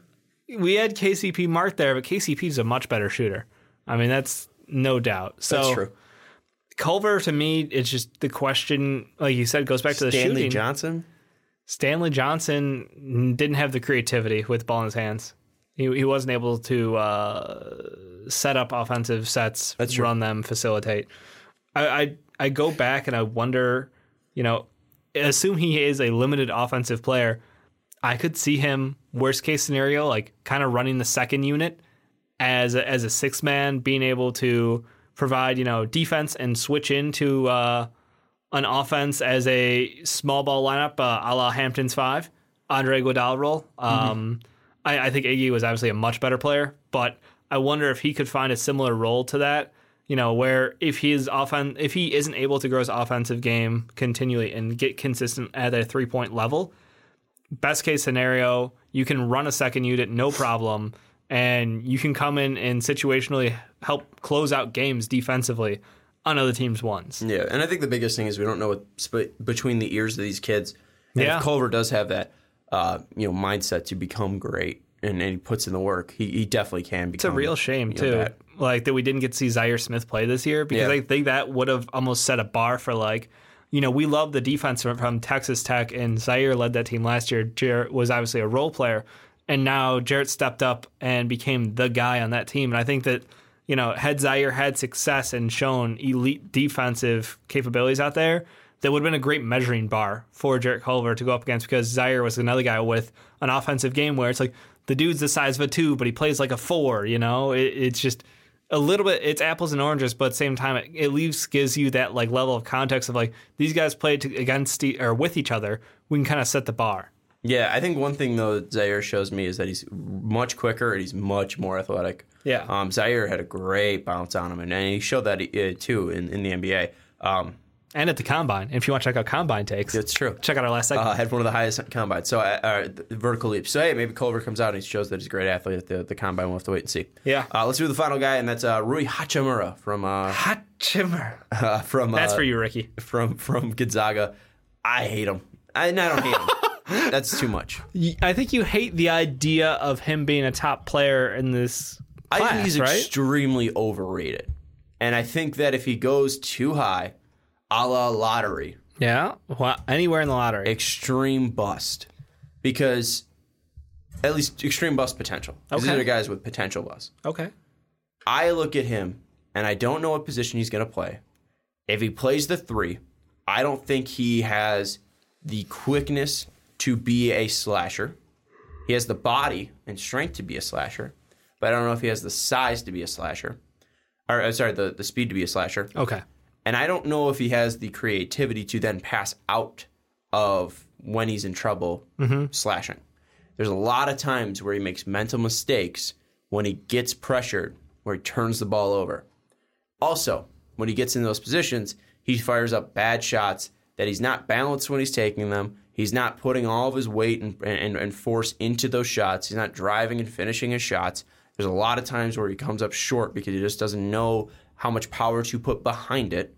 We had KCP Mark there, but KCP's a much better shooter. I mean that's no doubt. So That's true. Culver to me, it's just the question. Like you said, goes back to the shooting. Stanley shooting. Johnson. Stanley Johnson didn't have the creativity with ball in his hands. He, he wasn't able to uh, set up offensive sets, That's true. run them, facilitate. I, I I go back and I wonder, you know, assume he is a limited offensive player. I could see him worst case scenario, like kind of running the second unit as a, as a six man, being able to provide you know defense and switch into uh, an offense as a small ball lineup, uh, a la Hamptons five, Andre Iguodala role. Um, I, I think Iggy was obviously a much better player, but I wonder if he could find a similar role to that. You know, where if his offen- if he isn't able to grow his offensive game continually and get consistent at a three point level, best case scenario, you can run a second unit no problem, and you can come in and situationally help close out games defensively on other teams' ones. Yeah, and I think the biggest thing is we don't know what sp- between the ears of these kids. And Yeah. if Culver does have that, uh, you know, mindset to become great, and, and he puts in the work, he, he definitely can become. It's a real shame you know, too, that. like that we didn't get to see Zhaire Smith play this year because Yeah. I think that would have almost set a bar for like, you know, we love the defense from, from Texas Tech and Zhaire led that team last year. Jarrett was obviously a role player, and now Jarrett stepped up and became the guy on that team. And I think that you know, had Zhaire had success and shown elite defensive capabilities out there, that would have been a great measuring bar for Jarrett Culver to go up against because Zhaire was another guy with an offensive game where it's like the dude's the size of a two, but he plays like a four. You know, it, it's just a little bit. It's apples and oranges, but at the same time, it at least gives you that like level of context of like these guys played against or with each other. We can kind of set the bar. Yeah, I think one thing though Zhaire shows me is that he's much quicker and he's much more athletic. Yeah. Um, Zhaire had a great bounce on him, and, and he showed that uh, too in, in the NBA. Um, And at the combine, if you want to check out combine takes, it's true. check out our last segment. Uh, had one of the highest combines. So, uh, uh, vertical leap. So, hey, maybe Culver comes out and he shows that he's a great athlete at the, the combine. We'll have to wait and see. Yeah. Uh, let's do the final guy, and that's uh, Rui Hachimura from uh, Hot chimmer. uh, from That's uh, for you, Ricky. from from Gonzaga. I hate him. I, I don't hate him. That's too much. I think you hate the idea of him being a top player in this class, I think he's right? extremely overrated. And I think that if he goes too high, a la lottery, yeah, well, anywhere in the lottery. extreme bust. Because at least extreme bust potential. 'Cause These are the guys with potential bust. okay. I look at him and I don't know what position he's going to play. If he plays the three, I don't think he has the quickness to be a slasher. He has the body and strength to be a slasher, but I don't know if he has the size to be a slasher. Or, uh, sorry, the, the speed to be a slasher. Okay. And I don't know if he has the creativity to then pass out of when he's in trouble slashing. There's a lot of times where he makes mental mistakes when he gets pressured, where he turns the ball over. Also, when he gets in those positions, he fires up bad shots that he's not balanced when he's taking them. He's not putting all of his weight and, and, and force into those shots. He's not driving and finishing his shots. There's a lot of times where he comes up short because he just doesn't know how much power to put behind it.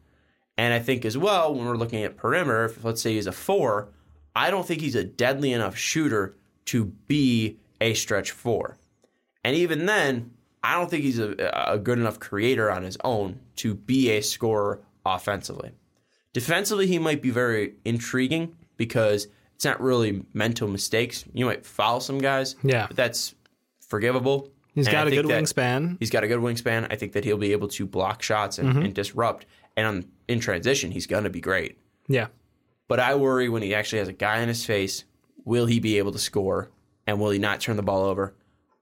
And I think as well, when we're looking at perimeter, if let's say he's a four, I don't think he's a deadly enough shooter to be a stretch four. And even then, I don't think he's a, a good enough creator on his own to be a scorer offensively. Defensively, he might be very intriguing because it's not really mental mistakes. You might foul some guys, Yeah. but that's forgivable. He's And got a good wingspan. He's got a good wingspan. I think that he'll be able to block shots and, mm-hmm. and disrupt. And on, in transition, he's going to be great. Yeah. But I worry when he actually has a guy in his face, will he be able to score? And will he not turn the ball over?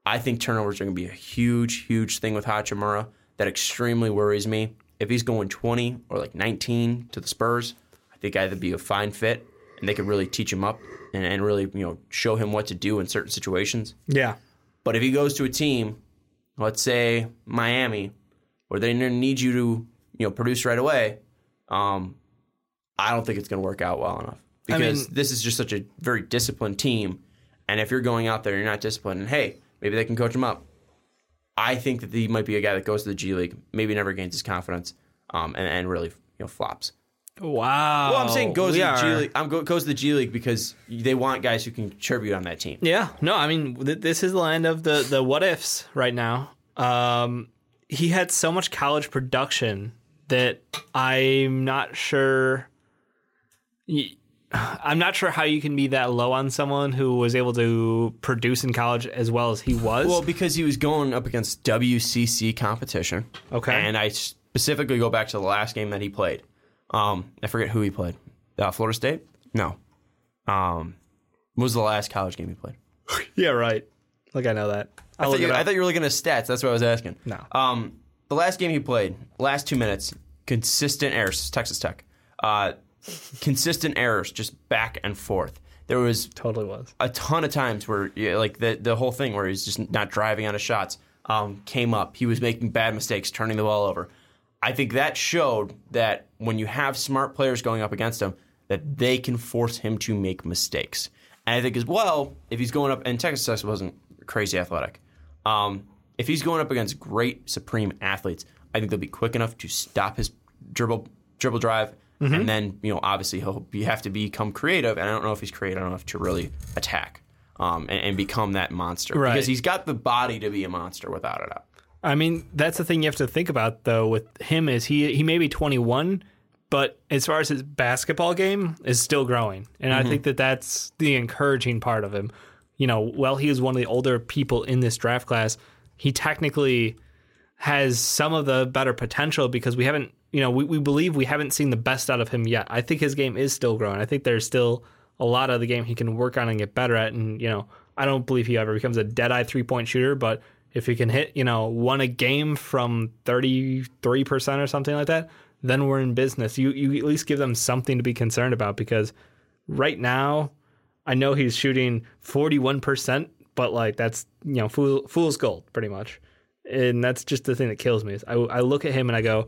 I think turnovers are going to be a huge, huge thing with Hachimura. That extremely worries me. If he's going 20 or like 19 to the Spurs, I think either be a fine fit and they could really teach him up and, and really you know show him what to do in certain situations. Yeah. But if he goes to a team, let's say Miami, where they need you to you know produce right away, um, I don't think it's going to work out well enough I because mean- this is just such a very disciplined team. And if you're going out there, and you're not disciplined, and hey, maybe they can coach him up. I think that he might be a guy that goes to the G League, maybe never gains his confidence, um, and, and really you know flops. Wow. Well, I'm saying goes We to the G are- League. I'm go, goes to the G League because they want guys who can contribute on that team. Yeah. No, I mean, th- this is the land of the, the what ifs right now. Um, he had so much college production that I'm not sure. y- I'm not sure how you can be that low on someone who was able to produce in college as well as he was. Well, because he was going up against WCC competition. Okay. And I specifically go back to the last game that he played. Um, I forget who he played. Uh, Florida State? No. Um, what was the last college game he played? yeah, right. Like I know that. I thought, you, I thought you were looking at stats. That's what I was asking. No. Um, the last game he played, last two minutes, consistent errors. Texas Tech. Uh, consistent errors, just back and forth. There was totally was. a ton of times where yeah, like the the whole thing where he's just not driving on his shots um, came up. He was making bad mistakes, turning the ball over. I think that showed that when you have smart players going up against him, that they can force him to make mistakes. And I think as well, if he's going up, and Texas Tech wasn't crazy athletic. Um, if he's going up against great supreme athletes, I think they'll be quick enough to stop his dribble dribble drive, and then you know obviously he'll you have to become creative. And I don't know if he's creative enough to really attack um, and, and become that monster Right. because he's got the body to be a monster without it. I mean, that's the thing you have to think about though with him is he he may be 21, but as far as his basketball game is still growing, and I mm-hmm. think that that's the encouraging part of him. You know, while he is one of the older people in this draft class, he technically has some of the better potential because we haven't, you know, we, we believe we haven't seen the best out of him yet. I think his game is still growing. I think there's still a lot of the game he can work on and get better at. And, you know, I don't believe he ever becomes a dead eye three point shooter, but if he can hit, you know, one a game from 33% or something like that, then we're in business. You, you at least give them something to be concerned about because right now, I know he's shooting 41%, but like that's, you know, fool, fool's gold pretty much. And that's just the thing that kills me. I, I look at him and I go,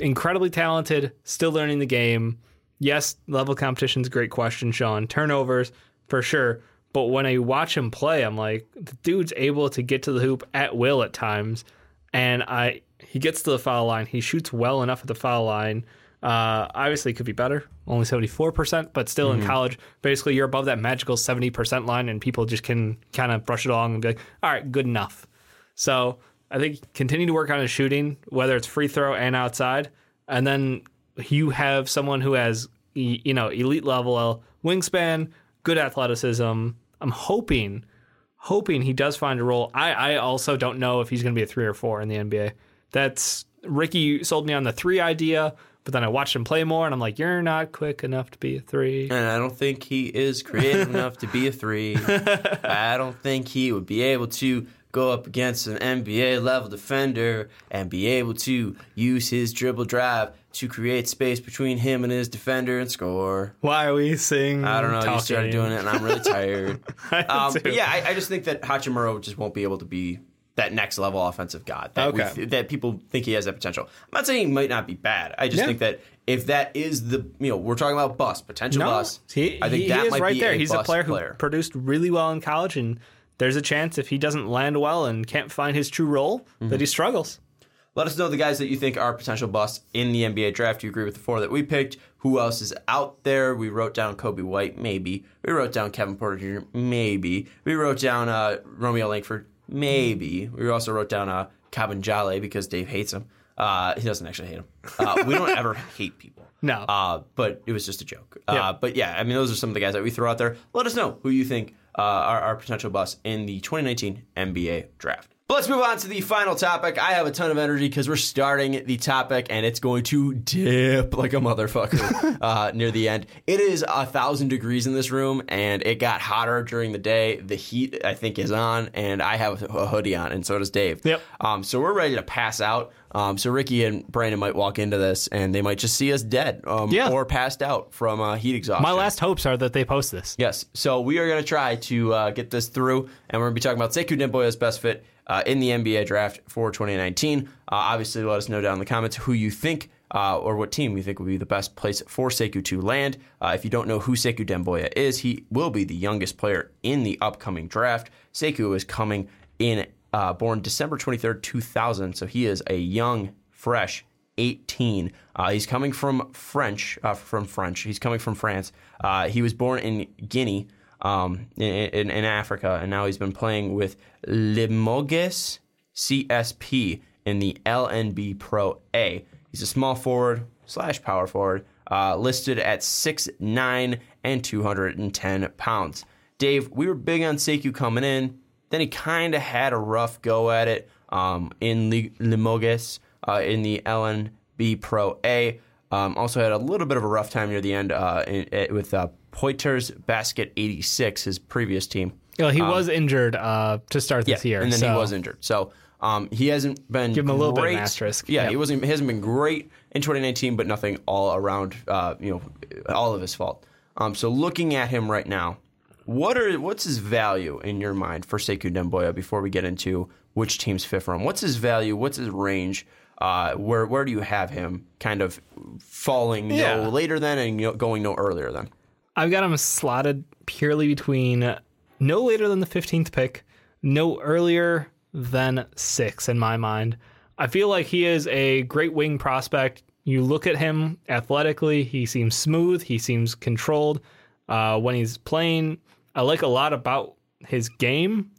incredibly talented, still learning the game. Yes, level competition's a great question, Sean. Turnovers, for sure. But when I watch him play, I'm like, the dude's able to get to the hoop at will at times. And I he gets to the foul line. He shoots well enough at the foul line. Uh, obviously, could be better. Only 74%, but still Mm-hmm. in college, basically, you're above that magical 70% line, and people just can kind of brush it along and be like, all right, good enough. So I think continue to work on his shooting, whether it's free throw and outside, and then you have someone who has you know elite level wingspan, good athleticism. I'm hoping, hoping he does find a role. I I also don't know if he's going to be a three or four in the NBA. That's Ricky sold me on the three idea, but then I watched him play more, and I'm like, you're not quick enough to be a three. And I don't think he is creative enough to be a three. I don't think he would be able to go up against an NBA level defender and be able to use his dribble drive to create space between him and his defender and score. Why are we sing? I don't know. You started doing it, and I'm really tired. Um, but yeah, I, I just think that Hachimura just won't be able to be that next level offensive god that we- Okay. that people think he has that potential. I'm not saying he might not be bad. I just Yeah. think that if that is the you know we're talking about bust potential No, bust. he, I think he, that he is might right be there. a He's a player who player. produced really well in college, and there's a chance if he doesn't land well and can't find his true role Mm-hmm. that he struggles. Let us know the guys that you think are potential busts in the NBA draft. Do you agree with the four that we picked? Who else is out there? We wrote down Coby White, maybe. We wrote down Kevin Porter Jr., maybe. We wrote down uh, Romeo Langford, maybe. We also wrote down uh, Kabengele because Dave hates him. Uh, he doesn't actually hate him. Uh, we don't ever hate people. No. Uh, but it was just a joke. Uh, Yeah. But yeah, I mean, those are some of the guys that we throw out there. Let us know who you think uh, are, are potential busts in the 2019 NBA draft. But let's move on to the final topic. I have a ton of energy because we're starting the topic and it's going to dip like a motherfucker uh, near the end. It is a thousand degrees in this room and it got hotter during the day. The heat, I think, is on and I have a hoodie on and so does Dave. Yep. Um, so we're ready to pass out. Um, so Ricky and Brandon might walk into this and they might just see us dead um, Yeah. or passed out from uh, heat exhaustion. My last hopes are that they post this. Yes. So we are going to try to uh, get this through, and we're going to be talking about Sekou Doumbouya's best fit uh, in the NBA draft for 2019. Uh, obviously, let us know down in the comments who you think uh, or what team you think would be the best place for Sekou to land. Uh, if you don't know who Sekou Doumbouya is, he will be the youngest player in the upcoming draft. Sekou is coming in, uh, born December 23rd, 2000, so he is a young, fresh 18. Uh, he's coming from French, uh, from French. He's coming from France. Uh, he was born in Guinea, um, in, in, in Africa, and now he's been playing with Limoges CSP in the LNB Pro A. He's a small forward slash power forward, uh, listed at 6'9 and 210 pounds. Dave, we were big on Sekou coming in. Then he kind of had a rough go at it um, in Limoges uh, in the LNB Pro A. Um, also had a little bit of a rough time near the end uh, in, in- with uh, Poitiers Basket 86, his previous team. Well, he was injured uh, to start this year, Um, and then so he was injured. So um, he hasn't been Give him a little bit of an great. asterisk. Yeah, Yep. he wasn't. He hasn't been great in 2019, but nothing all around. Uh, you know, all of his fault. Um, so looking at him right now, what are what's his value in your mind for Sekou Doumbouya? Before we get into which teams fit for him, what's his value? What's his range? Uh, where where do you have him kind of falling Yeah. no later than and you know, going no earlier than? I've got him slotted purely between no later than the 15th pick, no earlier than six in my mind. I feel like he is a great wing prospect. You look at him athletically, he seems smooth, he seems controlled. Uh, when he's playing, I like a lot about his game.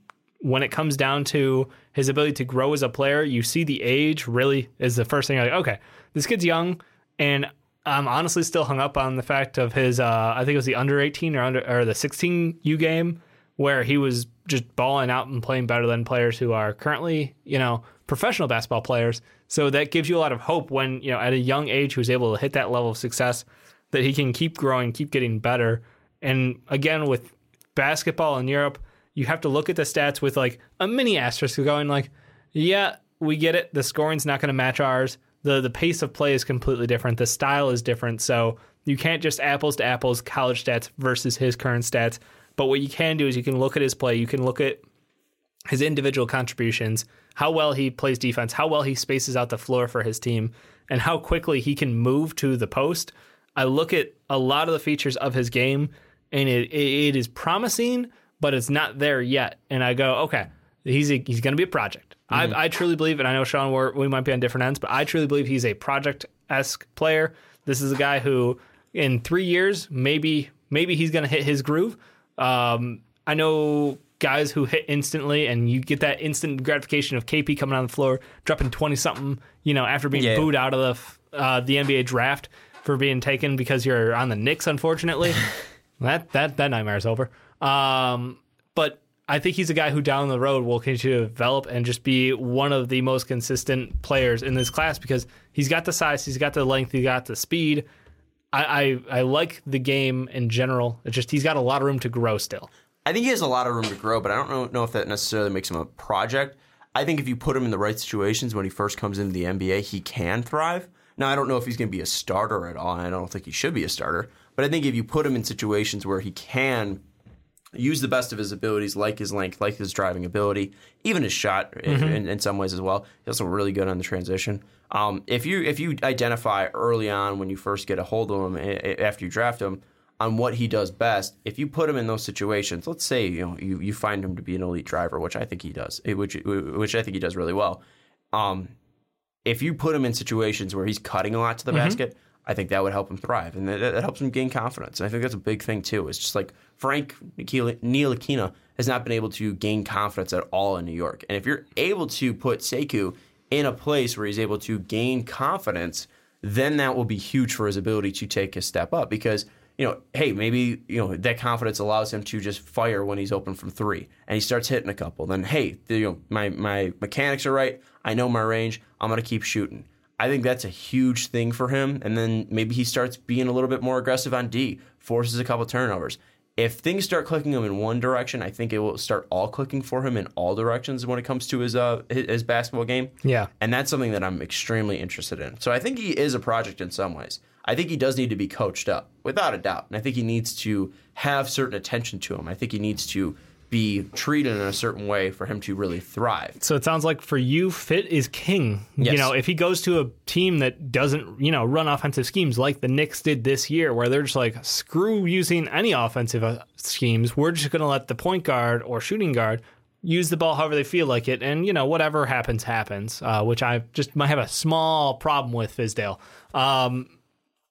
When it comes down to his ability to grow as a player, you see the age really is the first thing. You're like, okay, this kid's young, and I'm honestly still hung up on the fact of his. Uh, I think it was the under 18 or under or the 16 U game where he was just balling out and playing better than players who are currently, you know, professional basketball players. So that gives you a lot of hope when you know at a young age who's able to hit that level of success that he can keep growing, keep getting better. And again, with basketball in Europe, you have to look at the stats with like a mini asterisk going like, yeah, we get it. The scoring's not going to match ours. The the pace of play is completely different. The style is different. So you can't just apples to apples college stats versus his current stats. But what you can do is you can look at his play. You can look at his individual contributions, how well he plays defense, how well he spaces out the floor for his team, and how quickly he can move to the post. I look at a lot of the features of his game, and it, it is promising, but it's not there yet. And I go, okay, he's a, he's going to be a project. Mm-hmm. I, I truly believe, and I know Sean, we're, we might be on different ends, but I truly believe he's a project esque player. This is a guy who, in three years, maybe maybe he's going to hit his groove. Um, I know guys who hit instantly, and you get that instant gratification of KP coming on the floor, dropping twenty something, you know, after being Yeah. booed out of the uh, the NBA draft for being taken because you're on the Knicks. Unfortunately, that that that nightmare's over. Um, but I think he's a guy who down the road will continue to develop and just be one of the most consistent players in this class because he's got the size, he's got the length, he's got the speed. I, I, I like the game in general. It's just he's got a lot of room to grow still. I think he has a lot of room to grow, but I don't know, know if that necessarily makes him a project. I think if you put him in the right situations when he first comes into the NBA, he can thrive. Now, I don't know if he's going to be a starter at all, I don't think he should be a starter. But I think if you put him in situations where he can use the best of his abilities, like his length, like his driving ability, even his shot in, in, in some ways as well. He's also really good on the transition. Um, if you if you identify early on when you first get a hold of him after you draft him on what he does best, if you put him in those situations, let's say you know you, you find him to be an elite driver, which I think he does, which which I think he does really well. Um, if you put him in situations where he's cutting a lot to the basket, I think that would help him thrive, and that, that helps him gain confidence. And I think that's a big thing too. It's just like Frank Ntilikina has not been able to gain confidence at all in New York, and if you're able to put Sekou in a place where he's able to gain confidence, then that will be huge for his ability to take a step up because. You know, hey, maybe you know that confidence allows him to just fire when he's open from three, and he starts hitting a couple. Then, hey, you know, my my mechanics are right. I know my range. I'm gonna keep shooting. I think that's a huge thing for him. And then maybe he starts being a little bit more aggressive on D, forces a couple turnovers. If things start clicking him in one direction, I think it will start all clicking for him in all directions when it comes to his uh his, basketball game. Yeah. And that's something that I'm extremely interested in. So I think he is a project in some ways. I think he does need to be coached up, without a doubt. And I think he needs to have certain attention to him. I think he needs to be treated in a certain way for him to really thrive. So it sounds like for you, fit is king. You know, if he goes to a team that doesn't, you know, run offensive schemes like the Knicks did this year, where they're just like, screw using any offensive uh, schemes. We're just going to let the point guard or shooting guard use the ball however they feel like it. And, you know, whatever happens, happens, uh, which I just might have a small problem with Fizdale. Um,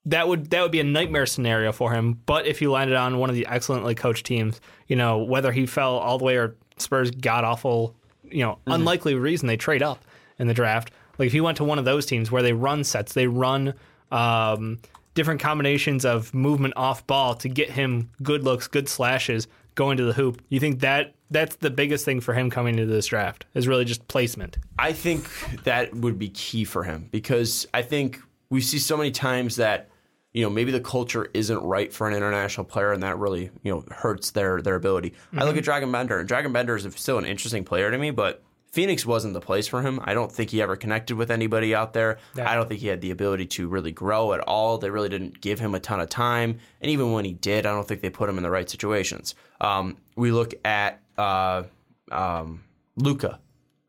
that would that would be a nightmare scenario for him. But if he landed on one of the excellently coached teams, you know, whether he fell all the way or Spurs god awful, you know, unlikely reason they trade up in the draft. Like if he went to one of those teams where they run sets, they run um, different combinations of movement off ball to get him good looks, good slashes going to the hoop. You think that that's the biggest thing for him coming into this draft is really just placement. I think that would be key for him because I think we see so many times that you know maybe the culture isn't right for an international player and that really you know hurts their their ability. I look at Dragan Bender and Dragan Bender is still an interesting player to me, but Phoenix wasn't the place for him. I don't think he ever connected with anybody out there. I don't think he had the ability to really grow at all. They really didn't give him a ton of time, and even when he did, I don't think they put him in the right situations. Um, we look at uh, um, Luka.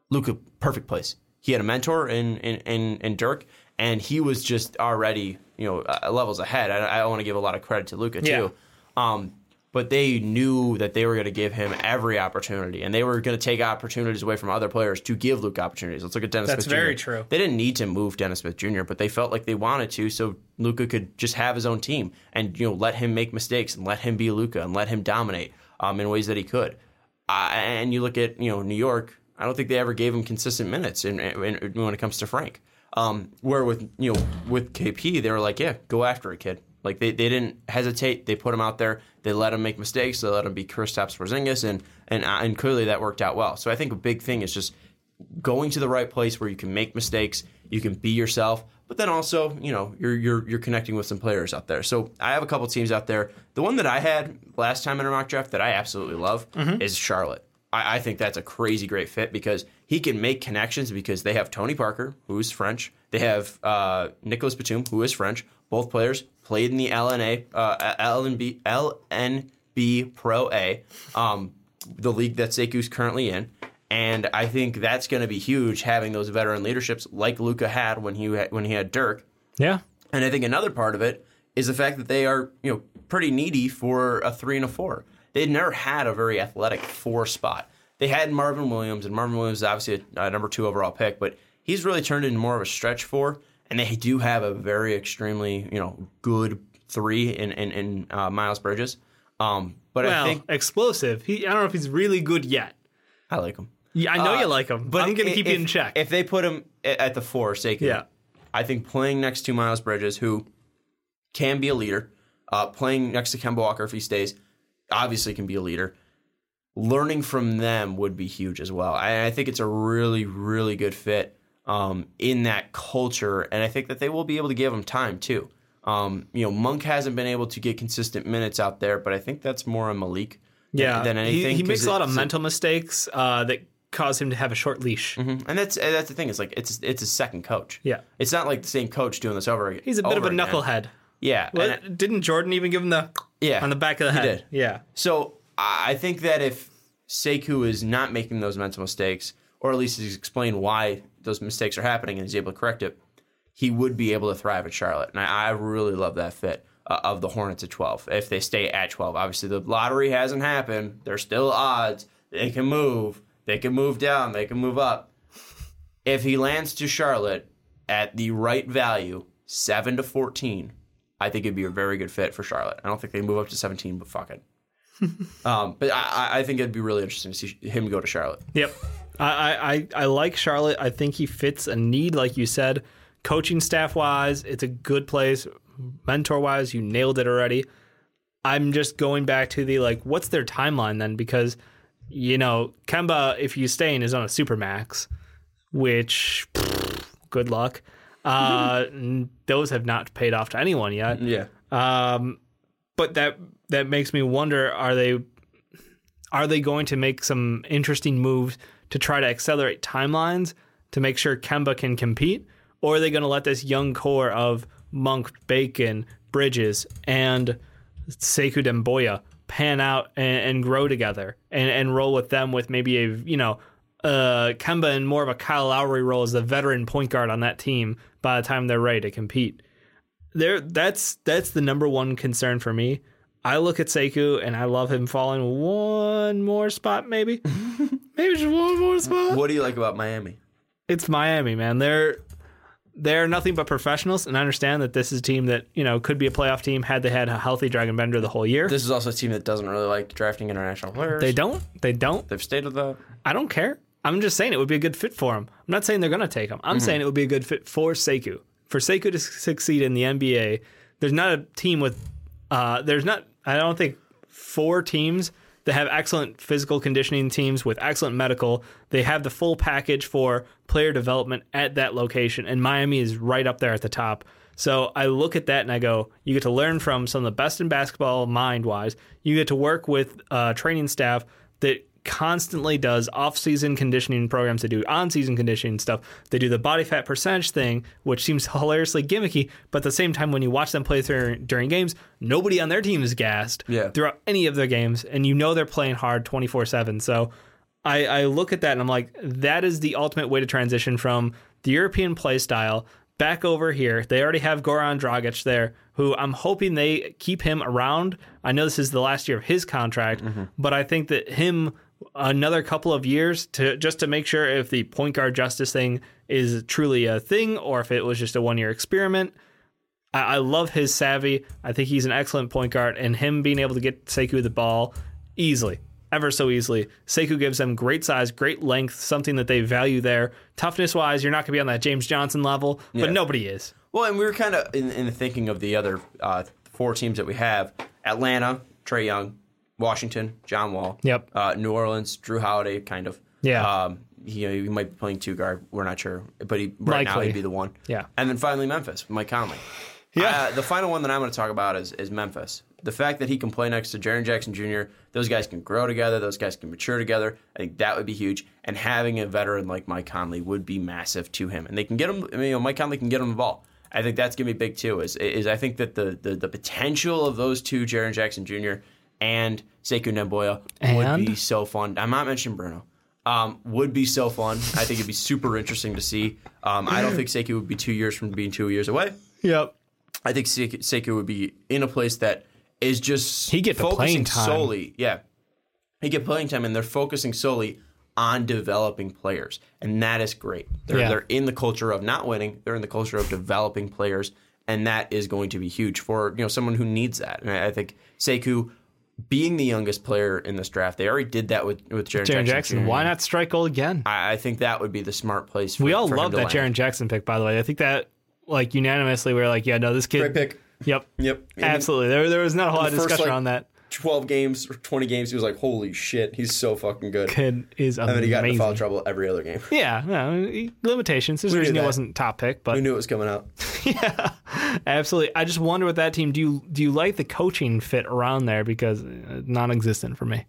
Luka, perfect place. He had a mentor in in in, in Dirk, and he was just already you know uh, levels ahead. I, I want to give a lot of credit to Luka Yeah. too. Um, but they knew that they were going to give him every opportunity, and they were going to take opportunities away from other players to give Luke opportunities. Let's look at Dennis That's Smith Jr. very true. They didn't need to move Dennis Smith Jr., but they felt like they wanted to, so Luka could just have his own team and you know let him make mistakes and let him be Luka and let him dominate um, in ways that he could. Uh, and you look at you know New York. I don't think they ever gave him consistent minutes in, in, in- when it comes to Frank. Um, where with you know with KP, they were like, yeah, go after it, kid. Like they, they didn't hesitate. They put him out there. They let him make mistakes. They let him be Kristaps Porzingis, and and uh, and clearly that worked out well. So I think a big thing is just going to the right place where you can make mistakes, you can be yourself, but then also, you know, you're you're you're connecting with some players out there. So I have a couple teams out there. The one that I had last time in a mock draft that I absolutely love is Charlotte. I, I think that's a crazy great fit because he can make connections because they have Tony Parker, who's French. They have uh, Nicolas Batum, who is French. Both players played in the LNA, uh, LNB, LNB Pro A, um, the league that Sekou's currently in. And I think that's going to be huge having those veteran leaderships like Luka had when he had, when he had Dirk. Yeah. And I think another part of it is the fact that they are, you know, pretty needy for a three and a four. They'd never had a very athletic four spot. They had Marvin Williams, and Marvin Williams is obviously a, a number two overall pick, but he's really turned into more of a stretch four. And they do have a very extremely, you know, good three in in, in uh, Miles Bridges. Um, but Well, I think explosive. He, I don't know if he's really good yet. I like him. Yeah, I know Uh, you like him, but I'm going to keep you in check. If they put him at the four, Sekou, Yeah. I think playing next to Miles Bridges, who can be a leader, uh, playing next to Kemba Walker if he stays, obviously can be a leader. Learning from them would be huge as well. I, I think it's a really, really good fit um, in that culture, and I think that they will be able to give him time too. Um, you know, Monk hasn't been able to get consistent minutes out there, but I think that's more on Malik yeah, than he- anything. He, 'cause makes a lot of mental mistakes uh, that cause him to have a short leash. Mhm. And that's that's the thing. It's like it's it's a second coach. Yeah. it's not like the same coach doing this over again. He's a bit of a again. knucklehead. Yeah, Well, and- didn't Jordan even give him the yeah, on the back of the he head? did. Yeah. So I I think that if Sekou is not making those mental mistakes, or at least he's explained why those mistakes are happening and he's able to correct it, he would be able to thrive at Charlotte. And I, I really love that fit uh, of the Hornets at 12 if they stay at 12. Obviously, the lottery hasn't happened. There's still odds. They can move. They can move down. They can move up. If he lands to Charlotte at the right value, 7 to 14, I think it'd be a very good fit for Charlotte. I don't think they move up to 17, but fuck it. um, but I, I think it'd be really interesting to see him go to Charlotte. Yep. I, I, I- like Charlotte. I think he fits a need, like you said. Coaching staff wise, it's a good place. Mentor wise, you nailed it already. I'm just going back to the like, what's their timeline then? Because, you know, Kemba, if you stay in, is on a super max, which pfft, good luck. Uh, those have not paid off to anyone yet. Yeah. Um, but that that makes me wonder: Are they are they going to make some interesting moves to try to accelerate timelines to make sure Kemba can compete, or are they going to let this young core of Monk, Bacon, Bridges, and Sekou Doumbouya pan out and, and grow together and, and roll with them with maybe a you know uh, Kemba in more of a Kyle Lowry role as the veteran point guard on that team by the time they're ready to compete there that's that's the number one concern for me. I look at Sekou and I love him falling one more spot, maybe, maybe just one more spot. What do you like about Miami? It's Miami, man. They're they're nothing but professionals, and I understand that this is a team that you know could be a playoff team had they had a healthy Dragan Bender the whole year. This is also a team that doesn't really like drafting international players. they don't. They don't. They've stated that. I don't care. I'm just saying it would be a good fit for him. I'm not saying they're going to take him. I'm saying it would be a good fit for Sekou. For Sekou to succeed in the NBA, there's not a team with, uh, there's not, I don't think, four teams that have excellent physical conditioning teams with excellent medical. They have the full package for player development at that location, and Miami is right up there at the top. So I look at that and I go, you get to learn from some of the best in basketball mind wise. You get to work with uh, training staff that constantly does off-season conditioning programs. They do on-season conditioning stuff. They do the body fat percentage thing, which seems hilariously gimmicky, but at the same time, when you watch them play through, during games, nobody on their team is gassed Yeah. throughout any of their games, and you know they're playing hard 24/7. So I, I look at that and I'm like, that is the ultimate way to transition from the European play style back over here. They already have Goran Dragic there, who I'm hoping they keep him around. I know this is the last year of his contract, mm-hmm. but I think that him another couple of years to just to make sure if the point guard justice thing is truly a thing or if it was just a one year experiment. I, I love his savvy. I think he's an excellent point guard, and him being able to get Sekou the ball easily, ever so easily. Sekou gives them great size, great length, something that they value there. Toughness wise, you're not going to be on that James Johnson level, but Yeah. nobody is. Well, and we were kind of in, in the thinking of the other uh, four teams that we have: Atlanta, Trae Young, Washington, John Wall. Yep. Uh, New Orleans, Jrue Holiday, kind of. Yeah. Um, he, he might be playing two guard. We're not sure, but he right now he'd be the one. Yeah. And then finally Memphis, Mike Conley. Yeah. Uh, the final one that I'm going to talk about is, is Memphis. The fact that he can play next to Jaren Jackson Jr., those guys can grow together, those guys can mature together. I think that would be huge. And having a veteran like Mike Conley would be massive to him. And they can get him, I mean, you know, Mike Conley can get him the ball. I think that's going to be big too. Is, is I think that the, the, the potential of those two, Jaren Jackson Jr. and Sekou Doumbouya, would be so fun. I'm not mentioning Bruno. Um, would be so fun. I think it'd be super interesting to see. Um, I don't think Sekou would be two years from being two years away. Yep. I think Sekou would be in a place that is just He'd get the focusing playing time. solely. Yeah, he get playing time, and they're focusing solely on developing players, and that is great. They're Yeah. they're in the culture of not winning. They're in the culture of developing players, and that is going to be huge for you know someone who needs that. And I I think Sekou. Being the youngest player in this draft, they already did that with with Jaren Jaren Jackson. Jackson. Why mm-hmm. not strike gold again? I, I think that would be the smart place. For, we all for love to that land. Jaren Jackson pick, by the way. I think that like unanimously we are like, yeah, no, this kid. Great pick. Yep. Yep. Absolutely. There, there was not a whole lot of discussion like, on that. 12 games or 20 games, he was like, holy shit, he's so fucking good. Kid is amazing. And then he got into foul trouble every other game. Yeah, no, he- limitations. There's a reason he wasn't top pick, but Who knew it was coming out? Yeah, absolutely. I just wonder with that team, do you do you like the coaching fit around there because uh, non-existent for me,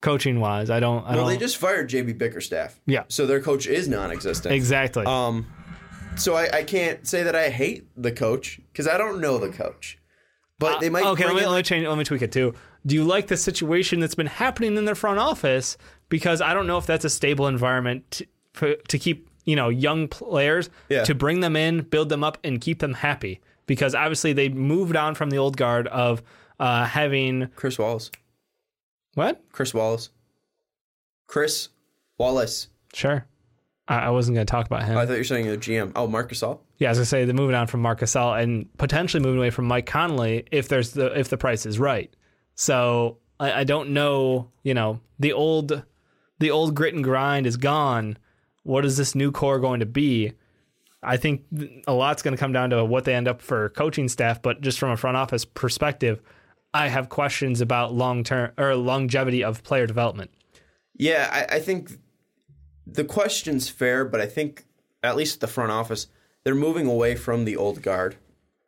coaching wise. I don't. I Well, don't. they just fired JB Bickerstaff. Yeah. So their coach is non existent. exactly. Um, so I, I can't say that I hate the coach because I don't know the coach. But they might. Uh, okay, let me, in- let me change. Let me tweak it too. Do you like the situation that's been happening in their front office? Because I don't know if that's a stable environment to, to keep you know young players Yeah. to bring them in, build them up, and keep them happy. Because obviously they moved on from the old guard of uh, having Chris Wallace. what? Chris Wallace. Chris Wallace. Sure. I, I wasn't going to talk about him. Oh, I thought you were saying the GM. Oh, Marcus Gasol. Yeah, I was gonna say they're moving on from Marc Gasol and potentially moving away from Mike Conley if there's the if the price is right. So I, I don't know, you know, the old the old grit and grind is gone. What is this new core going to be? I think a lot's going to come down to what they end up for coaching staff, but just from a front office perspective, I have questions about long term or longevity of player development. Yeah, I, I think the question's fair, but I think at least the front office, they're moving away from the old guard,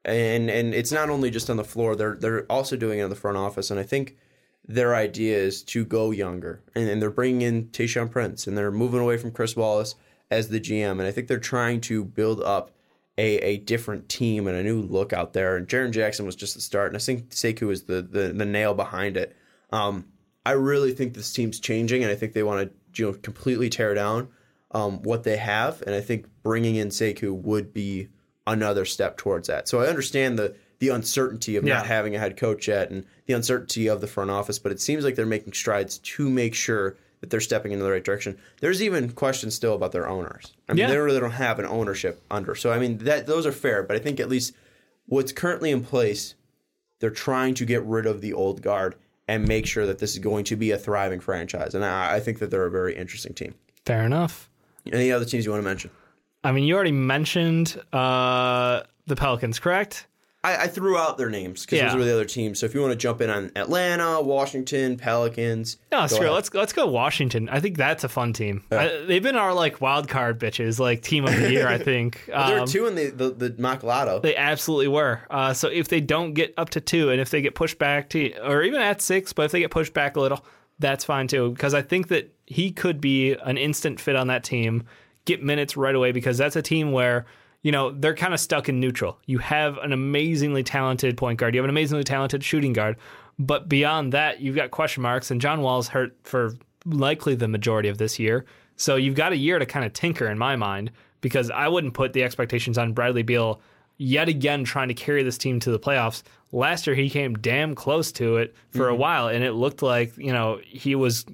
and and it's not only just on the floor; they're they're also doing it in the front office. And I think their idea is to go younger, and, and they're bringing in Tayshaun Prince, and they're moving away from Chris Wallace as the GM, and I think they're trying to build up. A, a different team and a new look out there. And Jaren Jackson was just the start, and I think Sekou is the, the, the nail behind it. Um, I really think this team's changing, and I think they want to you know completely tear down um, what they have, and I think bringing in Sekou would be another step towards that. So I understand the the uncertainty of not having a head coach yet, and the uncertainty of the front office, but it seems like they're making strides to make sure that they're stepping in the right direction. There's even questions still about their owners. I mean, Yeah. they really don't have an ownership under. So I mean, that those are fair, but I think at least what's currently in place they're trying to get rid of the old guard and make sure that this is going to be a thriving franchise. And I, I think that they're a very interesting team. Fair enough. Any other teams you want to mention? I mean, you already mentioned uh, the Pelicans, correct? I, I threw out their names because Yeah. those were the other teams. So if you want to jump in on Atlanta, Washington, Pelicans, No, screw it. ahead. Let's let's go Washington. I think that's a fun team. I, they've been our like wild card bitches, like team of the year. I think there were Um, two in the the, the mock lotto. They absolutely were. Uh, so if they don't get up to two, and if they get pushed back to, or even at six, but if they get pushed back a little, that's fine too. Because I think that he could be an instant fit on that team, get minutes right away. Because that's a team where you know they're kind of stuck in neutral. You have an amazingly talented point guard. You have an amazingly talented shooting guard. But beyond that, you've got question marks, and John Wall's hurt for likely the majority of this year. So you've got a year to kind of tinker, in my mind, because I wouldn't put the expectations on Bradley Beal yet again trying to carry this team to the playoffs. Last year, he came damn close to it for a while, and it looked like you know he was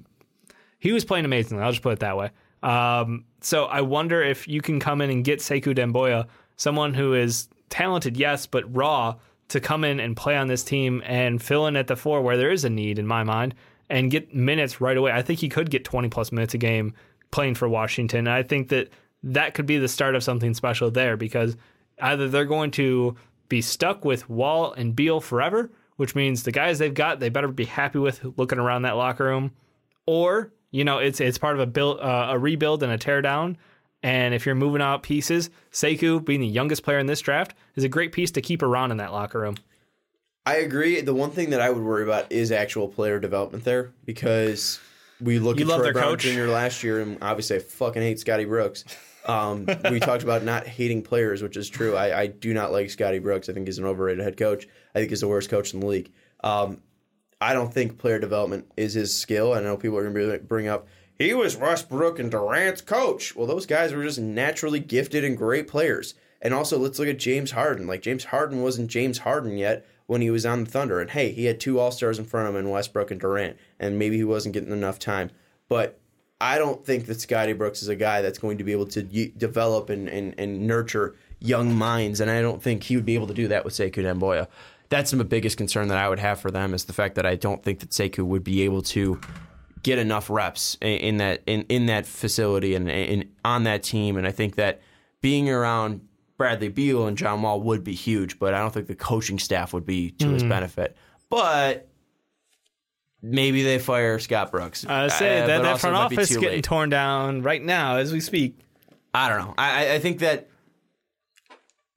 he was playing amazingly. I'll just put it that way. Um, so I wonder if you can come in and get Sekou Doumbouya, someone who is talented, yes, but raw, to come in and play on this team and fill in at the four where there is a need in my mind and get minutes right away. I think he could get 20 plus minutes a game playing for Washington. And I think that that could be the start of something special there because either they're going to be stuck with Wall and Beal forever, which means the guys they've got, they better be happy with looking around that locker room, or You know, it's it's part of a build, uh, a rebuild and a tear down. And if you're moving out pieces, Sekou, being the youngest player in this draft, is a great piece to keep around in that locker room. I agree. The one thing that I would worry about is actual player development there because we look You at Troy Brown coach? Jr. last year, and obviously I fucking hate Scotty Brooks. Um, we talked about not hating players, which is true. I, I do not like Scotty Brooks. I think he's an overrated head coach. I think he's the worst coach in the league. Um, I don't think player development is his skill. I know people are going to bring up he was Westbrook and Durant's coach. Well, those guys were just naturally gifted and great players. And also, let's look at James Harden. Like James Harden wasn't James Harden yet when he was on the Thunder. And hey, he had two All Stars in front of him in Westbrook and Durant, and maybe he wasn't getting enough time. But I don't think that Scotty Brooks is a guy that's going to be able to develop and, and, and nurture young minds, and I don't think he would be able to do that with Sekou Doumbouya. That's the biggest concern that I would have for them is the fact that I don't think that Sekou would be able to get enough reps in, in that in, in that facility and in, on that team, and I think that being around Bradley Beal and John Wall would be huge, but I don't think the coaching staff would be to his benefit. But maybe they fire Scott Brooks. I say Uh, that that front it might be office getting late. torn down right now as we speak. I don't know. I- I think that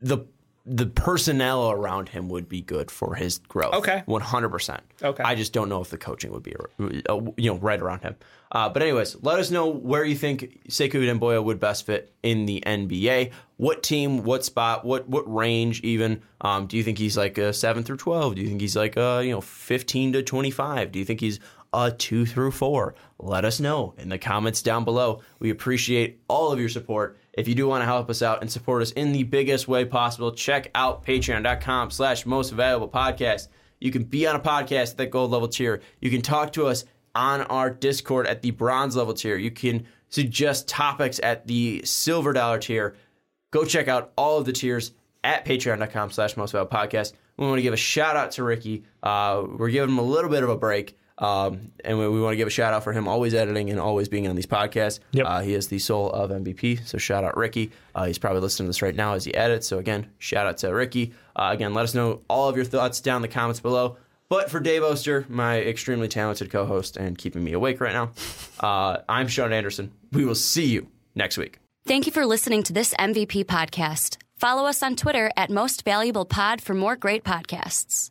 the the personnel around him would be good for his growth. Okay. one hundred percent. Okay. I just don't know if the coaching would be uh, you know right around him. Uh, but anyways, let us know where you think Sekou Doumbouya would best fit in the NBA. What team? What spot? What what range? Even um, do you think he's like a seven through twelve? Do you think he's like a you know fifteen to twenty five? Do you think he's a two through four? Let us know in the comments down below. We appreciate all of your support. If you do want to help us out and support us in the biggest way possible, check out patreon.com slash most valuable podcast. You can be on a podcast at that gold level tier. You can talk to us on our Discord at the bronze level tier. You can suggest topics at the silver dollar tier. Go check out all of the tiers at patreon.com slash most valuable podcast. We want to give a shout out to Ricky. Uh, we're giving him a little bit of a break. Um, and we, we want to give a shout out for him always editing and always being on these podcasts. Yep. Uh, he is the soul of MVP. So shout out Ricky. Uh, he's probably listening to this right now as he edits. So again, shout out to Ricky. Uh, again, let us know all of your thoughts down in the comments below. But for Dave Oster, my extremely talented co-host and keeping me awake right now, uh, I'm Sean Anderson. We will see you next week. Thank you for listening to this MVP podcast. Follow us on Twitter at Most Valuable Pod for more great podcasts.